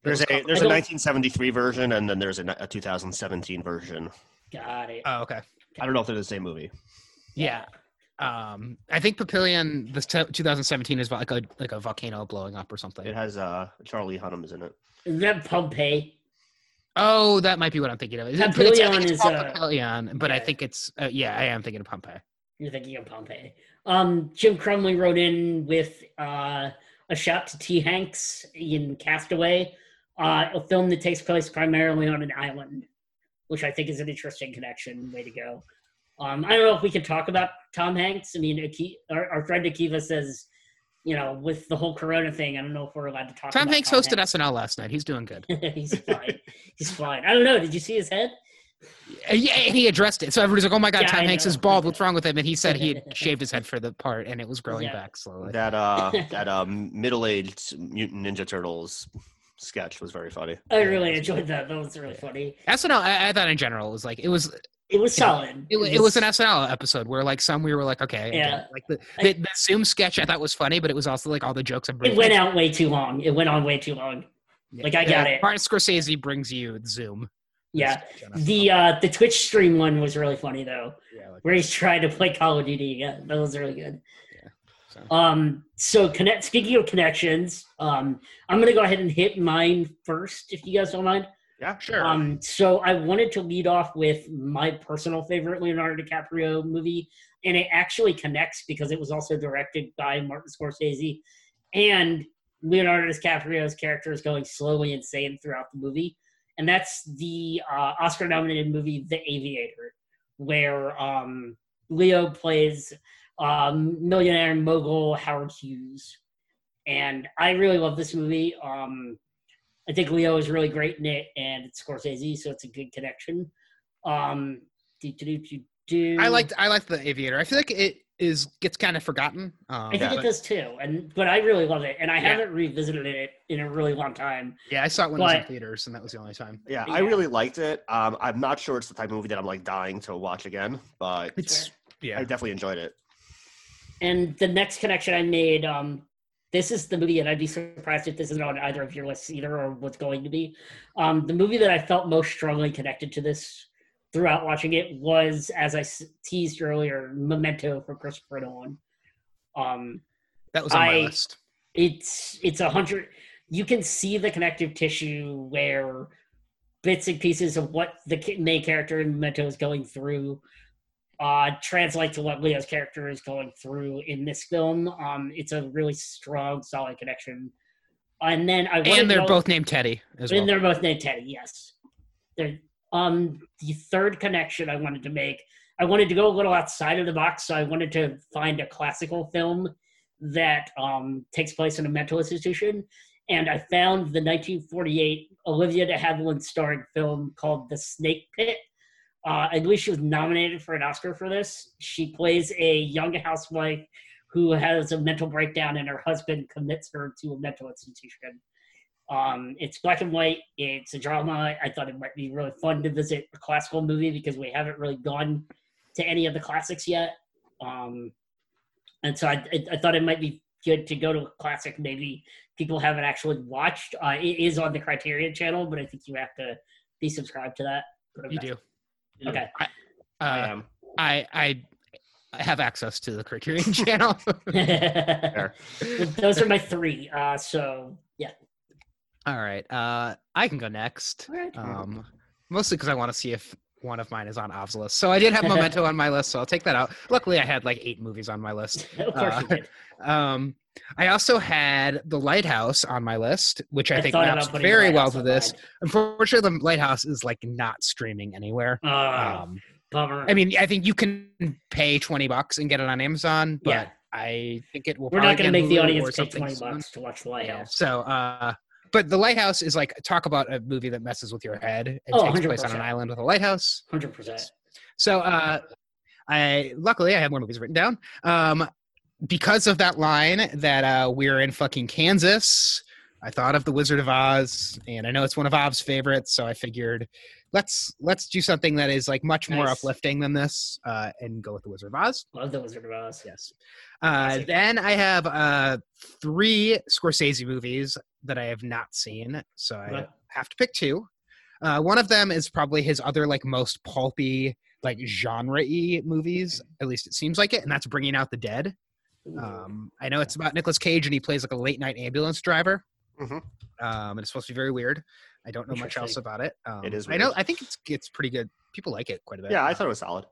There's a there's I a don't- 1973 version, and then there's a, a 2017 version. Got it. Oh, okay. I don't know if they're the same movie. Yeah. Um, I think Papillion, the t- 2017 is like a like a volcano blowing up or something. It has uh Charlie Hunnam is in it. Is that Pompeii? Oh, that might be what I'm thinking of. It's, it's, Papillion think it's is, uh, Papillion, but I think it's uh, yeah, I am thinking of Pompeii. You're thinking of Pompeii. Um, Jim Crumley wrote in with uh, a shout to T. Hanks in Castaway, uh, a film that takes place primarily on an island, which I think is an interesting connection. Way to go. Um, I don't know if we can talk about Tom Hanks. I mean, Aki- our, our friend Akiva says, you know, with the whole Corona thing, I don't know if we're allowed to talk. Tom about Hanks hosted SNL last night. He's doing good. He's fine. He's fine. I don't know. Did you see his head? Uh, Yeah, and he addressed it. So everybody's like, "Oh my god, Yeah, Tom I Hanks know. is bald. What's wrong with him?" And he said he had shaved his head for the part, and it was growing Yeah. back slowly. That uh that um middle-aged mutant ninja turtles sketch was very funny. I really enjoyed that. That was really funny. SNL, I, I thought in general it was like it was It was solid. it, wa- it was an SNL episode where like some we were like, okay, Yeah. it. like the, the the Zoom sketch I thought was funny, but it was also like all the jokes. It went out way too long. It went on way too long. like, I got it. Martin Scorsese brings you Zoom. Yeah. The uh the Twitch stream one was really funny though, yeah, like, where he's trying to play Call of Duty again. That was really good. so. Um so connect speaking of connections, um I'm gonna go ahead and hit mine first if you guys don't mind. Yeah, sure. Um so I wanted to lead off with my personal favorite Leonardo DiCaprio movie, and it actually connects because it was also directed by Martin Scorsese and Leonardo DiCaprio's character is going slowly insane throughout the movie. And that's the uh, Oscar nominated movie The Aviator, where um, Leo plays um, millionaire mogul Howard Hughes. And I really love this movie. Um, I think Leo is really great in it, and it's Scorsese, so it's a good connection. Um, do, do, do, do, do. I liked I liked the Aviator. I feel like it is gets kind of forgotten. Um, I think Yeah. it does too, and but I really love it, and I Yeah. haven't revisited it in a really long time. yeah, I saw it when it was in theaters, and that was the only time. Yeah, I really liked it. Um, I'm not sure it's the type of movie that I'm like dying to watch again, but It's yeah. I definitely enjoyed it. And the next connection I made, um, this is the movie, and I'd be surprised if this isn't on either of your lists either, or what's going to be. Um, the movie that I felt most strongly connected to this throughout watching it was, as I teased earlier, Memento for Christopher Nolan. Um, That was on my list. it's it's a hundred you can see the connective tissue where bits and pieces of what the main character in memento is going through uh translate to what leo's character is going through in this film um it's a really strong solid connection and then i And they're both named Teddy as and well. they're both named Teddy, yes. They're, um, the third connection I wanted to make, I wanted to go a little outside of the box, so I wanted to find a classical film that um, takes place in a mental institution. And I found the 1948 Olivia de Havilland starring film called The Snake Pit. Uh, I believe she was nominated for an Oscar for this. She plays a young housewife who has a mental breakdown, and her husband commits her to a mental institution. Um, it's black and white. It's a drama. I thought it might be really fun to visit a classical movie because we haven't really gone to any of the classics yet. Um, and so I, I, thought it might be good to go to a classic maybe people haven't actually watched. Uh, it is on the Criterion channel, but I think you have to be subscribed to that. you do. Okay. I Uh, am. I I I have access to the Criterion channel. Those are my three. Uh, so yeah. All right. Uh, I can go next. All right. Um, mostly because I want to see if one of mine is on Av's list. So I did have Memento on my list, so I'll take that out. Luckily, I had like eight movies on my list. of course you uh, did. Um, I also had The Lighthouse on my list, which I, I think maps very well to this. Unfortunately, The Lighthouse is like not streaming anywhere. Uh, Um, bummer. I mean, I think you can pay twenty bucks and get it on Amazon, but Yeah. I think it will. We're not going to make the audience pay something twenty soon. bucks to watch The Yeah. Lighthouse. So, uh, but the lighthouse is like talk about a movie that messes with your head and Oh, takes place on an island with a lighthouse. Hundred percent. So uh, I luckily I have more movies written down. Um, because of that line that uh, we're in fucking Kansas, I thought of the Wizard of Oz, and I know it's one of Av's favorites, so I figured let's let's do something that is like much more Nice. uplifting than this, uh, and go with the Wizard of Oz. Love the Wizard of Oz. Yes. Uh, then I have uh, three Scorsese movies that I have not seen, so I Okay. have to pick two. Uh, one of them is probably his other like most pulpy, like genre-y movies. At least it seems like it, and that's Bringing Out the Dead. Um, I know it's about Nicolas Cage, and he plays like a late night ambulance driver. Mhm. Um, and it's supposed to be very weird. I don't know much else about it. Um, It is I know. weird. I think it's it's pretty good. People like it quite a bit. Yeah, I Uh, thought it was solid.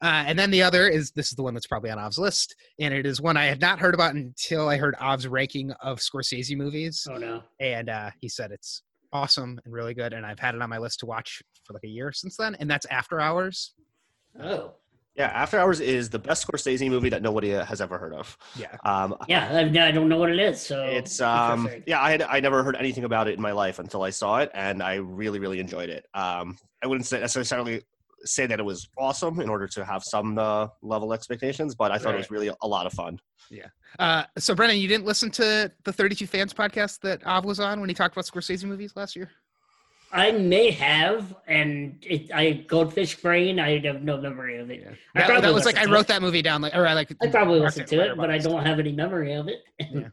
uh, and then the other is this is the one that's probably on Av's list, and it is one I had not heard about until I heard Av's ranking of Scorsese movies, oh no. and uh, he said it's awesome and really good, and I've had it on my list to watch for like a year since then, and that's After Hours. Oh. Yeah, After Hours is the best Scorsese movie that nobody has ever heard of. Yeah, Um, Yeah, I, I don't know what it is. So It's um interesting. yeah, I had I never heard anything about it in my life until I saw it, and I really really enjoyed it. Um, I wouldn't say necessarily say that it was awesome in order to have some uh, level expectations, but I thought it was really a lot of fun. Yeah. Uh, so Brendan, you didn't listen to the 32 Fans podcast that Av was on when he talked about Scorsese movies last year? I may have, and it, I goldfish brain. I have no memory of it. I That, that was like I wrote it. that movie down, like or I like I probably listened to it, but I don't have any memory of it.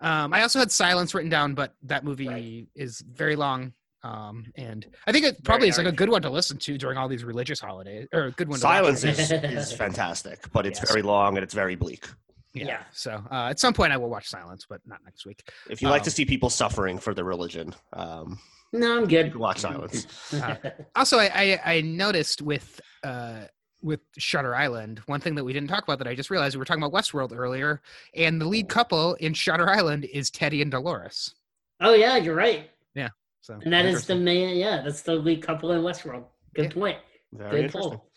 Um, I also had Silence written down, but that movie Right. is very long. Um, and I think it probably Very is like a good one to listen to during all these religious holidays, or a good one. To watch. Silence is, is fantastic, but it's Yes. very long and it's very bleak. Yeah. Yeah. So uh, at some point I will watch Silence, but not next week. If you like Um, to see people suffering for their religion, um, no, I'm good. can watch Silence. Uh, Also, I, I, I noticed with uh, with Shutter Island, one thing that we didn't talk about that I just realized we were talking about Westworld earlier, and the lead couple in Shutter Island is Teddy and Dolores. oh yeah, you're right. Yeah. So And that is the main. Yeah, that's the lead couple in Westworld. Good Yeah. point. Very Good interesting. pull.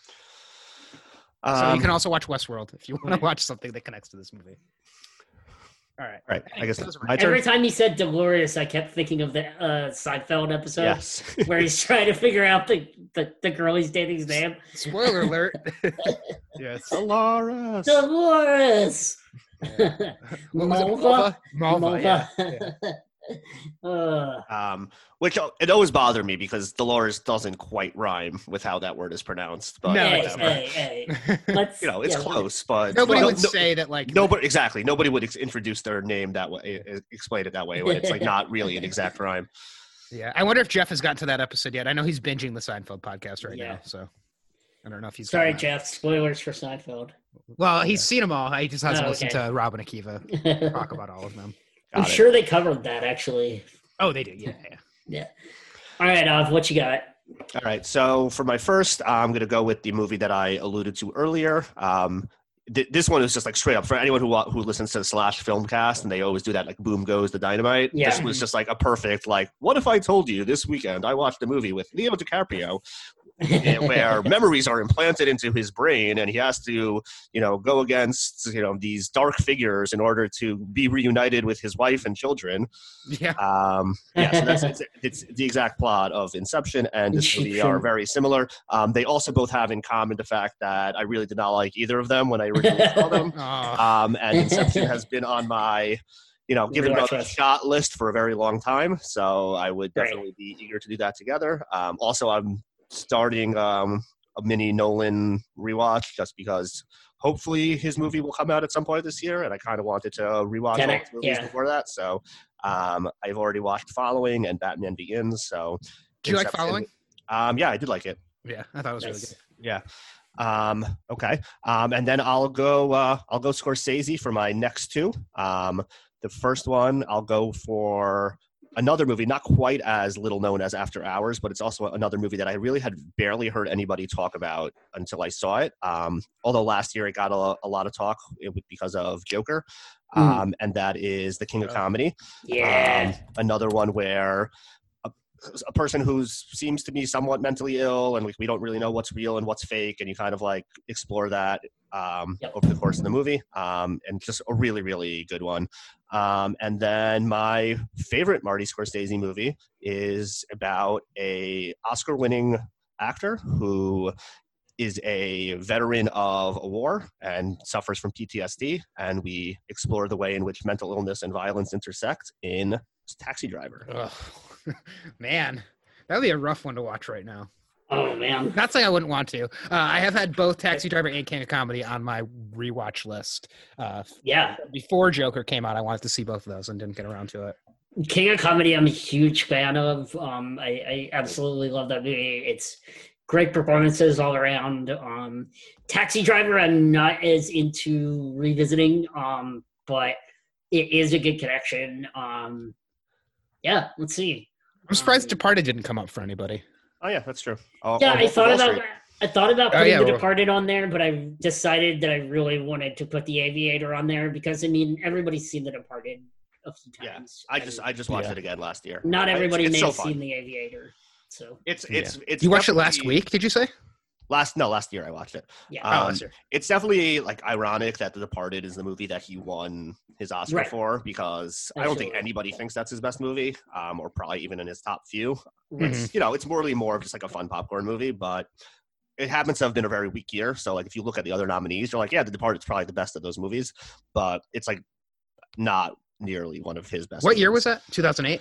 So Um, you can also watch Westworld if you want to watch something that connects to this movie. All right. all right, I guess Those are my turn. Every time he said Dolores, I kept thinking of the uh, Seinfeld episode Yes. where he's trying to figure out the, the, the girl he's dating's name. Spoiler alert. yes. Dolores. Dolores. What was it? Mulva? Malva. Malva, yeah. yeah. Uh, Um, which uh, it always bothered me because Dolores doesn't quite rhyme with how that word is pronounced. But No, hey, it's hey, hey. Let's, you know, it's yeah, close, but Nobody no, would no- say that like Nobody exactly. Nobody would ex- introduce their name that way, explain it that way. When it's like not really an exact rhyme. Yeah, I wonder if Jeff has gotten to that episode yet. I know he's binging the Seinfeld podcast right Yeah. now, so I don't know if he's. Sorry, Jeff. Spoilers for Seinfeld. Well, he's seen them all. He just hasn't Oh, listened okay. to Robin and Akiva talk about all of them. I'm it. sure they covered that actually. Oh, they do. Yeah, yeah. Yeah. All right, Av, what you got? All right. So for my first, I'm going to go with the movie that I alluded to earlier. Um, th- this one is just like straight up for anyone who who listens to the Slash Filmcast, and they always do that like "Boom Goes the Dynamite." Yeah. This was just like a perfect like. What if I told you this weekend I watched a movie with Leo DiCaprio where memories are implanted into his brain and he has to you know go against you know these dark figures in order to be reunited with his wife and children Yeah. um yeah so that's it's, it's the exact plot of inception and this movie are very similar um they also both have in common the fact that i really did not like either of them when i originally saw them Oh, um and inception has been on my you know given another list. shot list for a very long time so i would Right. definitely be eager to do that together um also i'm starting um, a mini Nolan rewatch just because hopefully his movie will come out at some point this year, and I kind of wanted to rewatch all Tenet, his movies yeah. before that. So um, I've already watched Following and Batman Begins. So do you like following? Um, yeah, I did like it. Yeah, I thought it was really good. Yeah. Um, okay. Um, and then I'll go. Uh, I'll go Scorsese for my next two. Um, the first one I'll go for another movie, not quite as little known as After Hours, but it's also another movie that I really had barely heard anybody talk about until I saw it. Um, although last year it got a, a lot of talk because of Joker, Mm. um, and that is The King of Oh. Comedy. Yeah. Um, another one where a person who seems to be somewhat mentally ill, and we, we don't really know what's real and what's fake, and you kind of like explore that um, Yep. over the course of the movie, um, and just a really really good one. Um, and then my favorite Marty Scorsese movie is about a Oscar-winning actor who is a veteran of a war and suffers from PTSD, and we explore the way in which mental illness and violence intersect in Taxi Driver. Ugh. Man, that would be a rough one to watch right now. Oh man. Not saying I wouldn't want to. Uh, I have had both Taxi Driver and King of Comedy on my rewatch list. Uh, Yeah. before Joker came out, I wanted to see both of those and didn't get around to it. King of Comedy, I'm a huge fan of. Um, I, I absolutely love that movie. It's great performances all around. Um, Taxi Driver, I'm not as into revisiting, um, but it is a good connection. Um, yeah, let's see. I'm surprised Um, Departed didn't come up for anybody. Oh yeah, that's true. Oh, Yeah, oh, I Wolf of thought about I thought about Oh, putting yeah, The well- Departed on there, but I decided that I really wanted to put The Aviator on there because I mean everybody's seen The Departed a few times. Yeah, times. I just I just watched Yeah. it again last year. not I- everybody it's, may so have fun. seen The Aviator, so It's it's it's. You watched it last week, did you say? Last no, last year I watched it. yeah. Um, last year. It's definitely like ironic that The Departed is the movie that he won his Oscar Right. for because I don't think anybody thinks that's his best movie, um, or probably even in his top few. Right. It's you know it's morally more of just like a fun popcorn movie, but it happens to have been a very weak year. So like if you look at the other nominees, you're like, yeah, The Departed's probably the best of those movies, but it's like not nearly one of his best. What year was that? 2008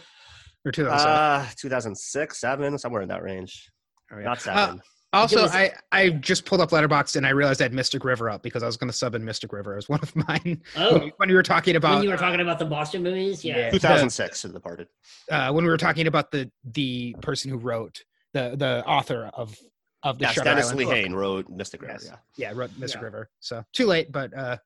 or 2007? Uh, 2006, seven, somewhere in that range. Oh, yeah. Not Uh, seven. Also, was- I, I just pulled up Letterboxd and I realized I had Mystic River up because I was going to sub in Mystic River as one of mine. Oh, when you were talking about when you were talking about the Boston movies, yeah. Yeah. 2006 to The Departed. uh, when we were talking about the the person who wrote the the author of of the Yes, Shutter Dennis Island Lee book. Hain wrote Mystic River. Yes. Yeah, Yeah, wrote Mystic Yeah. River. So too late, but uh,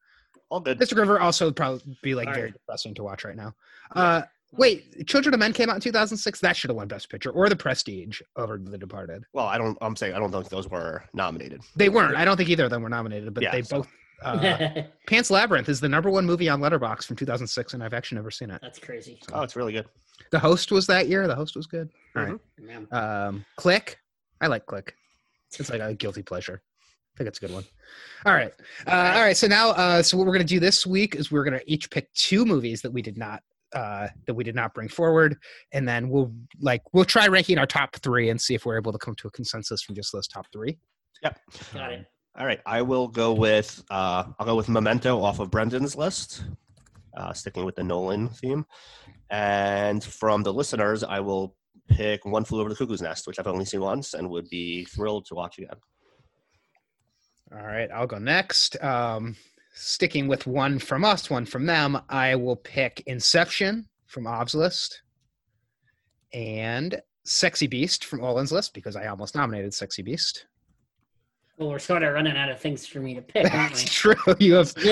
all good. Mystic River also would probably be like All very right. depressing to watch right now. Uh, wait, Children of Men came out in 2006. That should have won Best Picture or The Prestige over The Departed. Well, I don't. I'm saying I don't think those were nominated. They weren't. I don't think either of them were nominated, but Yeah, they so- both. Uh, Pan's Labyrinth is the number one movie on Letterboxd from 2006, and I've actually never seen it. That's crazy. Oh, it's really good. The Host was that year. The Host was good. All right. Man. Um, Click. I like Click. It's like a guilty pleasure. I think it's a good one. All right. Uh, all right. So now, uh, so what we're going to do this week is we're going to each pick two movies that we did not uh, that we did not bring forward, and then we'll like we'll try ranking our top three and see if we're able to come to a consensus from just those top three. Yep, Got it. All right, I will go with. Uh, I'll go with Memento off of Brendan's list, uh, sticking with the Nolan theme. And from the listeners, I will pick One Flew Over the Cuckoo's Nest, which I've only seen once and would be thrilled to watch again. All right, I'll go next. Um, sticking with one from us, one from them, I will pick Inception from Av's list and Sexy Beast from Olin's list because I almost nominated Sexy Beast. Well, we're sort of running out of things for me to pick, aren't That's true. You have we?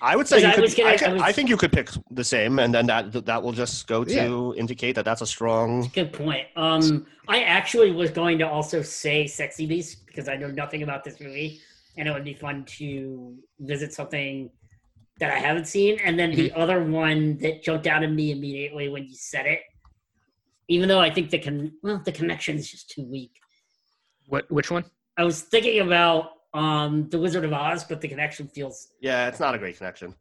I would say you I could, was gonna- I, could- I was- I think you could pick the same, and then that that will just go to indicate that that's a strong. Good point. Um, I actually was going to also say Sexy Beast because I know nothing about this movie, and it would be fun to visit something that I haven't seen. And then the other one that jumped out at me immediately when you said it, even though I think the con well the connection is just too weak. what? Which one? I was thinking about um the Wizard of Oz, but the connection feels. Yeah, it's not a great connection.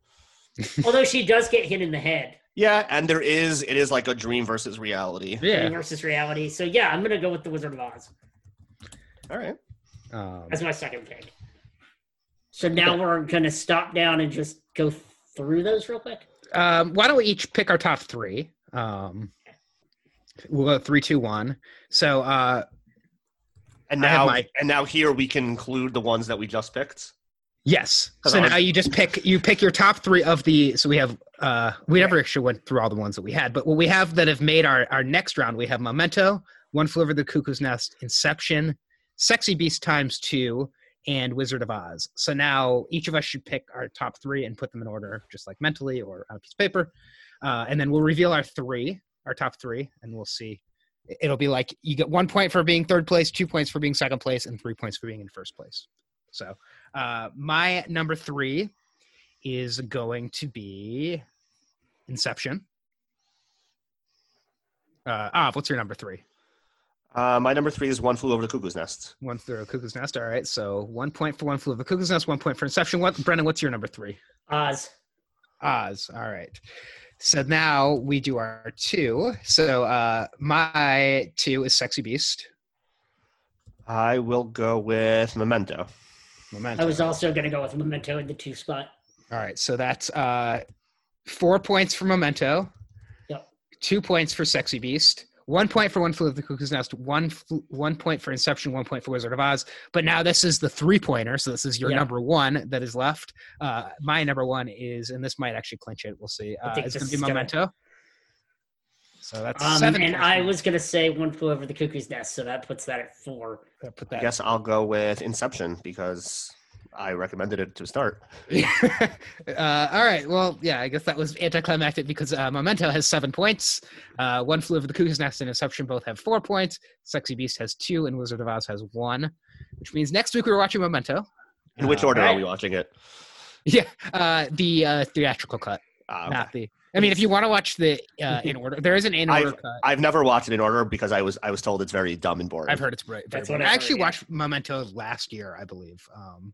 Although she does get hit in the head Yeah, and there is it is like a dream versus reality. Yeah. versus reality. So yeah, I'm gonna go with the Wizard of Oz All right. Um, as my second pick. So now we're gonna stop down and just go through those real quick. um, why don't we each pick our top three? Um, we'll go three, two, one. So uh, And now my- and now here we can include the ones that we just picked. yes. Hold So now you just pick you pick your top three of the. So we have uh, we never actually went through all the ones that we had, but what we have that have made our our next round, we have Memento, One Flew Over the Cuckoo's Nest, Inception, Sexy Beast times two, and Wizard of Oz. So now each of us should pick our top three and put them in order, just like mentally or on a piece of paper, uh, and then we'll reveal our three, our top three, and we'll see. It'll be like you get one point for being third place, two points for being second place, and three points for being in first place. So uh, my number three is going to be Inception. Uh, ah, what's your number three? Uh, my number three is One Flew Over the Cuckoo's Nest. One flew over the cuckoo's nest. All right, so one point for one flew over the cuckoo's nest. One point for Inception. What, Brendan? What's your number three? Oz. Oz. All right. So now we do our two. So uh, my two is Sexy Beast. I will go with Memento. Memento. I was also going to go with Memento in the two spot. All right, so that's uh, four points for Memento. Yep. Two points for Sexy Beast. One point for One Flew Over the Cuckoo's Nest. One fl- one point for Inception. One point for Wizard of Oz. But now this is the three pointer. So this is your Yeah. number one that is left. Uh, my number one is, and this might actually clinch it. We'll see. Uh, it's going to be is gonna- So that's Um, seven. and points I was going to say One Flew Over the Cuckoo's Nest, so that puts that at four. put I that. guess I'll go with Inception because I recommended it to start. uh, all right. Well, yeah, I guess that was anticlimactic because uh, Memento has seven points. Uh, one Flew Over the Cuckoo's Nest and Inception both have four points. Sexy Beast has two, and Wizard of Oz has one, which means next week we're watching Memento. In which Uh, order are we watching it? Yeah, uh, the uh, theatrical cut, Ah, not the. I mean, if you want to watch the uh, in order, there is an in order cut. I've never watched it in order because I was I was told it's very dumb and boring. I've heard it's great. That's very what good. I I've actually heard, yeah. watched Memento last year, I believe. Um,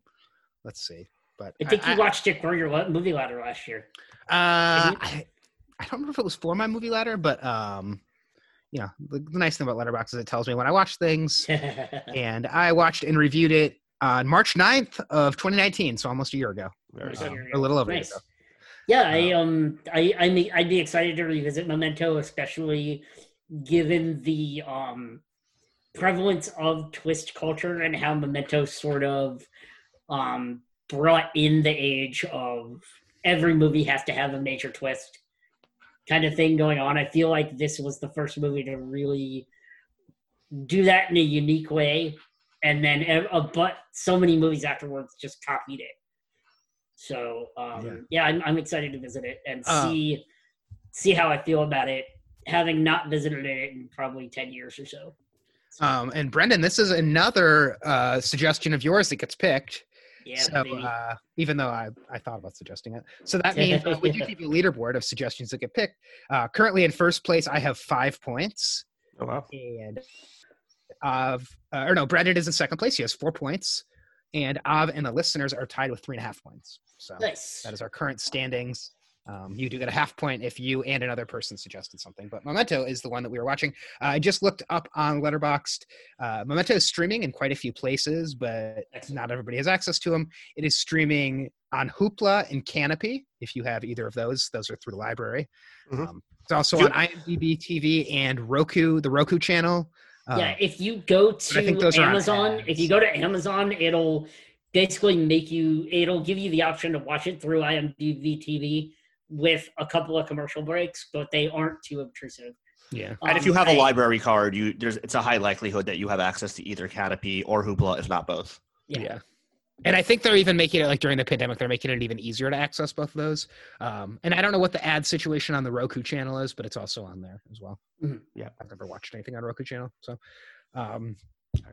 let's see, but I think I, you watched it for your movie ladder last year. Uh, I, I don't remember if it was for my movie ladder, but um, you know, the, the nice thing about Letterboxd is it tells me when I watch things, and I watched and reviewed it on March 9th of 2019, so almost a year ago, Very So dumb. you're- a little over nice. a year ago. Yeah, I um, I I mean, I'd be excited to revisit Memento, especially given the um prevalence of twist culture and how Memento sort of um brought in the age of every movie has to have a major twist kind of thing going on. I feel like this was the first movie to really do that in a unique way, and then uh, but so many movies afterwards just copied it. So um, Yeah. yeah, I'm, I'm excited to visit it and Uh, see see how I feel about it, having not visited it in probably ten years or so. Um, and Brendan, this is another uh, suggestion of yours that gets picked. Yeah, so uh, even though I, I thought about suggesting it, so that means uh, we do keep a leaderboard of suggestions that get picked. Uh, currently in first place, I have five points. Oh wow. and Av, uh, or no, Brendan is in second place. He has four points, and Av and the listeners are tied with three and a half points. So nice. that is our current standings. Um, you do get a half point if you and another person suggested something, but Memento is the one that we were watching. Uh, I just looked up on Letterboxd. Uh, Memento is streaming in quite a few places, but Excellent. not everybody has access to them. It is streaming on Hoopla and Canopy. If you have either of those, those are through the library. Mhm. Um, it's also Do- on IMDb TV and Roku, the Roku channel. Uh, yeah, if you go to Amazon, if you go to Amazon, it'll basically make you it'll give you the option to watch it through IMDb TV with a couple of commercial breaks, but they aren't too obtrusive. yeah. And if Um, you have a I- library card, you there's it's a high likelihood that you have access to either Canopy or Hoopla, if not both. Yeah. Yeah. And I think they're even making it like during the pandemic, they're making it even easier to access both of those. Um, and I don't know what the ad situation on the Roku channel is, but it's also on there as well. Mhm. Yeah. I've never watched anything on Roku channel. So, um,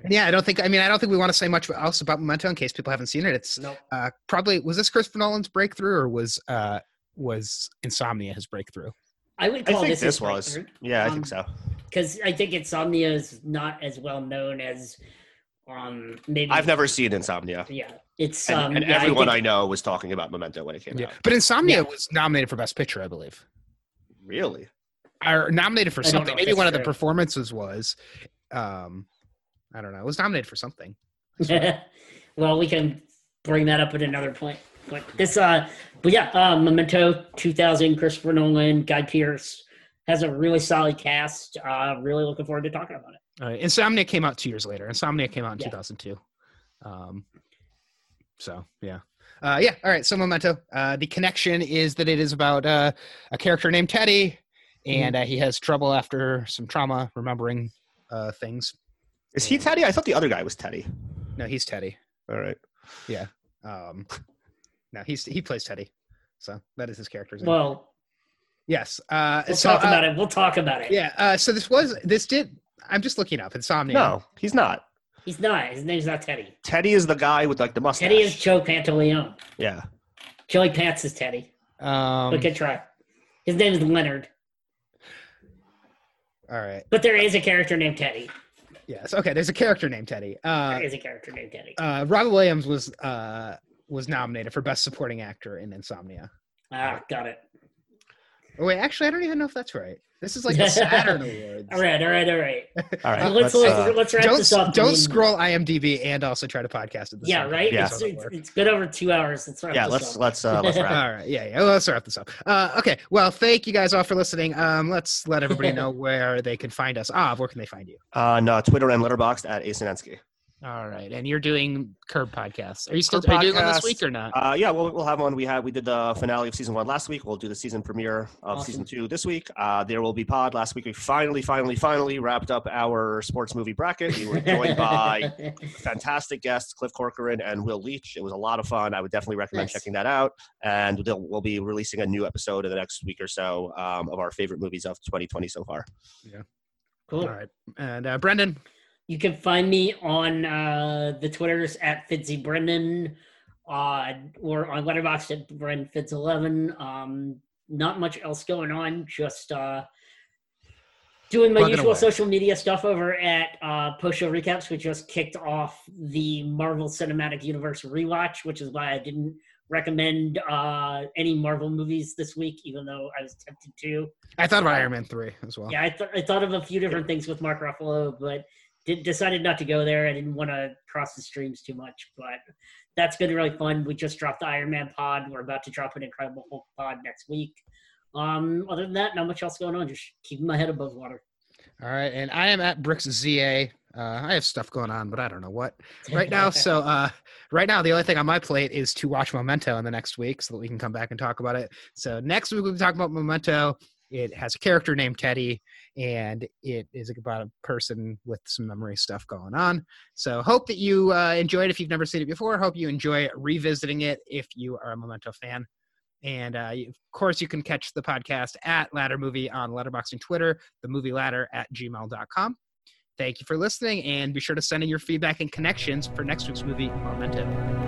yeah, I don't think, I mean, I don't think we want to say much else about Memento in case people haven't seen it. It's Nope. uh, probably, was this Christopher Nolan's breakthrough or was, uh, was Insomnia his breakthrough? I would I call think this, this was. Yeah, I think so. because I think Insomnia is not as well known as um maybe I've never seen Insomnia. yeah it's And, um and yeah, everyone I, think- know was talking about Memento when it came Yeah. out. But Insomnia Yeah. was nominated for Best Picture, I believe. Really? Or nominated for I something. Maybe that's one of the performances was. Um, I don't know. It was nominated for something. well, we can bring that up at another point. But this, uh, but yeah, uh, Memento 2000, Christopher Nolan, Guy Pearce has a really solid cast. Uh, really looking forward to talking about it. Uh, Insomnia came out two years later. Insomnia came out in Yeah. 2002. Um, so yeah, uh, yeah. All right. So Memento. Uh, the connection is that it is about uh, a character named Teddy, and uh, he has trouble after some trauma remembering uh, things. Is he Teddy? I thought the other guy was Teddy. No, he's Teddy. All right. Yeah. Um, no, he's he plays Teddy. So that is his character's name. Well, yes. Uh, we'll so talk uh, about it. We'll talk about it. yeah. Uh, so this was this did. I'm just looking up Insomnia. No, he's not. He's not. His name's not Teddy. Teddy is the guy with like the mustache. Teddy is Joe Pantoliano. yeah. Joey Pants is Teddy. Um, But good try. His name is Leonard. All right. But there is a character named Teddy. Yes. Okay. There's a character named Teddy. Uh, There is a character named Teddy. uh, Robin Williams was uh, was nominated for Best Supporting Actor in Insomnia. Ah, got it. Oh, wait, actually, I don't even know if that's right. This is like the Saturn Awards. All right, all right, all right. All right. Let's let's, let's, uh, let's wrap Don't this up. Don't mean, scroll IMDb and also try to podcast at the Yeah, same right. Yeah. It's, it's, it's been over two hours. Let's wrap yeah, this let's up. let's uh, let's wrap. All right. Yeah. Yeah. Let's wrap this up. Uh, okay. Well, thank you guys all for listening. Um, let's let everybody know where they can find us. Ah, where can they find you? On uh, Twitter and Letterboxd at Asinensky. All right. And you're doing Curb podcasts. Are you still Curb are you doing one this week or not? Uh, yeah, we'll, we'll have one. We had we did the finale of season one last week. We'll do the season premiere of Awesome. season two this week. Uh, there will be pod. Last week we finally, finally, finally wrapped up our sports movie bracket. We were joined by fantastic guests Cliff Corcoran and Will Leitch. It was a lot of fun. I would definitely recommend Nice. checking that out. And we'll be releasing a new episode in the next week or so um, of our favorite movies of 2020 so far. Yeah, cool. All right. And uh, Brendan. You can find me on uh, the Twitters at Fitzy Brendan, uh, or on Letterboxd at Bren Fitz eleven. Um, not much else going on. Just uh, doing my Plugging usual away. social media stuff over at uh, Post Show Recaps. We just kicked off the Marvel Cinematic Universe rewatch, which is why I didn't recommend uh, any Marvel movies this week, even though I was tempted to. I thought about Iron Man three as well. Yeah, I, th- I thought of a few different things with Mark Ruffalo, but did, decided not to go there. I didn't want to cross the streams too much, but that's been really fun. We just dropped the Iron Man pod. We're about to drop an Incredible Hulk pod next week. Um, other than that, not much else going on. Just keeping my head above water. All right. And I am at Brooks ZA. Uh, I have stuff going on, but I don't know what right now. So uh, right now, the only thing on my plate is to watch Memento in the next week, so that we can come back and talk about it. So next week we'll be talking about Memento. It has a character named Teddy, and it is about a person with some memory stuff going on. So hope that you uh, enjoy it if you've never seen it before. Hope you enjoy revisiting it if you are a Memento fan. And uh, of course, you can catch the podcast at Ladder Movie on Letterboxd and Twitter, the movie ladder at gmail.com. Thank you for listening, and be sure to send in your feedback and connections for next week's movie, Memento.